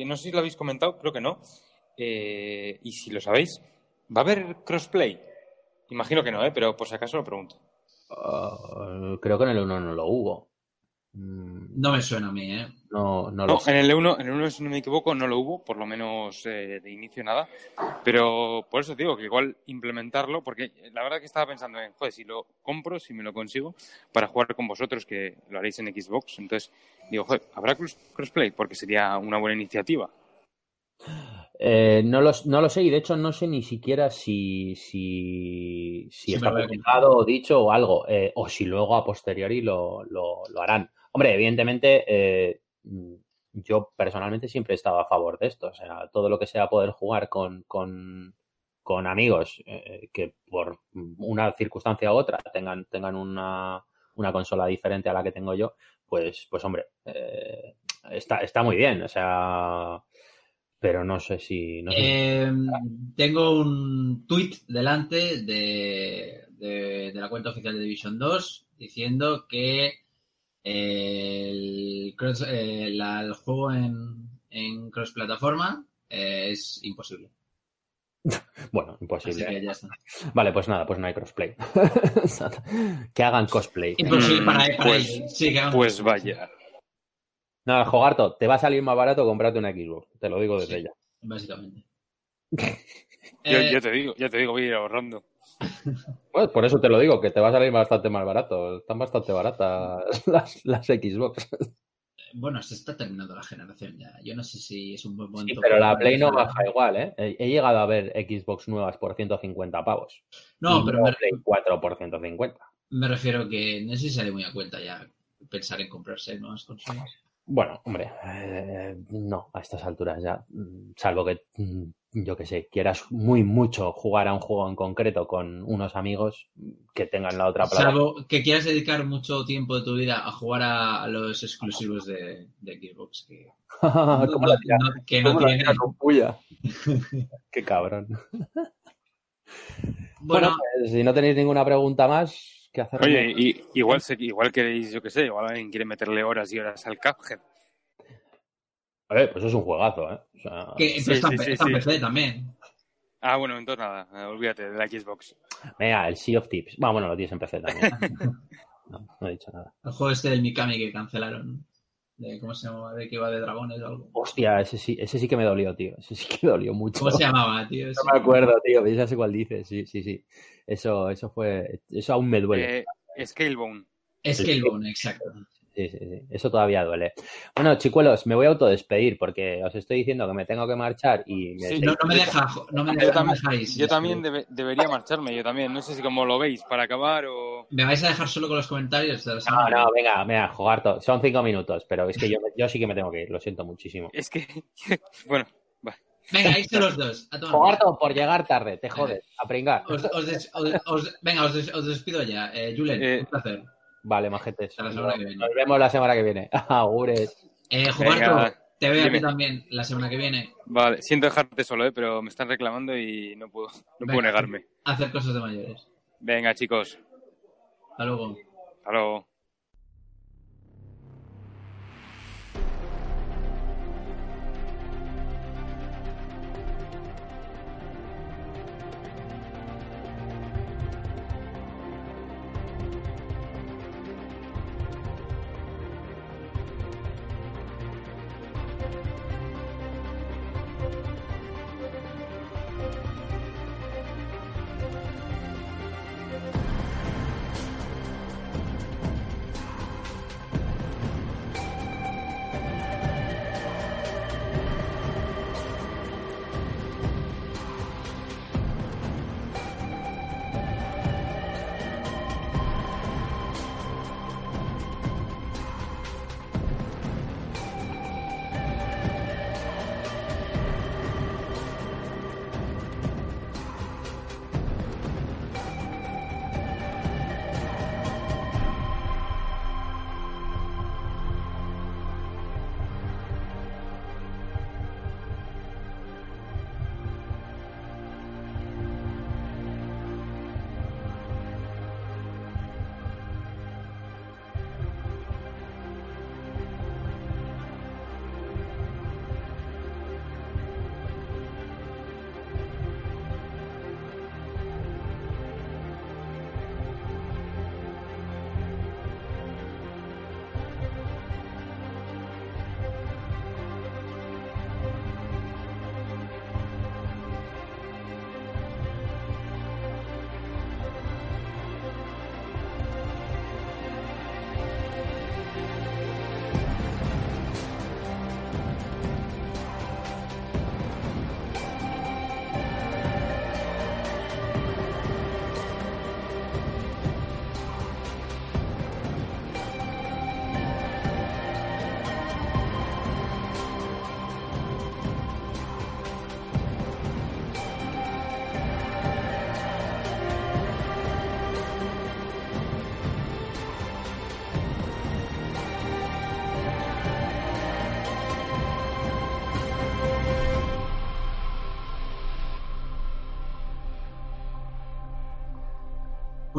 S4: no sé si lo habéis comentado, creo que no. y si lo sabéis, ¿Va a haber crossplay? Imagino que no, ¿eh? pero por si acaso lo pregunto.
S3: Ah, creo que en el 1 no lo hubo.
S1: Mm. No me suena a mí, ¿eh?
S3: No, no, lo
S4: en el 1, en el 1, si no me equivoco, no lo hubo, por lo menos eh, de inicio nada. Pero por eso digo que igual implementarlo, porque la verdad que estaba pensando en, joder, si lo compro, si me lo consigo, para jugar con vosotros, que lo haréis en Xbox. Entonces, digo, joder, ¿habrá crossplay? Porque sería una buena iniciativa.
S3: Eh, no, no lo sé y de hecho no sé ni siquiera si, si, si está publicado o dicho o algo, eh, o si luego a posteriori lo, lo, harán. Hombre, evidentemente eh, yo personalmente siempre he estado a favor de esto, o sea, todo lo que sea poder jugar con, con, con amigos que por una circunstancia u otra tengan, tengan una, una consola diferente a la que tengo yo, pues, pues hombre, está, está muy bien, o sea pero no sé si...
S1: Em, tengo un tweet delante de, la cuenta oficial de Division 2 diciendo que el, el, juego en, en cross plataforma es imposible.
S3: bueno, imposible.
S1: Así que ya está.
S3: Vale, pues nada, pues no hay crossplay. que hagan cosplay.
S1: Imposible para, para
S4: Pues-
S1: ellos. Sí, que hagan
S4: Pues
S1: cosplay.
S4: vaya.
S3: Nada, Jogarto, te va a salir más barato comprarte una Xbox. Te lo digo desde
S1: Sí.
S3: ya.
S1: Básicamente.
S4: Yo,
S1: Eh,
S4: yo te digo, ya te digo, voy a ir ahorrando.
S3: Pues por eso te lo digo, que te va a salir bastante más barato. Están bastante baratas las, las Xbox.
S1: Bueno, se está terminando la generación ya. Yo no sé si es un buen
S3: Sí,
S1: momento.
S3: pero la Play no baja igual, ¿eh? He he llegado a ver Xbox nuevas por 150 pavos.
S1: No,
S3: Y
S1: pero
S3: no
S1: me,
S3: Play 4 por 150.
S1: me refiero que no sé si sale muy a cuenta ya pensar en comprarse nuevas consolas.
S3: Bueno, hombre, eh, no, a estas alturas ya, mm, salvo que, mm, yo que sé, quieras muy mucho jugar a un juego en concreto con unos amigos que tengan la otra plataforma.
S1: Salvo que quieras dedicar mucho tiempo de tu vida a jugar a, los exclusivos de, de Xbox. Que no,
S3: ¿Cómo la tira-
S1: no- que no
S3: puya? Qué cabrón.
S1: Bueno,
S3: Bueno, pues, si no tenéis ninguna pregunta más que hacer.
S4: Oye, y, igual, igual queréis, yo qué sé, igual alguien quiere meterle horas y horas al Cuphead.
S3: A ver, pues es un juegazo, ¿eh? O sea,
S1: que
S4: sí,
S1: está,
S4: sí, sí,
S1: está en
S4: sí.
S1: PC también.
S4: Ah, bueno, entonces nada, eh, olvídate de la Xbox.
S3: Mira, el Sea of Tips. Bueno, bueno, lo tienes en PC también. No, no he dicho nada.
S1: El juego este del Mikami que cancelaron. De, ¿Cómo se llamaba? De que iba de dragones o algo.
S3: Hostia, ese sí, ese sí que me dolió, tío. Ese sí que me dolió mucho.
S1: ¿Cómo se llamaba, tío?
S3: No me acuerdo, tío, ya sé cuál dices. Sí, sí, sí. Eso, eso fue. Eso aún me duele.
S4: Eh, Scalebone.
S1: Scalebone, exacto.
S3: Sí, sí, sí. Eso todavía duele. Bueno, chicuelos, me voy a autodespedir porque os estoy diciendo que me tengo que marchar y me
S4: Sí,
S1: No, no me deja, no me,
S4: Yo
S1: deja- me
S4: también,
S1: dejáis.
S4: yo también debe- debería marcharme, yo también. No sé si como lo veis, para acabar o...
S1: ¿Me vais a dejar solo con los comentarios de la
S3: No, no, venga, venga, Jogarto. Son cinco minutos, pero es que yo, yo sí que me tengo que ir, lo siento muchísimo.
S4: Es que, bueno, va.
S1: Venga, ahí son los dos. A por
S3: Jogarto, por llegar tarde, te jodes, a pringar.
S1: Os, os des- os- os- venga, os, des- os despido ya. Eh, Julen,
S4: Eh,
S1: un placer.
S3: Vale, majetes.
S1: Hasta la semana que viene.
S3: Nos vemos la semana que viene. Augures.
S1: Eh,
S4: Venga,
S1: te veo a ti
S4: dime.
S1: también la semana que viene.
S4: Vale, siento dejarte solo, ¿eh? pero me están reclamando y no puedo, no puedo negarme.
S1: Hacer cosas de mayores.
S4: Venga, chicos,
S1: Hasta luego.
S4: hasta luego.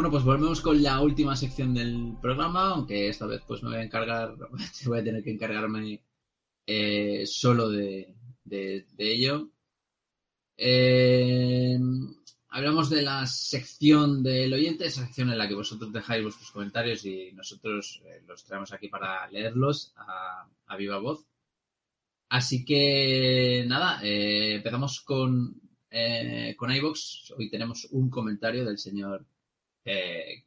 S1: Bueno, pues volvemos con la última sección del programa, aunque esta vez pues me voy a encargar, voy a tener que encargarme eh, solo de, ello. Eh, hablamos de la sección del oyente, esa sección en la que vosotros dejáis vuestros comentarios y nosotros eh, los traemos aquí para leerlos a, viva voz. Así que nada, empezamos con, eh, con iVox. Hoy tenemos un comentario del señor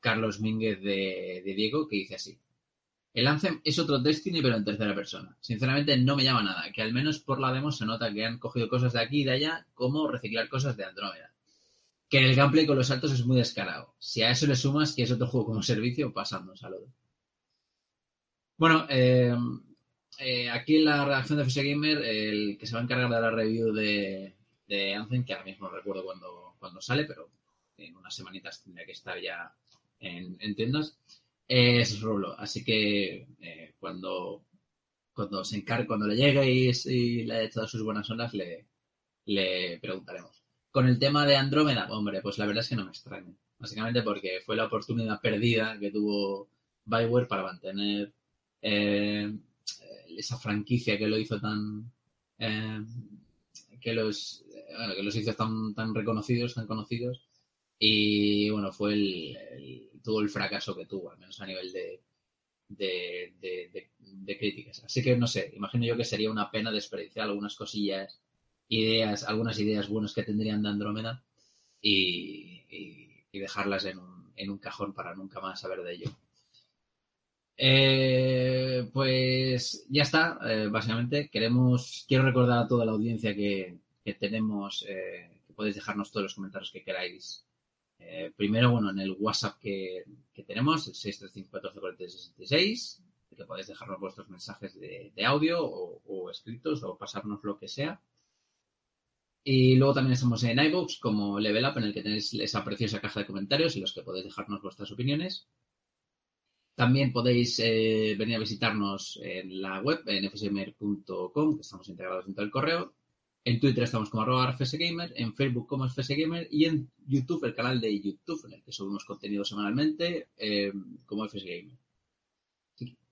S1: Carlos Mínguez de, de Diego que dice así. El Anthem es otro Destiny, pero en tercera persona. Sinceramente, no me llama nada, que al menos por la demo se nota que han cogido cosas de aquí y de allá, como reciclar cosas de Andrómeda que en el gameplay con los saltos es muy descarado. Si a eso le sumas que es otro juego como servicio, pasando, saludos. Bueno, eh, eh, aquí en la redacción de FS Gamer, el que se va a encargar de la review de, de que ahora mismo no recuerdo cuándo, cuando sale, pero en unas semanitas tendría que estar ya en, tiendas, es Rolo. Así que eh, cuando, cuando se encargue, cuando le llegue y, le haya todas sus buenas ondas, le, le preguntaremos. Con el tema de Andrómeda, hombre, pues la verdad es que no me extraña. Básicamente porque fue la oportunidad perdida que tuvo Bioware para mantener eh, esa franquicia que lo hizo tan. Eh, que los que los hizo tan, tan reconocidos, tan conocidos. Y bueno, fue el, tuvo el fracaso que tuvo, al menos a nivel de, críticas. Así que no sé, imagino yo que sería una pena desperdiciar algunas cosillas ideas, algunas ideas buenas que tendrían de Andrómeda y, dejarlas en un, en un, cajón para nunca más saber de ello. Eh, pues ya está, eh, básicamente. Queremos, quiero recordar a toda la audiencia que, tenemos, eh, que podéis dejarnos todos los comentarios que queráis. Primero, bueno, en el WhatsApp que, tenemos, el 635 que podéis dejarnos vuestros mensajes de, audio o, escritos o pasarnos lo que sea. Y luego también estamos en iVoox como Level Up, en el que tenéis esa preciosa caja de comentarios en los que podéis dejarnos vuestras opiniones. También podéis eh, venir a visitarnos en la web, en fsgamer.com, que estamos integrados dentro del correo. En Twitter estamos como arroba fsgamer, en Facebook como fsgamer y en YouTube, el canal de YouTube, en el que subimos contenido semanalmente, eh, como fsgamer.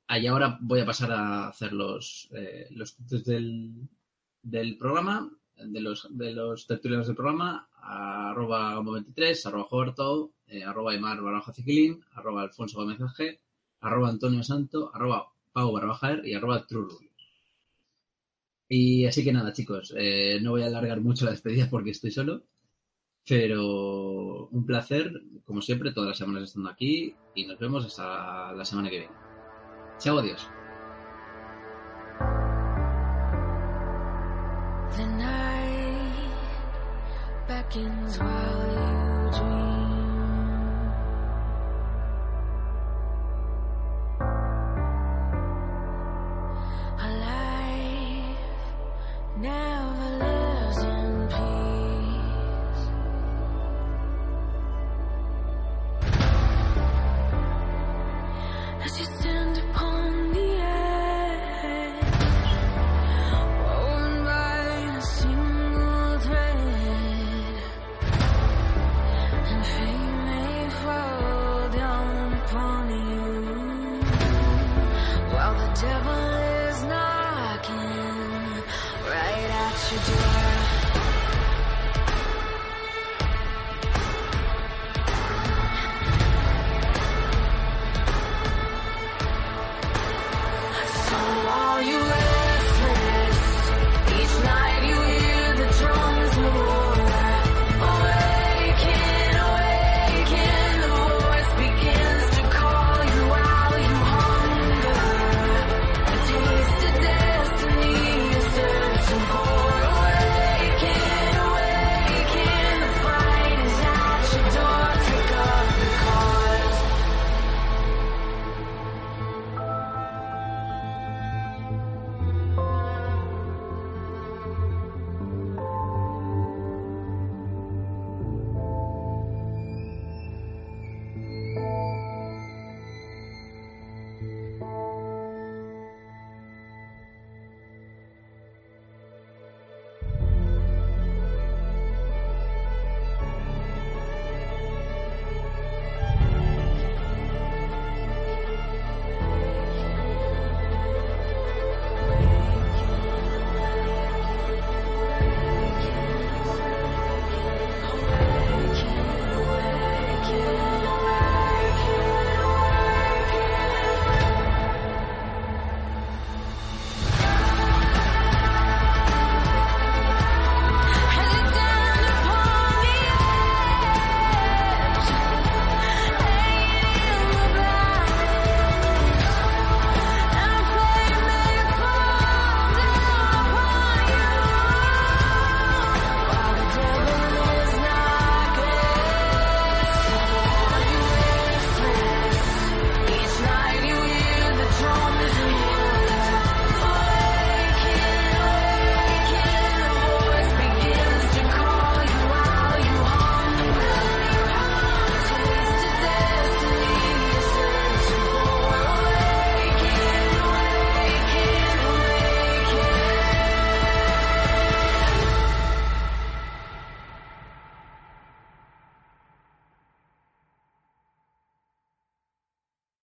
S1: Ahí ahora voy a pasar a hacer los, eh, los del, del programa de los, de los tertulianos del programa, arroba 23, arroba Joberto, eh, arroba Emar barbaja Ciclín, arroba Alfonso Gómez arroba Antonio Santo, arroba Pau barbaja y arroba True Y así que nada, chicos, eh, no voy a alargar mucho la despedida porque estoy solo, pero un placer, como siempre, todas las semanas estando aquí y nos vemos hasta la semana que viene. Chao, adiós.